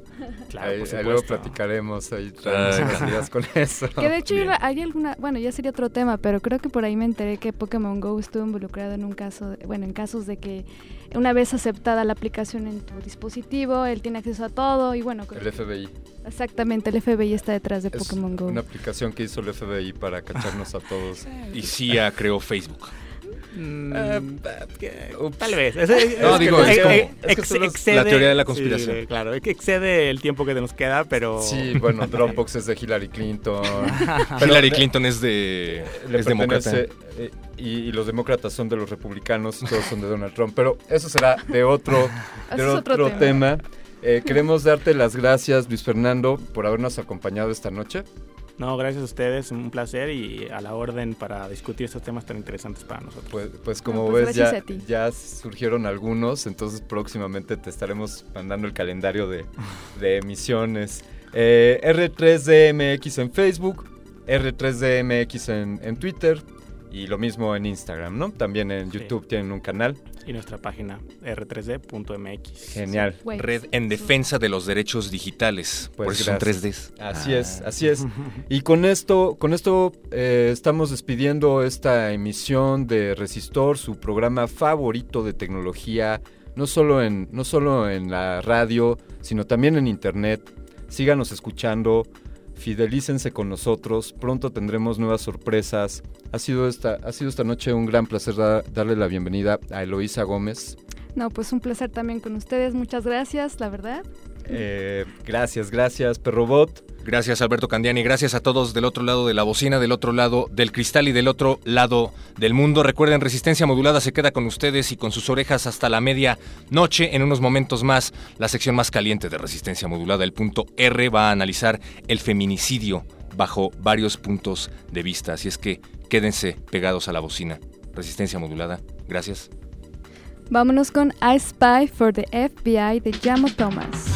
Claro, ahí, por ahí luego platicaremos ahí con eso. Que de hecho iba- hay alguna, bueno, ya sería otro tema, pero creo que por ahí me enteré que Pokémon Go estuvo involucrado en un caso, de- bueno, en casos de que una vez aceptada la aplicación en tu dispositivo, él tiene acceso a todo y bueno, creo El que- FBI. exactamente, el FBI está detrás de Es Pokémon Go. una aplicación que hizo el FBI para cacharnos a todos. Y CIA creó Facebook. Mm, Ups. Tal vez. Es- es- No, es digo, que- es eh, como- eh, es que ex- solo es excede- la teoría de la conspiración. sí, claro, que excede el tiempo que nos queda, pero... Sí, bueno, Dropbox es de Hillary Clinton. Hillary Clinton es de es demócrata. eh, y, y los demócratas son de los republicanos y todos son de Donald Trump. Pero eso será de otro, de otro tema. Eh, queremos darte las gracias, Luis Fernando, por habernos acompañado esta noche. No, gracias a ustedes, un placer y a la orden para discutir estos temas tan interesantes para nosotros. Pues, pues como No, pues ves, ya, ya surgieron algunos, entonces próximamente te estaremos mandando el calendario de, de emisiones. Eh, R3DMX en Facebook, R3DMX en, en Twitter y lo mismo en Instagram, ¿no? También en YouTube tienen un canal. Y nuestra página r3d.mx. Genial. Red en defensa de los derechos digitales. Por Pues eso son gracias. 3Ds. Así Ah. es, así es. Y con esto, con esto eh, estamos despidiendo esta emisión de Resistor, su programa favorito de tecnología, no solo en, no solo en la radio, sino también en internet. Síganos escuchando, fidelícense con nosotros, pronto tendremos nuevas sorpresas. Ha sido esta, ha sido esta noche un gran placer da- darle la bienvenida a Eloísa Gómez. No, pues un placer también con ustedes, muchas gracias, la verdad. Eh, gracias, gracias, Perrobot. Gracias Alberto Candiani, gracias a todos del otro lado de la bocina, del otro lado del cristal y del otro lado del mundo. Recuerden, Resistencia Modulada se queda con ustedes y con sus orejas hasta la media noche. En unos momentos más, la sección más caliente de Resistencia Modulada, el punto R, va a analizar el feminicidio bajo varios puntos de vista. Así es que quédense pegados a la bocina. Resistencia Modulada, gracias. Vámonos con I Spy for the FBI de Jamo Thomas.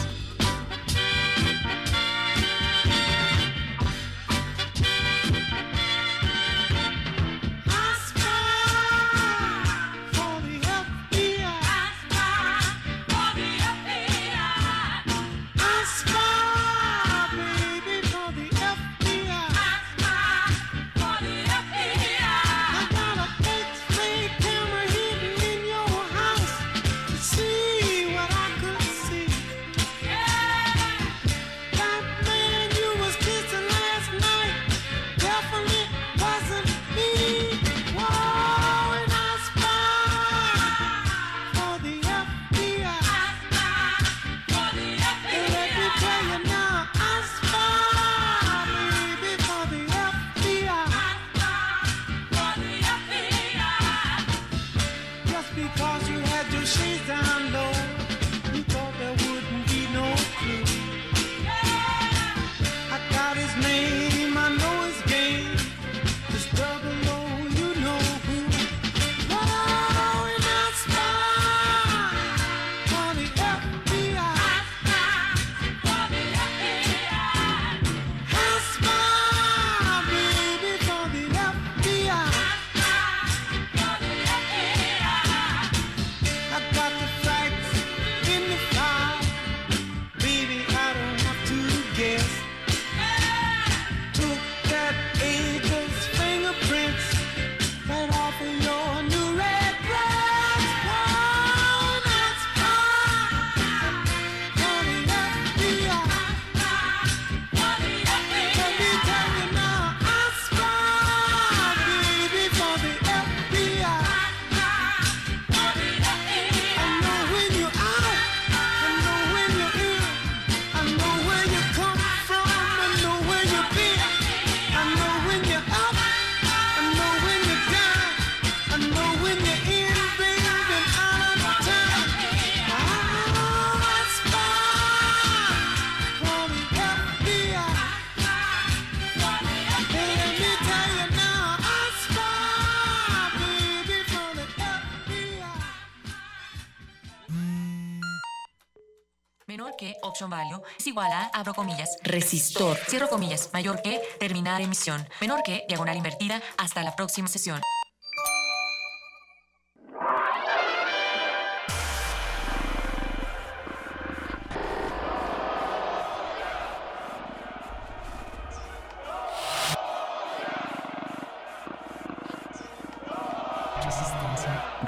Que option value es igual a, abro comillas, resistor, cierro comillas, mayor que, terminar emisión, menor que, diagonal invertida, hasta la próxima sesión.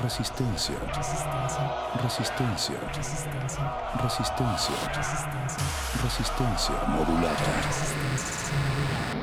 Resistencia. Resistencia. Resistencia. Resistencia modulada. Resistencia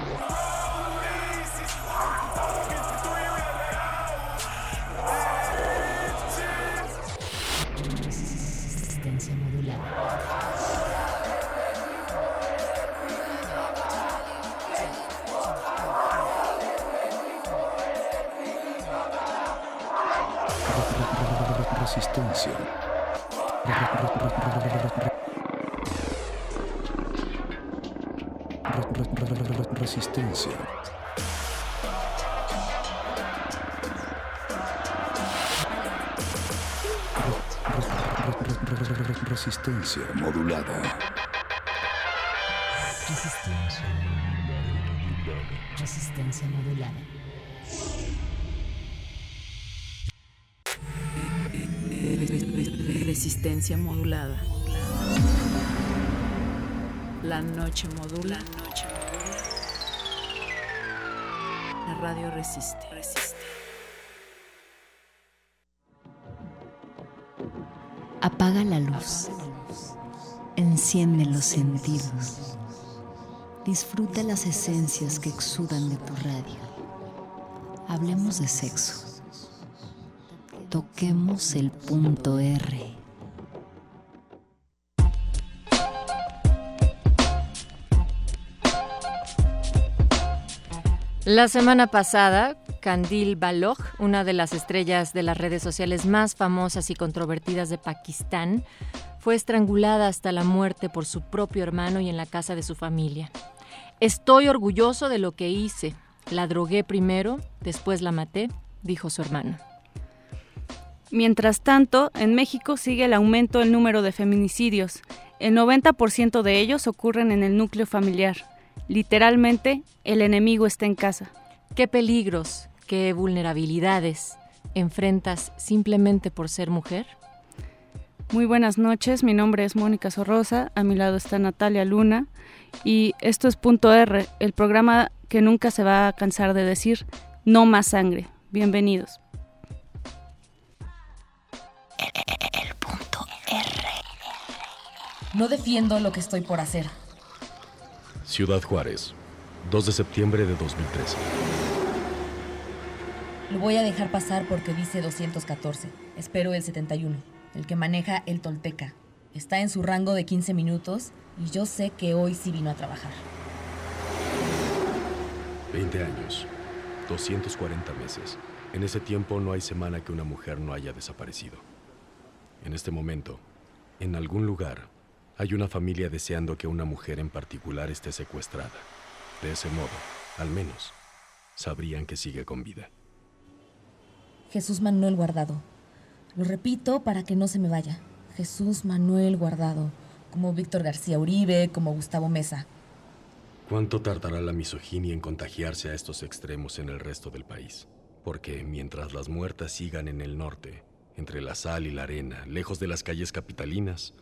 La noche modula. La radio resiste. Apaga la luz. Enciende los sentidos. Disfruta las esencias que exudan de tu radio. Hablemos de sexo. Toquemos el punto R. La semana pasada, Kandil Balogh, una de las estrellas de las redes sociales más famosas y controvertidas de Pakistán, fue estrangulada hasta la muerte por su propio hermano y en la casa de su familia. Estoy orgulloso de lo que hice. La drogué primero, después la maté, dijo su hermano. Mientras tanto, en México sigue el aumento del número de feminicidios. El 90% de ellos ocurren en el núcleo familiar. Literalmente, el enemigo está en casa. ¿Qué peligros, qué vulnerabilidades enfrentas simplemente por ser mujer? Muy buenas noches, mi nombre es Mónica Sorrosa, a mi lado está Natalia Luna y esto es Punto R, el programa que nunca se va a cansar de decir no más sangre. Bienvenidos. El punto R. No defiendo lo que estoy por hacer. Ciudad Juárez, 2 de septiembre de 2013. Lo voy a dejar pasar porque dice 214. Espero el 71, el que maneja el Tolteca. Está en su rango de 15 minutos y yo sé que hoy sí vino a trabajar. 20 años, 240 meses. En ese tiempo no hay semana que una mujer no haya desaparecido. En este momento, en algún lugar, hay una familia deseando que una mujer en particular esté secuestrada. De ese modo, al menos, sabrían que sigue con vida. Jesús Manuel Guardado. Lo repito para que no se me vaya. Jesús Manuel Guardado. Como Víctor García Uribe, como Gustavo Mesa. ¿Cuánto tardará la misoginia en contagiarse a estos extremos en el resto del país? Porque mientras las muertas sigan en el norte, entre la sal y la arena, lejos de las calles capitalinas,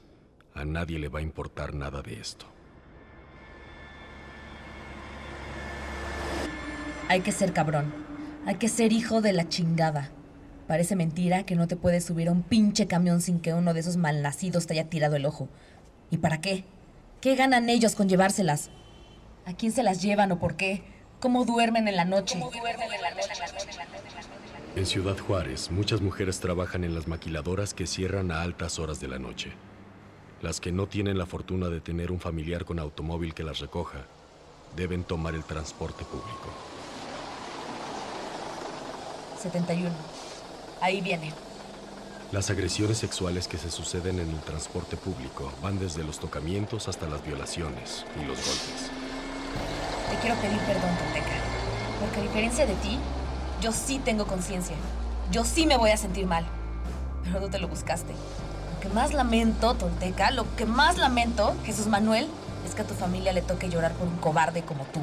a nadie le va a importar nada de esto. Hay que ser cabrón. Hay que ser hijo de la chingada. Parece mentira que no te puedes subir a un pinche camión sin que uno de esos malnacidos te haya tirado el ojo. ¿Y para qué? ¿Qué ganan ellos con llevárselas? ¿A quién se las llevan o por qué? ¿Cómo duermen en la noche? En Ciudad Juárez, muchas mujeres trabajan en las maquiladoras que cierran a altas horas de la noche. Las que no tienen la fortuna de tener un familiar con automóvil que las recoja, deben tomar el transporte público. 71. Ahí viene. Las agresiones sexuales que se suceden en el transporte público van desde los tocamientos hasta las violaciones y los golpes. Te quiero pedir perdón, Tolteca. Porque a diferencia de ti, yo sí tengo conciencia. Yo sí me voy a sentir mal. Pero tú te lo buscaste. Que más lamento, Tolteca, lo que más lamento, Jesús Manuel, es que a tu familia le toque llorar por un cobarde como tú.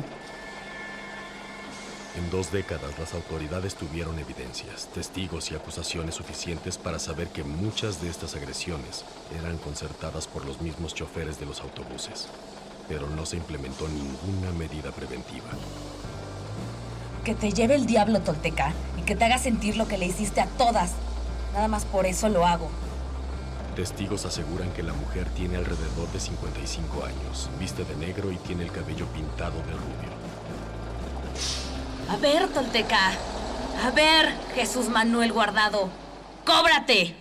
En dos décadas las autoridades tuvieron evidencias, testigos y acusaciones suficientes para saber que muchas de estas agresiones eran concertadas por los mismos choferes de los autobuses, pero no se implementó ninguna medida preventiva. Que te lleve el diablo, Tolteca, y que te haga sentir lo que le hiciste a todas. Nada más por eso lo hago. Testigos aseguran que la mujer tiene alrededor de 55 años, viste de negro y tiene el cabello pintado de rubio. A ver, Tolteca. A ver, Jesús Manuel Guardado. ¡Cóbrate!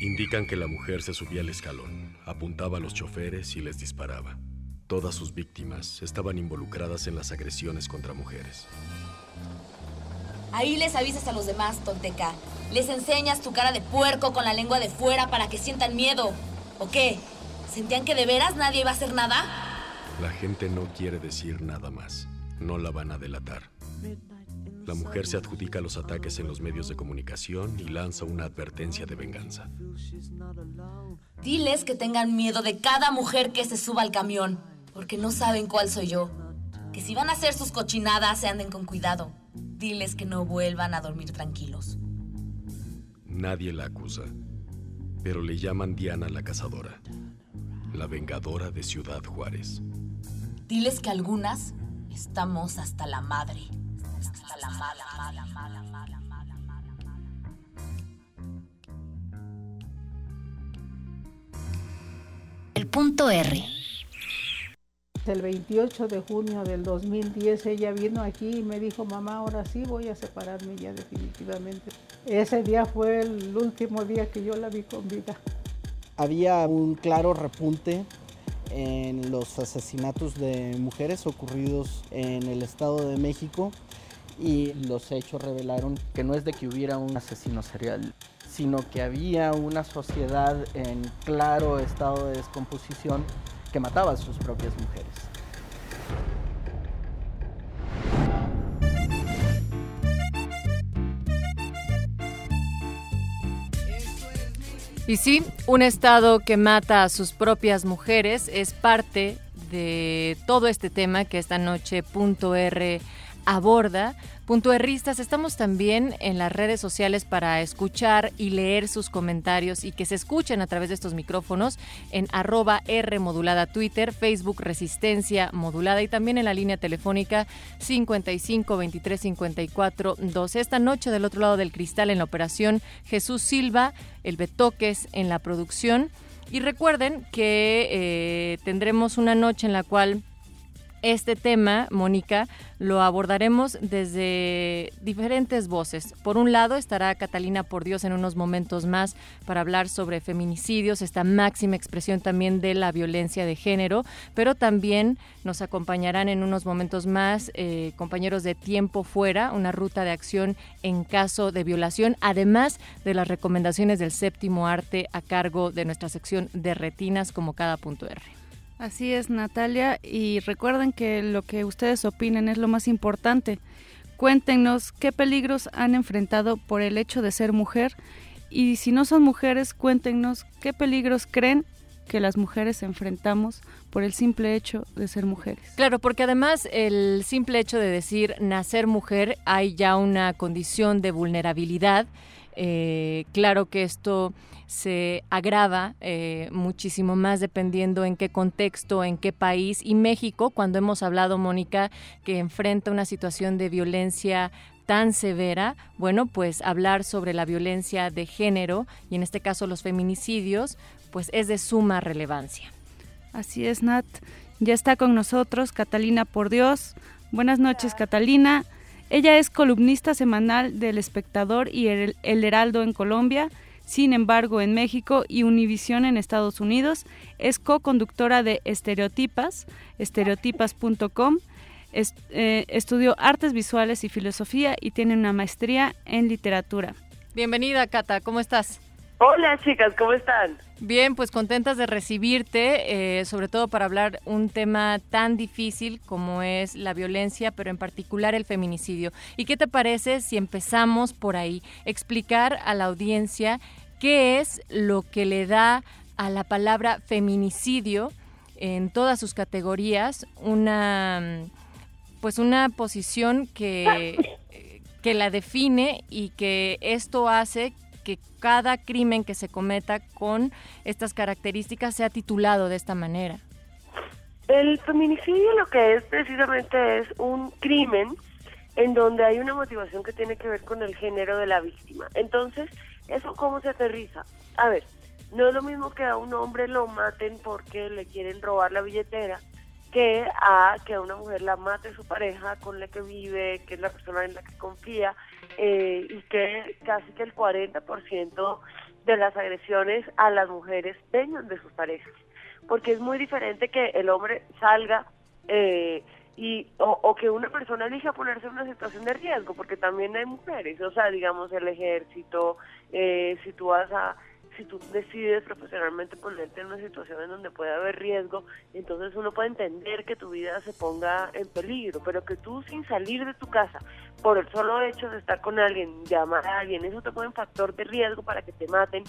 Indican que la mujer se subía al escalón, apuntaba a los choferes y les disparaba. Todas sus víctimas estaban involucradas en las agresiones contra mujeres. Ahí les avisas a los demás, Tolteca. Les enseñas tu cara de puerco con la lengua de fuera para que sientan miedo. ¿O qué? ¿Sentían que de veras nadie iba a hacer nada? La gente no quiere decir nada más. No la van a delatar. La mujer se adjudica los ataques en los medios de comunicación y lanza una advertencia de venganza. Diles que tengan miedo de cada mujer que se suba al camión, porque no saben cuál soy yo. Que si van a hacer sus cochinadas, se anden con cuidado. Diles que no vuelvan a dormir tranquilos. Nadie la acusa, pero le llaman Diana la Cazadora, la vengadora de Ciudad Juárez. Diles que algunas estamos hasta la madre. Hasta la mala, mala, mala, mala, mala, mala. El punto R. El 28 de junio del 2010 ella vino aquí y me dijo, mamá, ahora sí voy a separarme ya definitivamente. Ese día fue el último día que yo la vi con vida. Había un claro repunte en los asesinatos de mujeres ocurridos en el Estado de México y los hechos revelaron que no es de que hubiera un asesino serial, sino que había una sociedad en claro estado de descomposición que mataba a sus propias mujeres. Y sí, un Estado que mata a sus propias mujeres es parte de todo este tema que esta noche R aborda. Punto Rristas, estamos también en las redes sociales para escuchar y leer sus comentarios y que se escuchen a través de estos micrófonos en arroba R modulada Twitter, Facebook Resistencia modulada y también en la línea telefónica 55 23 54 12. Esta noche del otro lado del cristal en la operación Jesús Silva, el Betoques en la producción. Y recuerden que eh, tendremos una noche en la cual este tema, Mónica, lo abordaremos desde diferentes voces. Por un lado estará Catalina Por Dios en unos momentos más para hablar sobre feminicidios, esta máxima expresión también de la violencia de género, pero también nos acompañarán en unos momentos más eh, compañeros de Tiempo Fuera, una ruta de acción en caso de violación, además de las recomendaciones del séptimo arte a cargo de nuestra sección de retinas como cada punto R. Así es, Natalia, y recuerden que lo que ustedes opinen es lo más importante. Cuéntenos qué peligros han enfrentado por el hecho de ser mujer y si no son mujeres, cuéntenos qué peligros creen que las mujeres enfrentamos por el simple hecho de ser mujeres. Claro, porque además el simple hecho de decir nacer mujer hay ya una condición de vulnerabilidad. Eh, claro que esto se agrava eh, muchísimo más dependiendo en qué contexto, en qué país. Y México, cuando hemos hablado, Mónica, que enfrenta una situación de violencia tan severa, bueno, pues hablar sobre la violencia de género y en este caso los feminicidios, pues es de suma relevancia. Así es, Nat. Ya está con nosotros Catalina Por Dios. Buenas noches, Catalina. Ella es columnista semanal del Espectador y el, el Heraldo en Colombia sin embargo, en México y Univisión en Estados Unidos es co-conductora de Estereotipas, estereotipas.com. eh, estudió artes visuales y filosofía y tiene una maestría en literatura. Bienvenida, Cata, ¿cómo estás? Hola chicas, ¿cómo están? Bien, pues contentas de recibirte, eh, sobre todo para hablar un tema tan difícil como es la violencia, pero en particular el feminicidio. ¿Y qué te parece si empezamos por ahí? Explicar a la audiencia qué es lo que le da a la palabra feminicidio en todas sus categorías una pues una posición que, que la define y que esto hace que cada crimen que se cometa con estas características sea titulado de esta manera. El feminicidio lo que es precisamente es un crimen en donde hay una motivación que tiene que ver con el género de la víctima. Entonces, ¿eso cómo se aterriza? A ver, no es lo mismo que a un hombre lo maten porque le quieren robar la billetera que a que a una mujer la mate su pareja con la que vive, que es la persona en la que confía, eh, y que casi que el 40% de las agresiones a las mujeres vengan de sus parejas. Porque es muy diferente que el hombre salga eh, y o, o, que una persona elija ponerse en una situación de riesgo, porque también hay mujeres, o sea, digamos el ejército, eh, si tú vas a si tú decides profesionalmente ponerte en una situación en donde puede haber riesgo, entonces uno puede entender que tu vida se ponga en peligro, pero que tú sin salir de tu casa, por el solo hecho de estar con alguien, llamar a alguien, eso te pone un factor de riesgo para que te maten,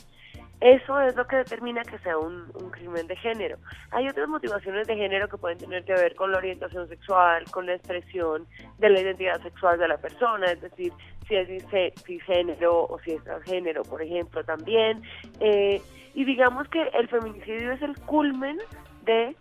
eso es lo que determina que sea un, crimen de género. Hay otras motivaciones de género que pueden tener que ver con la orientación sexual, con la expresión de la identidad sexual de la persona, es decir, si es cisgénero o si es transgénero, por ejemplo, también. Eh, y digamos que el feminicidio es el culmen de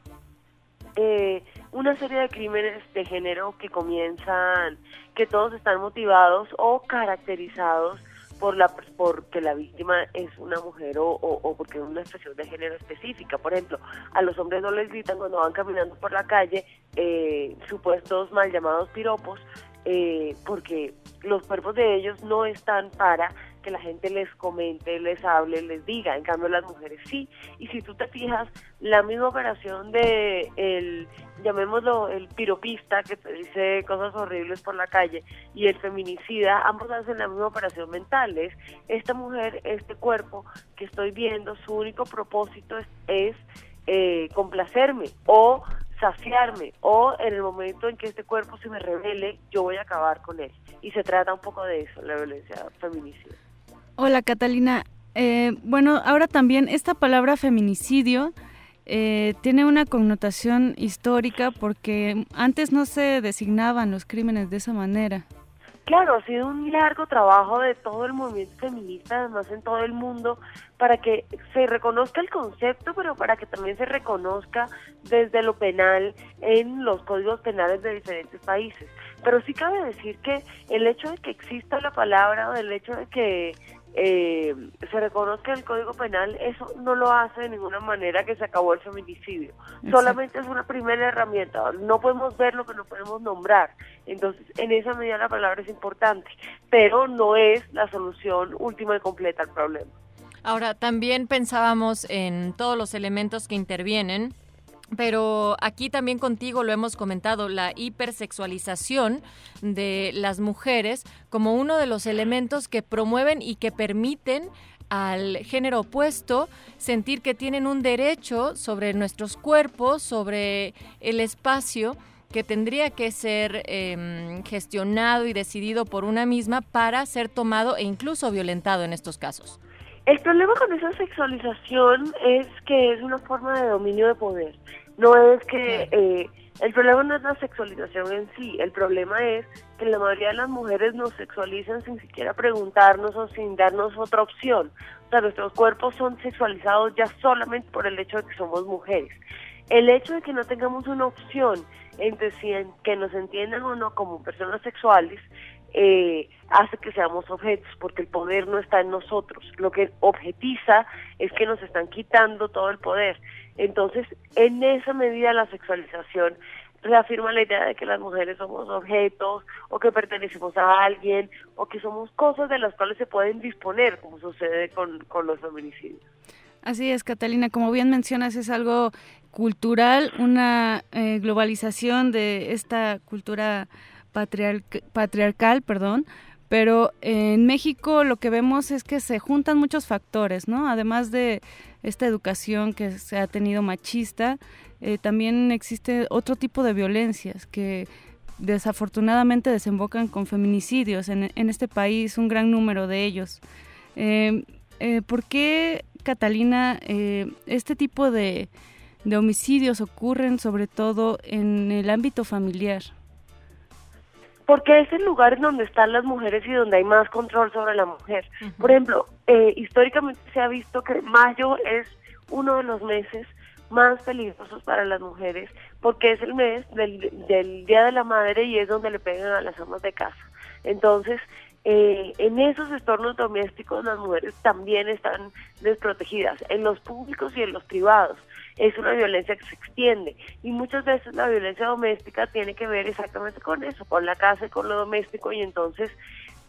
eh, una serie de crímenes de género que comienzan, que todos están motivados o caracterizados por la porque la víctima es una mujer o, o, o, porque es una expresión de género específica. Por ejemplo, a los hombres no les gritan cuando van caminando por la calle eh, supuestos mal llamados piropos, eh, porque los cuerpos de ellos no están para que la gente les comente, les hable, les diga, en cambio las mujeres sí. Y si tú te fijas, la misma operación de el, llamémoslo, el piropista que te dice cosas horribles por la calle y el feminicida, ambos hacen la misma operación mental. Es esta mujer, este cuerpo que estoy viendo, su único propósito es, eh, complacerme o saciarme o en el momento en que este cuerpo se me revele, yo voy a acabar con él. Y se trata un poco de eso, la violencia feminicida. Hola Catalina. Eh, bueno, ahora también esta palabra feminicidio eh, tiene una connotación histórica porque antes no se designaban los crímenes de esa manera. Claro, ha sido un largo trabajo de todo el movimiento feminista, además en todo el mundo, para que se reconozca el concepto, pero para que también se reconozca desde lo penal en los códigos penales de diferentes países. Pero sí cabe decir que el hecho de que exista la palabra o el hecho de que eh, se reconozca el Código Penal, eso no lo hace de ninguna manera que se acabó el feminicidio. Solamente es una primera herramienta. No podemos ver lo que no podemos nombrar. Entonces, en esa medida la palabra es importante, pero no es la solución última y completa al problema. Ahora, también pensábamos en todos los elementos que intervienen pero aquí también contigo lo hemos comentado, la hipersexualización de las mujeres como uno de los elementos que promueven y que permiten al género opuesto sentir que tienen un derecho sobre nuestros cuerpos, sobre el espacio que tendría que ser eh, gestionado y decidido por una misma para ser tomado e incluso violentado en estos casos. El problema con esa sexualización es que es una forma de dominio de poder. No es que eh, el problema no es la sexualización en sí, el problema es que la mayoría de las mujeres nos sexualizan sin siquiera preguntarnos o sin darnos otra opción. O sea, nuestros cuerpos son sexualizados ya solamente por el hecho de que somos mujeres. El hecho de que no tengamos una opción entre si que nos entiendan o no como personas sexuales eh, hace que seamos objetos, porque el poder no está en nosotros. Lo que objetiza es que nos están quitando todo el poder. Entonces, en esa medida la sexualización reafirma la idea de que las mujeres somos objetos o que pertenecemos a alguien o que somos cosas de las cuales se pueden disponer, como sucede con, con los feminicidios. Así es, Catalina, como bien mencionas, es algo cultural, una eh, globalización de esta cultura patriarcal, perdón, Pero en México lo que vemos es que se juntan muchos factores, ¿no? Además de esta educación que se ha tenido machista, eh, también existe otro tipo de violencias que desafortunadamente desembocan con feminicidios en, este país, un gran número de ellos. Eh, eh, ¿Por qué, Catalina, eh, este tipo de homicidios ocurren sobre todo en el ámbito familiar? Porque es el lugar en donde están las mujeres y donde hay más control sobre la mujer. Por ejemplo, eh, históricamente se ha visto que mayo es uno de los meses más peligrosos para las mujeres porque es el mes del, del Día de la Madre y es donde le pegan a las amas de casa. Entonces, eh, en esos entornos domésticos las mujeres también están desprotegidas, en los públicos y en los privados. Es una violencia que se extiende. Y muchas veces la violencia doméstica tiene que ver exactamente con eso, con la casa y con lo doméstico y entonces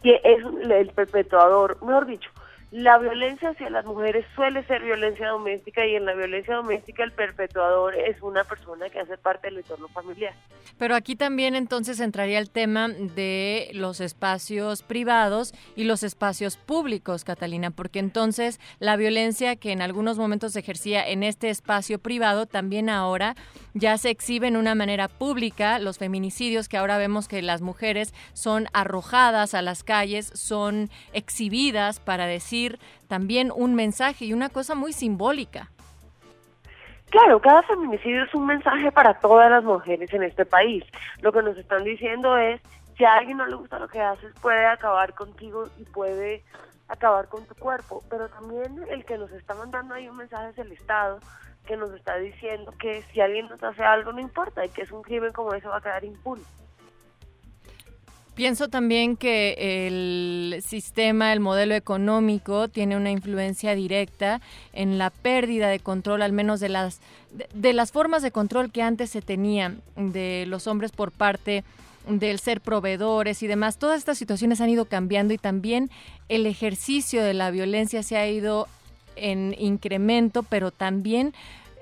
es el perpetuador, mejor dicho, la violencia hacia las mujeres suele ser violencia doméstica y en la violencia doméstica el perpetuador es una persona que hace parte del entorno familiar. Pero aquí también entonces entraría el tema de los espacios privados y los espacios públicos, Catalina, porque entonces la violencia que en algunos momentos se ejercía en este espacio privado también ahora ya se exhibe en una manera pública, los feminicidios que ahora vemos que las mujeres son arrojadas a las calles, son exhibidas para decir también un mensaje y una cosa muy simbólica. Claro, cada feminicidio es un mensaje para todas las mujeres en este país. Lo que nos están diciendo es, si a alguien no le gusta lo que haces, puede acabar contigo y puede acabar con tu cuerpo. Pero también el que nos está mandando ahí un mensaje es el Estado, que nos está diciendo que si alguien nos hace algo no importa y que es un crimen como ese va a quedar impune. Pienso también que el sistema, el modelo económico tiene una influencia directa en la pérdida de control, al menos de las de, las formas de control que antes se tenían de los hombres por parte del ser proveedores y demás. Todas estas situaciones han ido cambiando y también el ejercicio de la violencia se ha ido en incremento, pero también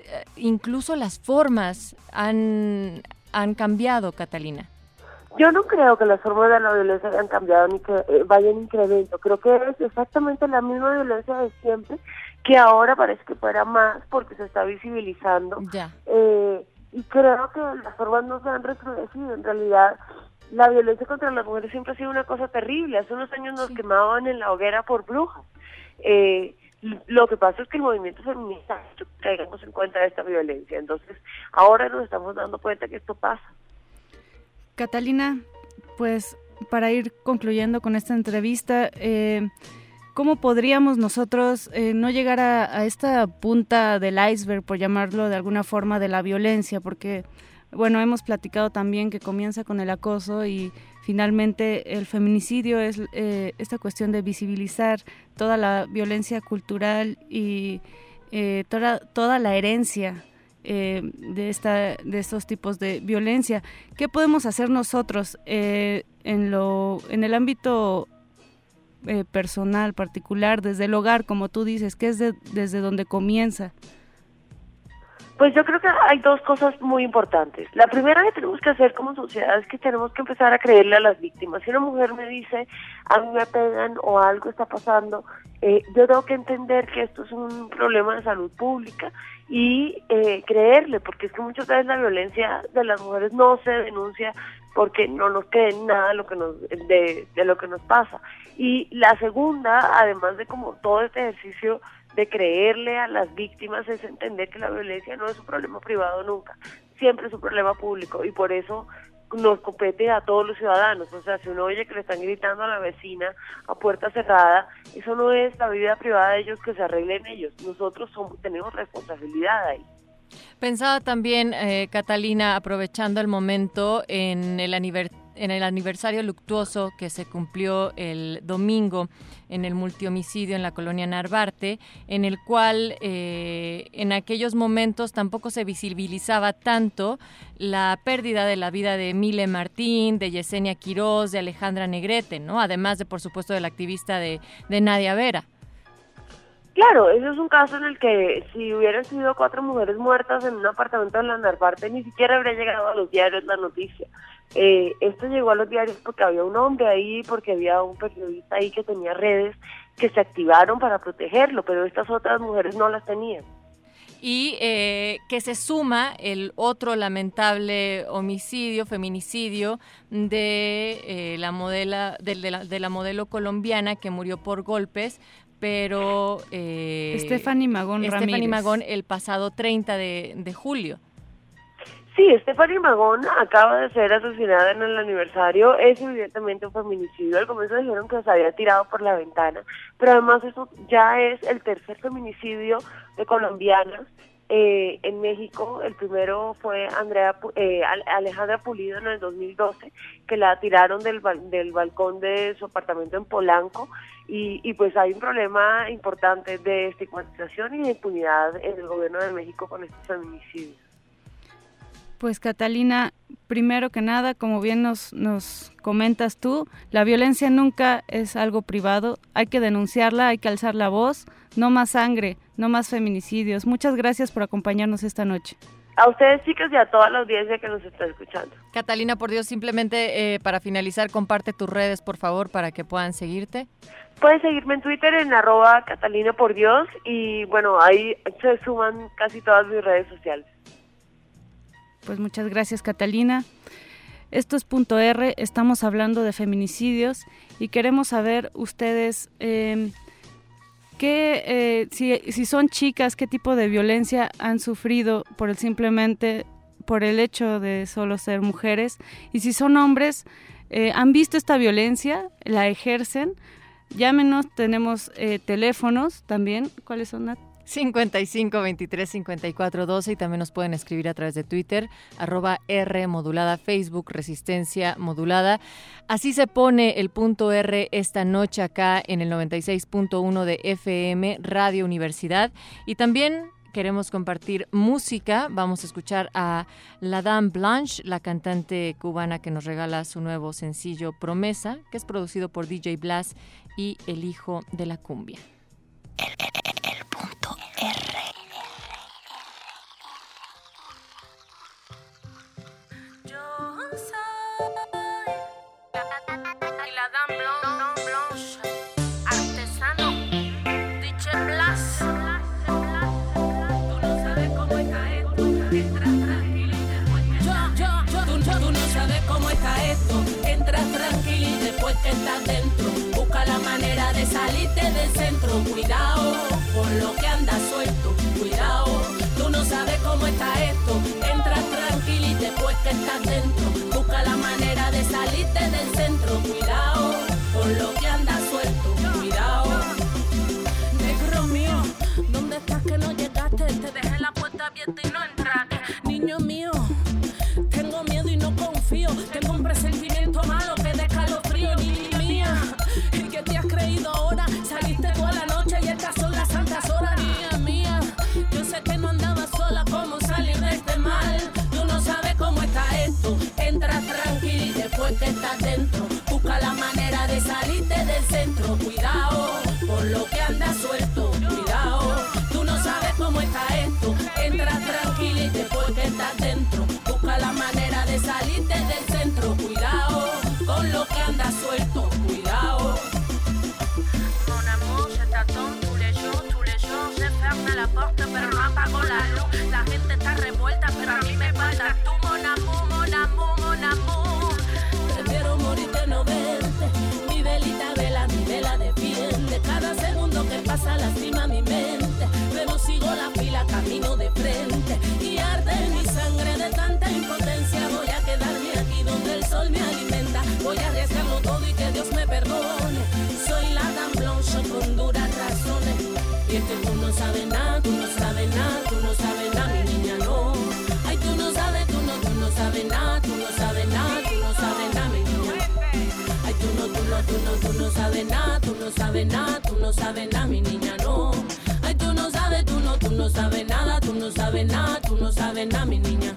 eh, incluso las formas han, han cambiado, Catalina. Yo no creo que las formas de la violencia hayan cambiado ni que eh, vayan en incremento. Creo que es exactamente la misma violencia de siempre, que ahora parece que fuera más porque se está visibilizando. Ya. Eh, y creo que las formas no se han recrudecido. En realidad, la violencia contra las mujeres siempre ha sido una cosa terrible. Hace unos años nos quemaban en la hoguera por brujas. Eh, lo que pasa es que el movimiento feminista ha hecho que caigamos en cuenta de esta violencia. Entonces, ahora nos estamos dando cuenta que esto pasa. Catalina, pues para ir concluyendo con esta entrevista, eh, ¿cómo podríamos nosotros eh, no llegar a, esta punta del iceberg, por llamarlo de alguna forma, de la violencia? Porque, bueno, hemos platicado también que comienza con el acoso y finalmente el feminicidio es eh, esta cuestión de visibilizar toda la violencia cultural y toda, toda la herencia eh, de, esta, de estos tipos de violencia. ¿Qué podemos hacer nosotros eh, en, lo, en el ámbito eh, personal, particular, desde el hogar, como tú dices, que es de, desde donde comienza? Pues yo creo que hay dos cosas muy importantes. La primera que tenemos que hacer como sociedad es que tenemos que empezar a creerle a las víctimas. Si una mujer me dice, a mí me pegan o algo está pasando, eh, yo tengo que entender que esto es un problema de salud pública y eh, creerle, porque es que muchas veces la violencia de las mujeres no se denuncia porque no nos creen nada lo que nos de, de lo que nos pasa. Y la segunda, además de como todo este ejercicio de creerle a las víctimas es entender que la violencia no es un problema privado nunca, siempre es un problema público y por eso nos compete a todos los ciudadanos. O sea, si uno oye que le están gritando a la vecina a puerta cerrada, eso no es la vida privada de ellos que se arreglen ellos. Nosotros somos, tenemos responsabilidad ahí. Pensaba también, eh, Catalina, aprovechando el momento en el aniversario en el aniversario luctuoso que se cumplió el domingo en el multihomicidio en la colonia Narvarte, en el cual eh, en aquellos momentos tampoco se visibilizaba tanto la pérdida de la vida de Mile Martín, de Yesenia Quiroz, de Alejandra Negrete, ¿no? Además de, por supuesto, de la activista de, de Nadia Vera. Claro, ese es un caso en el que si hubieran sido cuatro mujeres muertas en un apartamento en la Narvarte, ni siquiera habría llegado a los diarios la noticia. Eh, esto llegó a los diarios porque había un hombre ahí, porque había un periodista ahí que tenía redes que se activaron para protegerlo, pero estas otras mujeres no las tenían. Y eh, que se suma el otro lamentable homicidio, feminicidio de, eh, la, modela, de, de la, de la modelo colombiana que murió por golpes pero... Eh, Stephanie Magón Stephanie Magón el pasado 30 de, de julio. Sí, Stephanie Magón acaba de ser asesinada en el aniversario. Es evidentemente un feminicidio. Al comienzo dijeron que se había tirado por la ventana, pero además eso ya es el tercer feminicidio de colombianas eh, en México. El primero fue Andrea eh, Alejandra Pulido en el 2012, que la tiraron del, del balcón de su apartamento en Polanco. Y, y, pues hay un problema importante de estigmatización y de impunidad en el gobierno de México con estos feminicidios. Pues Catalina, primero que nada, como bien nos, nos comentas tú, la violencia nunca es algo privado, hay que denunciarla, hay que alzar la voz, no más sangre, no más feminicidios. Muchas gracias por acompañarnos esta noche. A ustedes chicas y a toda la audiencia que nos está escuchando. Catalina, por Dios, simplemente eh, para finalizar, comparte tus redes, por favor, para que puedan seguirte. Pueden seguirme en Twitter en arroba Catalina por Dios y bueno, ahí se suman casi todas mis redes sociales. Pues muchas gracias Catalina. Esto es punto R, estamos hablando de feminicidios y queremos saber ustedes eh, qué, eh, si, si son chicas, qué tipo de violencia han sufrido por el simplemente por el hecho de solo ser mujeres y si son hombres, eh, han visto esta violencia, la ejercen. Llámenos, tenemos eh, teléfonos también. ¿Cuáles son, Nat? 55 23 54 12 y también nos pueden escribir a través de Twitter, arroba R modulada, Facebook Resistencia Modulada. Así se pone el punto R esta noche acá en el 96.1 de FM Radio Universidad y también queremos compartir música. Vamos a escuchar a La Dame Blanche, la cantante cubana que nos regala su nuevo sencillo Promesa, que es producido por DJ Blas y El Hijo de la Cumbia. Punto R. que estás dentro, busca la manera de salirte del centro, cuidado por lo que pero no apago la luz. La gente está revuelta, pero a mí me falta tú, tú no sabes nada, tú no sabes nada, tú no sabes nada, mi niña no. Ay, tú no sabes, tú no, tú no sabes nada, tú no sabes nada, tú no sabes nada, mi niña. Ay, tú no, tú no, tú no, tú no sabes nada, tú no sabes nada, tú no sabes nada, mi niña no. Ay, tú no sabes, tú no, tú no sabes nada, tú no sabes nada, tú no sabes nada, mi niña.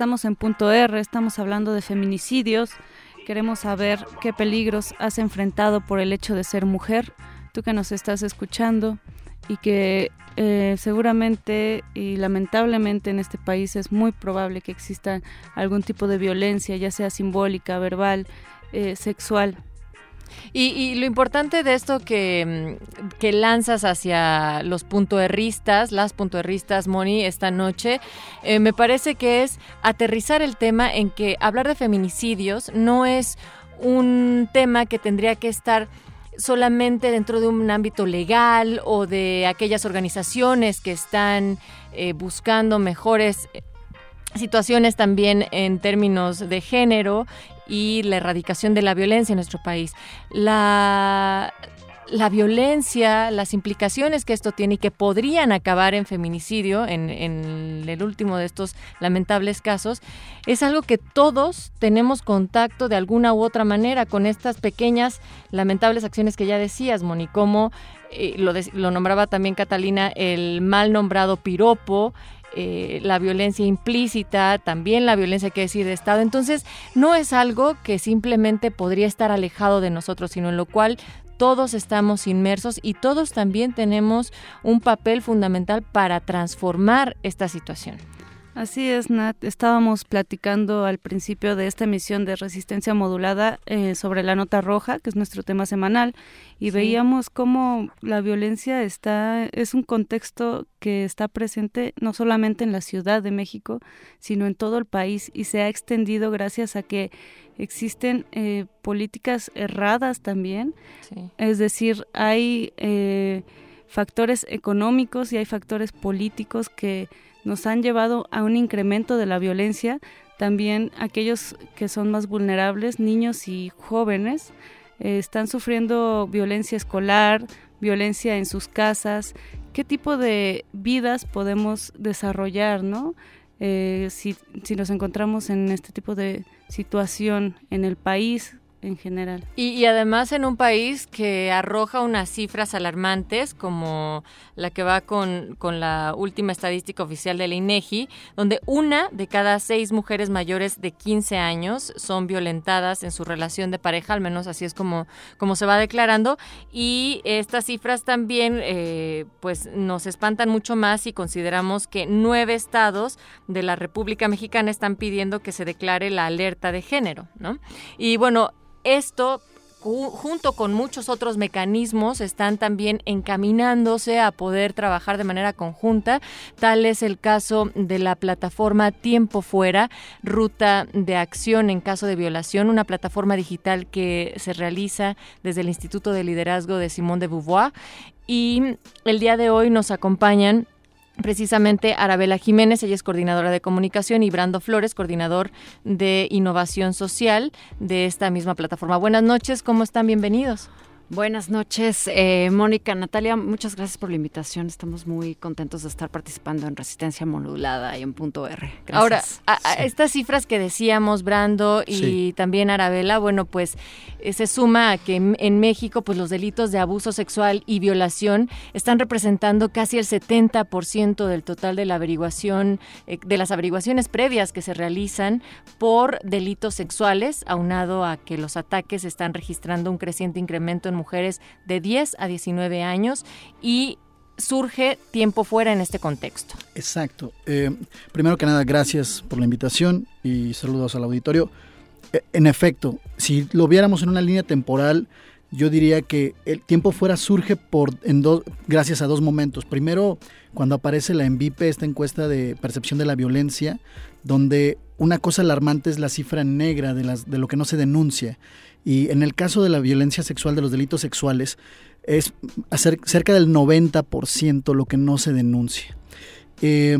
Estamos en punto R, estamos hablando de feminicidios. Queremos saber qué peligros has enfrentado por el hecho de ser mujer. Tú que nos estás escuchando y que eh, seguramente y lamentablemente en este país es muy probable que exista algún tipo de violencia, ya sea simbólica, verbal, eh, sexual. Y, lo importante de esto que, que lanzas hacia los puntoerristas, las puntoerristas, Moni, esta noche, eh, me parece que es aterrizar el tema en que hablar de feminicidios no es un tema que tendría que estar solamente dentro de un ámbito legal o de aquellas organizaciones que están eh, buscando mejores eh, situaciones también en términos de género y la erradicación de la violencia en nuestro país. La, la violencia, las implicaciones que esto tiene y que podrían acabar en feminicidio, en, en, el último de estos lamentables casos, es algo que todos tenemos contacto de alguna u otra manera con estas pequeñas lamentables acciones que ya decías, Moni, como eh, lo, lo nombraba también Catalina, el mal nombrado piropo, eh, la violencia implícita, también la violencia que decir de Estado. Entonces, no es algo que simplemente podría estar alejado de nosotros, sino en lo cual todos estamos inmersos y todos también tenemos un papel fundamental para transformar esta situación. Así es, Nat. Estábamos platicando al principio de esta emisión de resistencia modulada eh, sobre la nota roja, que es nuestro tema semanal, y veíamos cómo la violencia está es un contexto que está presente no solamente en la Ciudad de México, sino en todo el país y se ha extendido gracias a que existen eh, políticas erradas también. Es decir, hay eh, factores económicos y hay factores políticos que nos han llevado a un incremento de la violencia, también aquellos que son más vulnerables, niños y jóvenes, eh, están sufriendo violencia escolar, violencia en sus casas, qué tipo de vidas podemos desarrollar, ¿no? Eh, si, si nos encontramos en este tipo de situación en el país, en general. Y, además en un país que arroja unas cifras alarmantes, como la que va con, con, la última estadística oficial de la INEGI, donde una de cada seis mujeres mayores de 15 años son violentadas en su relación de pareja, al menos así es como, como se va declarando. Y estas cifras también eh, pues nos espantan mucho más si consideramos que nueve estados de la República Mexicana están pidiendo que se declare la alerta de género, ¿no? Y bueno, esto junto con muchos otros mecanismos, están también encaminándose a poder trabajar de manera conjunta. Tal es el caso de la plataforma Tiempo Fuera, Ruta de Acción en caso de violación, una plataforma digital que se realiza desde el Instituto de Liderazgo de Simón de Beauvoir. Y el día de hoy nos acompañan precisamente Arabela Jiménez, ella es coordinadora de comunicación, y Brando Flores, coordinador de innovación social de esta misma plataforma. Buenas noches, ¿cómo están? Bienvenidos. Buenas noches, eh, Mónica, Natalia, muchas gracias por la invitación. Estamos muy contentos de estar participando en Resistencia Modulada y en Punto R. Ahora, estas cifras que decíamos, Brando y también Arabela, bueno, pues eh, se suma a que en, México, pues los delitos de abuso sexual y violación están representando casi el 70% del total de la averiguación, eh, de las averiguaciones previas que se realizan por delitos sexuales, aunado a que los ataques están registrando un creciente incremento en mujeres de 10 a 19 años y surge tiempo fuera en este contexto. Exacto. Eh, primero que nada, gracias por la invitación y saludos al auditorio. Eh, en efecto, si lo viéramos en una línea temporal, yo diría que el tiempo fuera surge por en gracias a dos momentos. Primero, cuando aparece la ENVIPE, esta encuesta de percepción de la violencia, donde una cosa alarmante es la cifra negra de lo que no se denuncia. Y en el caso de la violencia sexual, de los delitos sexuales, es cerca del 90% lo que no se denuncia. Eh,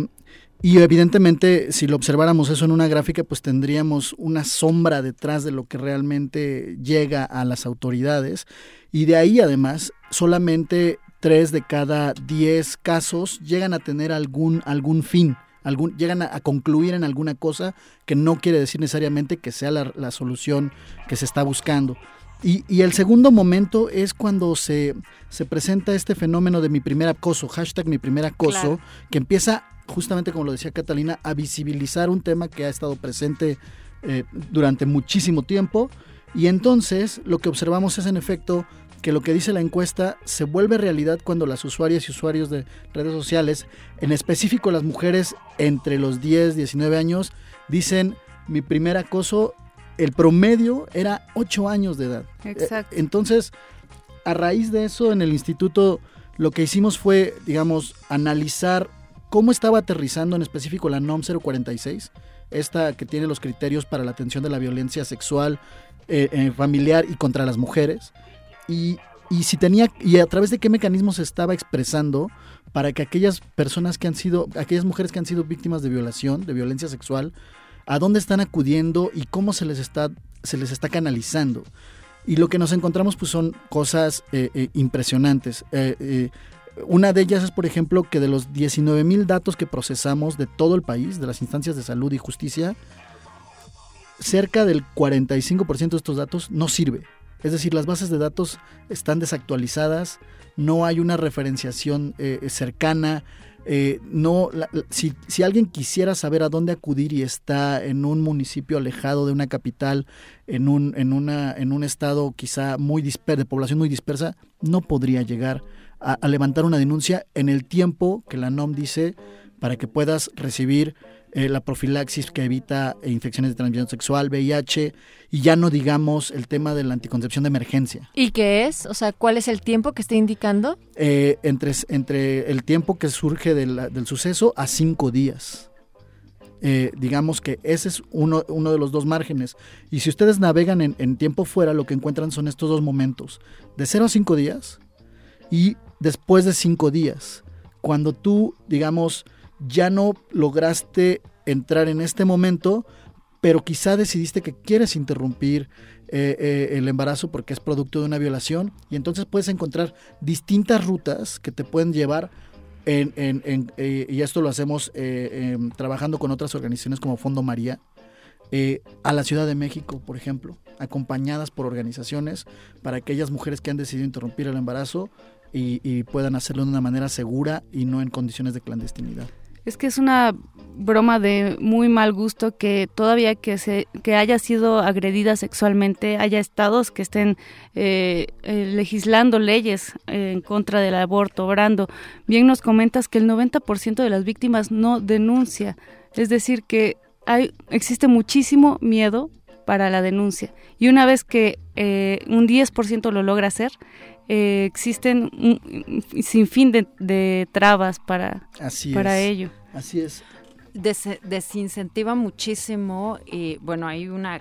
y evidentemente, si lo observáramos eso en una gráfica, pues tendríamos una sombra detrás de lo que realmente llega a las autoridades. Y de ahí, además, solamente 3 de cada 10 casos llegan a tener algún, algún fin algún, llegan a, concluir en alguna cosa que no quiere decir necesariamente que sea la, solución que se está buscando. Y, el segundo momento es cuando se, se, presenta este fenómeno de mi primer acoso, hashtag mi primer acoso, que empieza justamente como lo decía Catalina, a visibilizar un tema que ha estado presente eh, durante muchísimo tiempo. Y entonces lo que observamos es en efecto que lo que dice la encuesta se vuelve realidad cuando las usuarias y usuarios de redes sociales, en específico las mujeres entre los 10, 19 años, dicen mi primer acoso, el promedio era 8 años de edad. Exacto. Eh, Entonces, a raíz de eso, en el instituto lo que hicimos fue, digamos, analizar cómo estaba aterrizando en específico la NOM 046, esta que tiene los criterios para la atención de la violencia sexual, eh, eh, familiar y contra las mujeres. Y, si tenía, y a través de qué mecanismos estaba expresando para que aquellas personas que han sido, aquellas mujeres que han sido víctimas de violación, de violencia sexual, a dónde están acudiendo y cómo se les está, se les está canalizando. Y lo que nos encontramos pues son cosas eh, eh, impresionantes. Eh, una de ellas es, por ejemplo, que de los 19 mil datos que procesamos de todo el país, de las instancias de salud y justicia, cerca del 45% de estos datos no sirve. Es decir, las bases de datos están desactualizadas, no hay una referenciación eh, cercana. eh, no, la- si, alguien quisiera saber a dónde acudir y está en un municipio alejado de una capital, en un, en una, en un estado quizá muy disper, de población muy dispersa, no podría llegar a, a levantar una denuncia en el tiempo que la NOM dice para que puedas recibir eh, la profilaxis que evita eh, infecciones de transmisión sexual, VIH, y ya no digamos el tema de la anticoncepción de emergencia. ¿Y qué es? O sea, ¿cuál es el tiempo que está indicando? Eh, entre, entre el tiempo que surge de la- del suceso a cinco días. Eh, digamos que ese es uno, uno de los dos márgenes. Y si ustedes navegan en, en tiempo fuera, lo que encuentran son estos dos momentos. De 0 a 5 días y después de 5 días. Cuando tú, digamos, ya no lograste entrar en este momento, pero quizá decidiste que quieres interrumpir eh, eh, el embarazo porque es producto de una violación y entonces puedes encontrar distintas rutas que te pueden llevar en, en- en, eh, y esto lo hacemos em, trabajando con otras organizaciones como Fondo María, a la Ciudad de México, por ejemplo, acompañadas por organizaciones para aquellas mujeres que han decidido interrumpir el embarazo y puedan hacerlo de una manera segura y no en condiciones de clandestinidad. Es que es una broma de muy mal gusto que todavía que se que haya sido agredida sexualmente haya estados que estén eh, eh, legislando leyes eh, en contra del aborto. Brando, bien nos comentas que el 90% de las víctimas no denuncia, es decir que hay existe muchísimo miedo para la denuncia y una vez que eh, un 10% lo logra hacer eh, existen un, un sinfín de, de trabas para Así para es. ello. Así es. Des- desincentiva muchísimo y bueno, hay una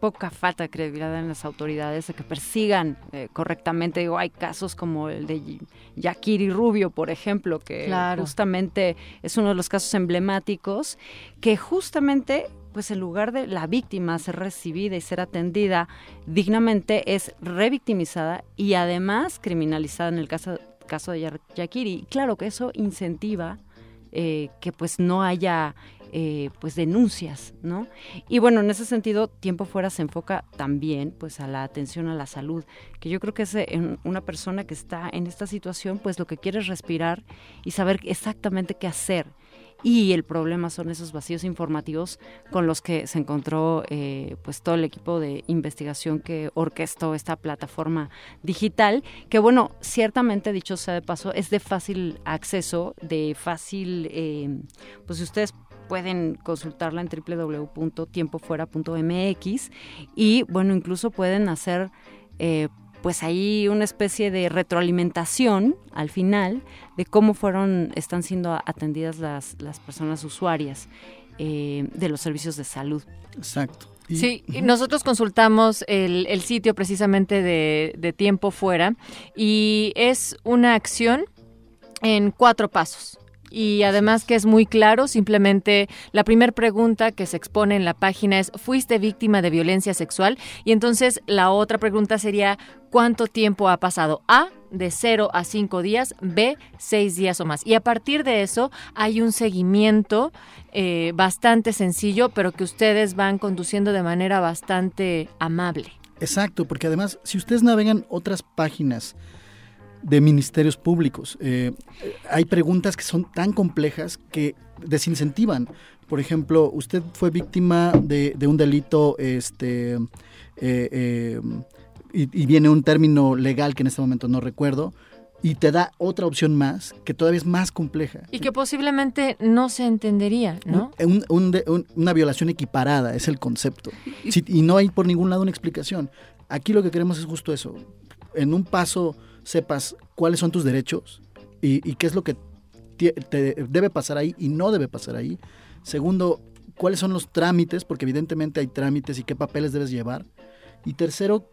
poca falta de credibilidad en las autoridades de que persigan eh, correctamente. Digo, hay casos como el de Yakiri Rubio, por ejemplo, que Claro. justamente es uno de los casos emblemáticos, que justamente pues en lugar de la víctima ser recibida y ser atendida dignamente, es revictimizada y además criminalizada en el caso, caso de Yakiri. Claro que eso incentiva eh, que pues no haya eh, pues denuncias, ¿no? Y bueno, en ese sentido, Tiempo Fuera se enfoca también pues a la atención a la salud, que yo creo que es una persona que está en esta situación, pues lo que quiere es respirar y saber exactamente qué hacer. Y el problema son esos vacíos informativos con los que se encontró eh, pues todo el equipo de investigación que orquestó esta plataforma digital, que bueno, ciertamente dicho sea de paso, es de fácil acceso, de fácil, eh, pues ustedes pueden consultarla en www.tiempofuera.mx y bueno, incluso pueden hacer eh, pues ahí una especie de retroalimentación al final de cómo fueron, están siendo atendidas las, las personas usuarias eh, de los servicios de salud. Exacto. Sí, y nosotros consultamos el, el sitio precisamente de, de Tiempo Fuera y es una acción en cuatro pasos. Y además que es muy claro, simplemente la primera pregunta que se expone en la página es, ¿fuiste víctima de violencia sexual? Y entonces la otra pregunta sería, ¿cuánto tiempo ha pasado? A, de 0 a 5 días, B, 6 días o más. Y a partir de eso hay un seguimiento eh, bastante sencillo, pero que ustedes van conduciendo de manera bastante amable. Exacto, porque además, si ustedes navegan otras páginas de ministerios públicos. Eh, hay preguntas que son tan complejas que desincentivan. Por ejemplo, usted fue víctima de, un delito, este, eh, eh, y, y, viene un término legal que en este momento no recuerdo, y te da otra opción más que todavía es más compleja. Y que posiblemente no se entendería, ¿no? una violación equiparada es el concepto. y no hay por ningún lado una explicación. Aquí lo que queremos es justo eso. En un paso sepas cuáles son tus derechos y, qué es lo que te debe pasar ahí y no debe pasar ahí. Segundo, cuáles son los trámites, porque evidentemente hay trámites y qué papeles debes llevar. Y tercero,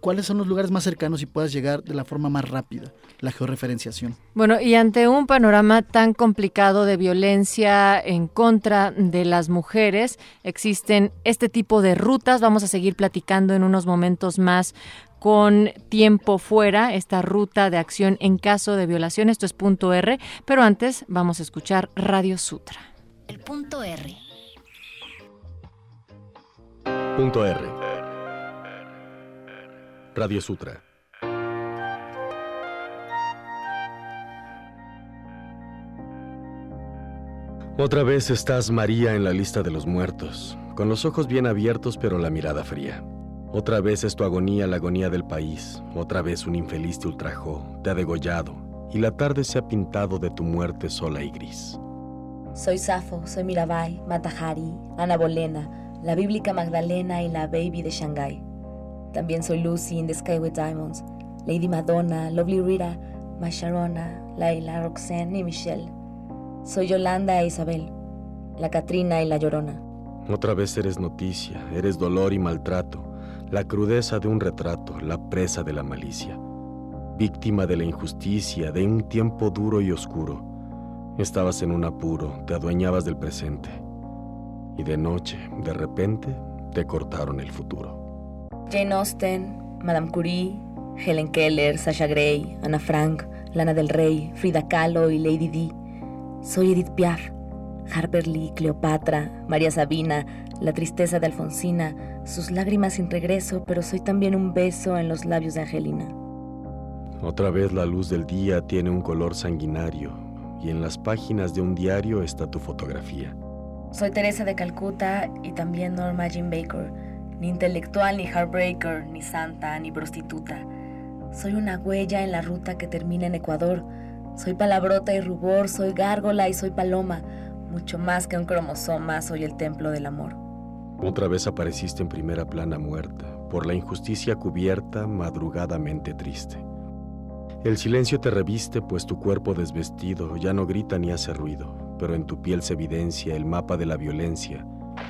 cuáles son los lugares más cercanos y puedas llegar de la forma más rápida, la georreferenciación. Bueno, y ante un panorama tan complicado de violencia en contra de las mujeres, existen este tipo de rutas. Vamos a seguir platicando en unos momentos más con tiempo fuera, esta ruta de acción en caso de violación. Esto es punto R, pero antes vamos a escuchar Radio Sutra. El punto R. Punto R. Radio Sutra. Otra vez estás, María, en la lista de los muertos, con los ojos bien abiertos pero la mirada fría. Otra vez es tu agonía la agonía del país, otra vez un infeliz te ultrajó, te ha degollado, y la tarde se ha pintado de tu muerte sola y gris. Soy Safo, soy Mirabai, Matahari, Ana Bolena, la bíblica Magdalena y la Baby de Shanghai. También soy Lucy in the Sky with Diamonds, Lady Madonna, Lovely Rita, My Sharona, Laila, Roxanne y Michelle. Soy Yolanda e Isabel, la Katrina y la Llorona. Otra vez eres noticia, eres dolor y maltrato, la crudeza de un retrato, la presa de la malicia, víctima de la injusticia, de un tiempo duro y oscuro. Estabas en un apuro, te adueñabas del presente, y de noche, de repente, te cortaron el futuro. Jane Austen, Madame Curie, Helen Keller, Sasha Gray, Anna Frank, Lana del Rey, Frida Kahlo y Lady Di. Soy Edith Piaf, Harper Lee, Cleopatra, María Sabina, La tristeza de Alfonsina, sus lágrimas sin regreso, pero soy también un beso en los labios de Angelina. Otra vez la luz del día tiene un color sanguinario y en las páginas de un diario está tu fotografía. Soy Teresa de Calcuta y también Norma Jean Baker ni intelectual, ni heartbreaker, ni santa, ni prostituta. Soy una huella en la ruta que termina en Ecuador. Soy palabrota y rubor, soy gárgola y soy paloma. Mucho más que un cromosoma, soy el templo del amor. Otra vez apareciste en primera plana muerta, por la injusticia cubierta, madrugadamente triste. El silencio te reviste, pues tu cuerpo desvestido ya no grita ni hace ruido, pero en tu piel se evidencia el mapa de la violencia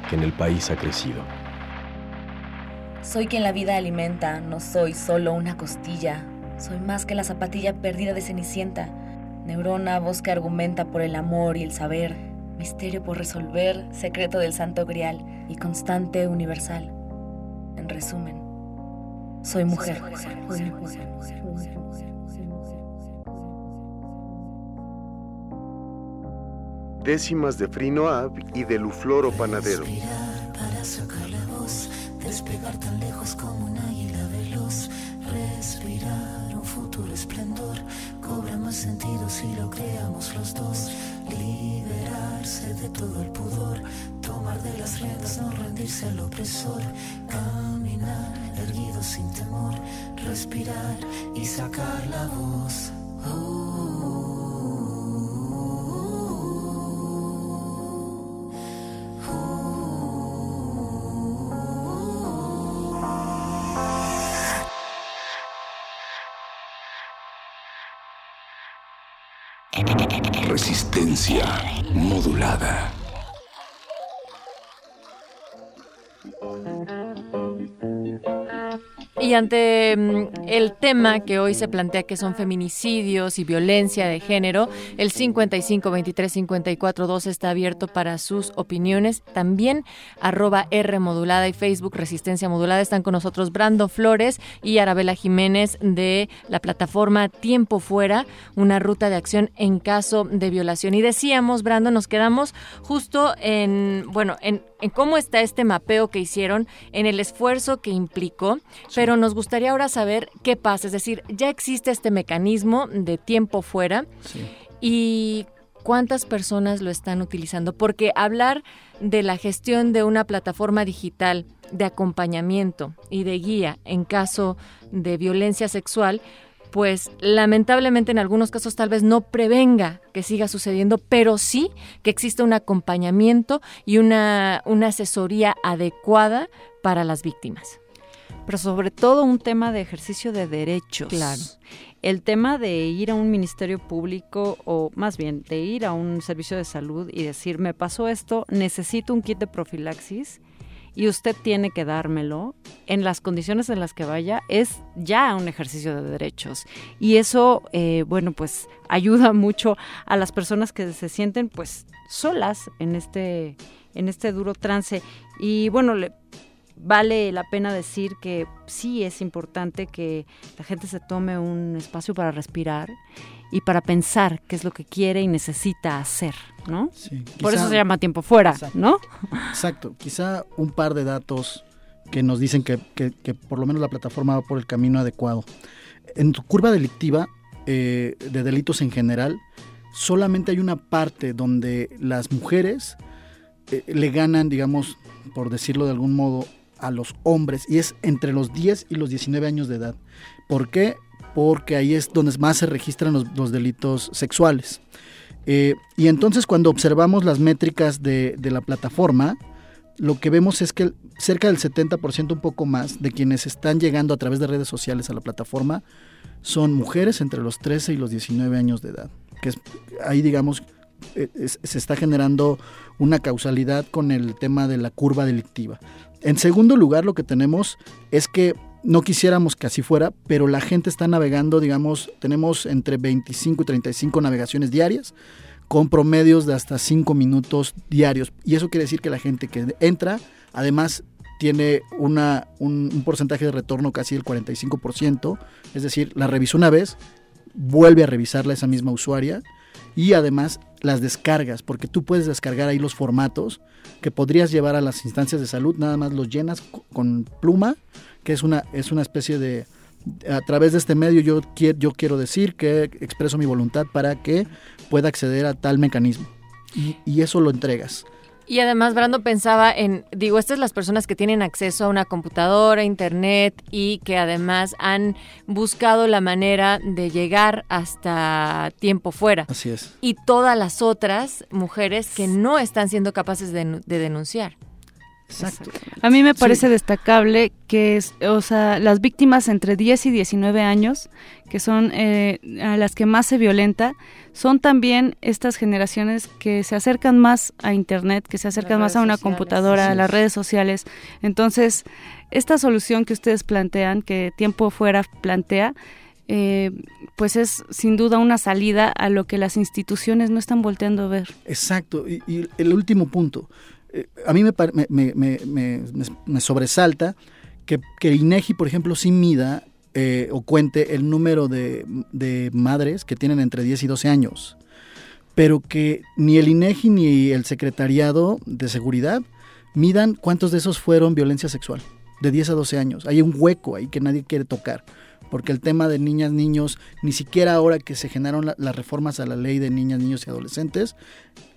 que en el país ha crecido. Soy quien la vida alimenta, no soy solo una costilla. Soy más que la zapatilla perdida de Cenicienta. Neurona, voz que argumenta por el amor y el saber. Misterio por resolver, secreto del santo grial y constante universal. En resumen, soy mujer. Décimas de Frinoab y de Lufloro Panadero despegar tan lejos como un águila veloz, respirar un futuro esplendor, cobra más sentido si lo creamos los dos, liberarse de todo el pudor, tomar de las riendas, no rendirse al opresor, caminar erguido sin temor, respirar y sacar la voz. Modulada. Y ante mm, el tema que hoy se plantea que son feminicidios y violencia de género, el 55 23 54 2 está abierto para sus opiniones. También arroba R modulada y Facebook Resistencia Modulada están con nosotros Brando Flores y Arabela Jiménez de la plataforma Tiempo Fuera, una ruta de acción en caso de violación. Y decíamos, Brando, nos quedamos justo en, bueno, en en cómo está este mapeo que hicieron, en el esfuerzo que implicó, pero nos gustaría ahora saber qué pasa, es decir, ya existe este mecanismo de tiempo fuera y cuántas personas lo están utilizando, porque hablar de la gestión de una plataforma digital de acompañamiento y de guía en caso de violencia sexual, pues lamentablemente en algunos casos tal vez no prevenga que siga sucediendo, pero sí que exista un acompañamiento y una, una asesoría adecuada para las víctimas. Pero sobre todo un tema de ejercicio de derechos. Claro. El tema de ir a un ministerio público o más bien de ir a un servicio de salud y decir, me pasó esto, necesito un kit de profilaxis y usted tiene que dármelo en las condiciones en las que vaya, es ya un ejercicio de derechos. Y eso, eh, bueno, pues ayuda mucho a las personas que se sienten pues solas en este, en este duro trance. Y bueno, le, vale la pena decir que sí es importante que la gente se tome un espacio para respirar y para pensar qué es lo que quiere y necesita hacer, ¿no? Por eso se llama tiempo fuera, ¿no? Exacto. Quizá un par de datos que nos dicen que, por lo menos la plataforma va por el camino adecuado. En tu curva delictiva eh, de delitos en general, solamente hay una parte donde las mujeres eh, le ganan, digamos, por decirlo de algún modo, a los hombres y es entre los 10 y los 19 años de edad. ¿Por qué? Porque ahí es donde más se registran los, delitos sexuales. Eh, y entonces cuando observamos las métricas de, la plataforma, lo que vemos es que cerca del 70%, un poco más, de quienes están llegando a través de redes sociales a la plataforma son mujeres entre los 13 y los 19 años de edad. Que ahí digamos, eh, se está generando una causalidad con el tema de la curva delictiva. En segundo lugar, lo que tenemos es que no quisiéramos que así fuera, pero la gente está navegando, digamos, tenemos entre 25 y 35 navegaciones diarias con promedios de hasta 5 minutos diarios. Y eso quiere decir que la gente que entra, además, tiene una, un, porcentaje de retorno casi del 45%, es decir, la revisó una vez, vuelve a revisarla esa misma usuaria y además las descargas, porque tú puedes descargar ahí los formatos que podrías llevar a las instancias de salud, nada más los llenas con pluma, que es una, es una especie de... A través de este medio yo quiero, yo quiero decir que expreso mi voluntad para que pueda acceder a tal mecanismo. Y, y eso lo entregas. Y además, Brando pensaba en, digo, estas son las personas que tienen acceso a una computadora, internet y que además han buscado la manera de llegar hasta tiempo fuera. Así es. Y todas las otras mujeres que no están siendo capaces de, denunciar. Exacto. A mí me parece destacable que, o sea, las víctimas entre 10 y 19 años, que son eh, a las que más se violenta, son también estas generaciones que se acercan más a Internet, que se acercan más a una computadora, a las redes sociales. Entonces, esta solución que ustedes plantean, que Tiempo Fuera plantea, eh, pues es sin duda una salida a lo que las instituciones no están volteando a ver. Exacto. Y, el último punto, a mí me, me, sobresalta que, que INEGI, por ejemplo, sí mida eh, o cuente el número de, madres que tienen entre 10 y 12 años, pero que ni el INEGI ni el Secretariado de Seguridad midan cuántos de esos fueron violencia sexual, de 10 a 12 años. Hay un hueco ahí que nadie quiere tocar, porque el tema de niñas, niños, ni siquiera ahora que se generaron las reformas a la ley de niñas, niños y adolescentes,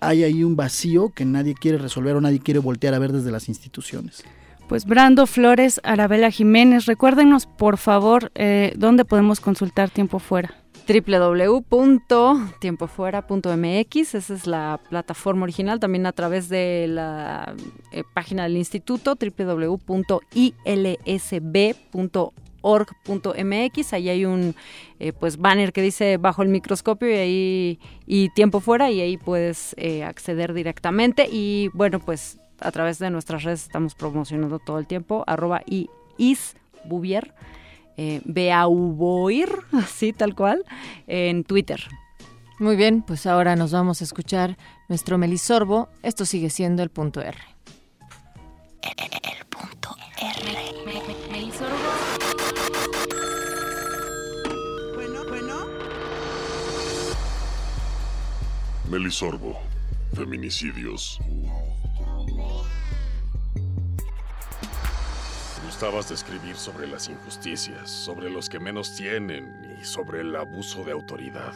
hay ahí un vacío que nadie quiere resolver o nadie quiere voltear a ver desde las instituciones. Pues Brando Flores, Arabela Jiménez, recuérdenos por favor eh, dónde podemos consultar Tiempo Fuera www.tiempofuera.mx, esa es la plataforma original, también a través de la eh, página del instituto www.ilsb.org.mx, ahí hay un eh, pues banner que dice bajo el microscopio y ahí y tiempo fuera y ahí puedes acceder directamente y bueno pues a través de nuestras redes estamos promocionando todo el tiempo, arroba y isbubier, eh, Beauboir, así tal cual, en Twitter. Muy bien, pues ahora nos vamos a escuchar nuestro melisorbo. Esto sigue siendo el punto R. El, punto R. Melisorbo. Feminicidios. Gustabas de escribir sobre las injusticias, sobre los que menos tienen y sobre el abuso de autoridad.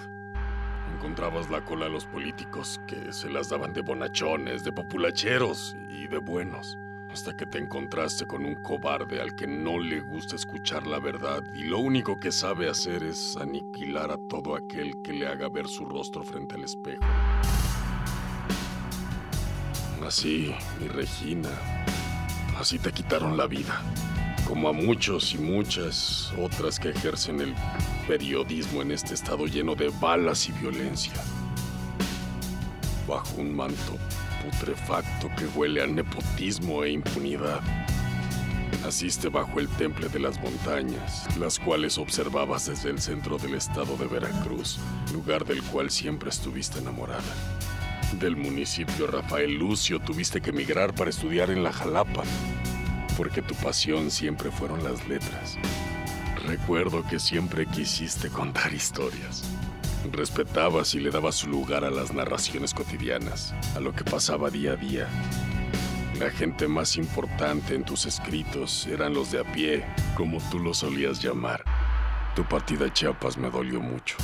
Encontrabas la cola a los políticos que se las daban de bonachones, de populacheros y de buenos hasta que te encontraste con un cobarde al que no le gusta escuchar la verdad y lo único que sabe hacer es aniquilar a todo aquel que le haga ver su rostro frente al espejo. Así, mi Regina, así te quitaron la vida como a muchos y muchas otras que ejercen el periodismo en este estado lleno de balas y violencia, bajo un manto putrefacto que huele a nepotismo e impunidad. Naciste bajo el temple de las montañas, las cuales observabas desde el centro del estado de Veracruz, lugar del cual siempre estuviste enamorada. Del municipio Rafael Lucio tuviste que emigrar para estudiar en la Jalapa, porque tu pasión siempre fueron las letras. Recuerdo que siempre quisiste contar historias. Respetabas y le dabas su lugar a las narraciones cotidianas, a lo que pasaba día a día. La gente más importante en tus escritos eran los de a pie, como tú los solías llamar. Tu partida a Chiapas me dolió mucho.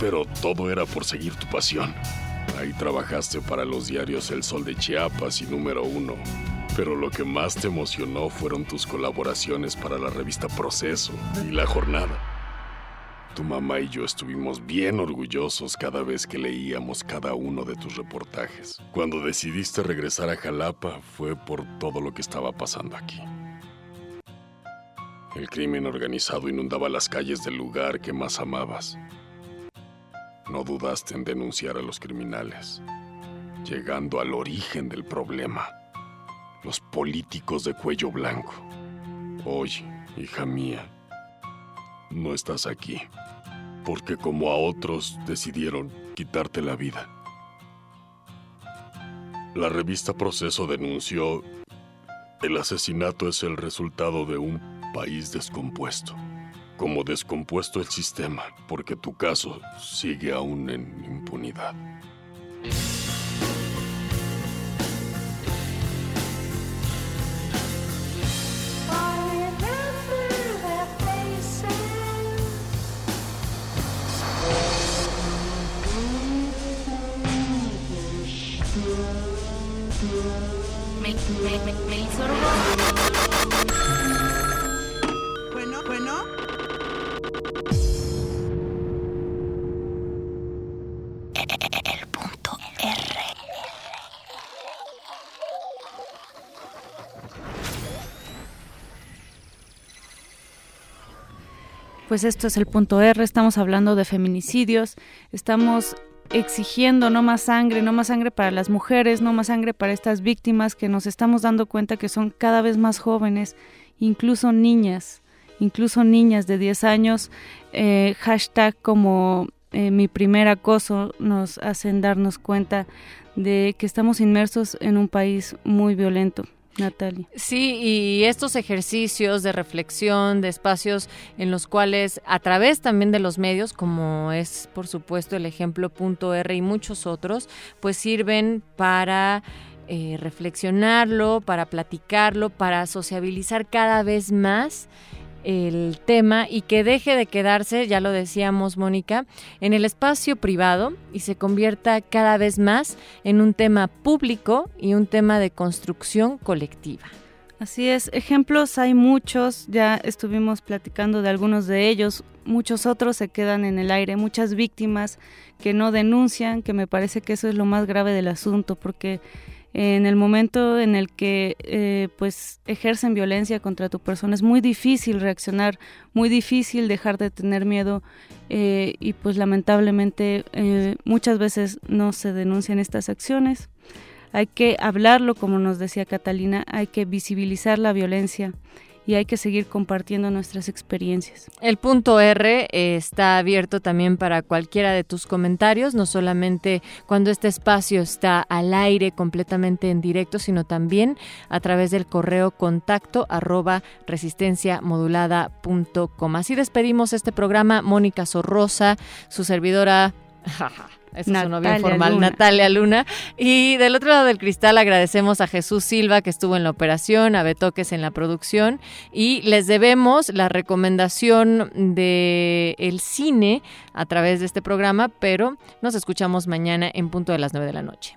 Pero todo era por seguir tu pasión. Ahí trabajaste para los diarios El Sol de Chiapas y Número Uno. Pero lo que más te emocionó fueron tus colaboraciones para la revista Proceso y La Jornada. Tu mamá y yo estuvimos bien orgullosos cada vez que leíamos cada uno de tus reportajes. Cuando decidiste regresar a Jalapa fue por todo lo que estaba pasando aquí. El crimen organizado inundaba las calles del lugar que más amabas. No dudaste en denunciar a los criminales, llegando al origen del problema, los políticos de cuello blanco. Hoy, hija mía, no estás aquí, porque como a otros decidieron quitarte la vida. La revista Proceso denunció, el asesinato es el resultado de un país descompuesto como descompuesto el sistema, porque tu caso sigue aún en impunidad. Me Bueno, bueno. Pues esto es el punto R, estamos hablando de feminicidios, estamos exigiendo no más sangre, no más sangre para las mujeres, no más sangre para estas víctimas que nos estamos dando cuenta que son cada vez más jóvenes, incluso niñas, incluso niñas de 10 años. Eh, hashtag como eh, mi primer acoso nos hacen darnos cuenta de que estamos inmersos en un país muy violento. Natalia. Sí, y estos ejercicios de reflexión, de espacios en los cuales a través también de los medios, como es por supuesto el ejemplo R y muchos otros, pues sirven para eh, reflexionarlo, para platicarlo, para sociabilizar cada vez más el tema y que deje de quedarse, ya lo decíamos Mónica, en el espacio privado y se convierta cada vez más en un tema público y un tema de construcción colectiva. Así es, ejemplos hay muchos, ya estuvimos platicando de algunos de ellos, muchos otros se quedan en el aire, muchas víctimas que no denuncian, que me parece que eso es lo más grave del asunto, porque en el momento en el que eh, pues ejercen violencia contra tu persona es muy difícil reaccionar, muy difícil dejar de tener miedo eh, y pues lamentablemente eh, muchas veces no se denuncian estas acciones. Hay que hablarlo, como nos decía Catalina, hay que visibilizar la violencia y hay que seguir compartiendo nuestras experiencias. El punto R eh, está abierto también para cualquiera de tus comentarios, no solamente cuando este espacio está al aire completamente en directo, sino también a través del correo contacto arroba resistenciamodulada.com. Así despedimos este programa. Mónica Sorrosa, su servidora Eso sonó bien formal, Natalia Luna. Y del otro lado del cristal agradecemos a Jesús Silva que estuvo en la operación, a Betoques en la producción y les debemos la recomendación de el cine a través de este programa, pero nos escuchamos mañana en punto de las 9 de la noche.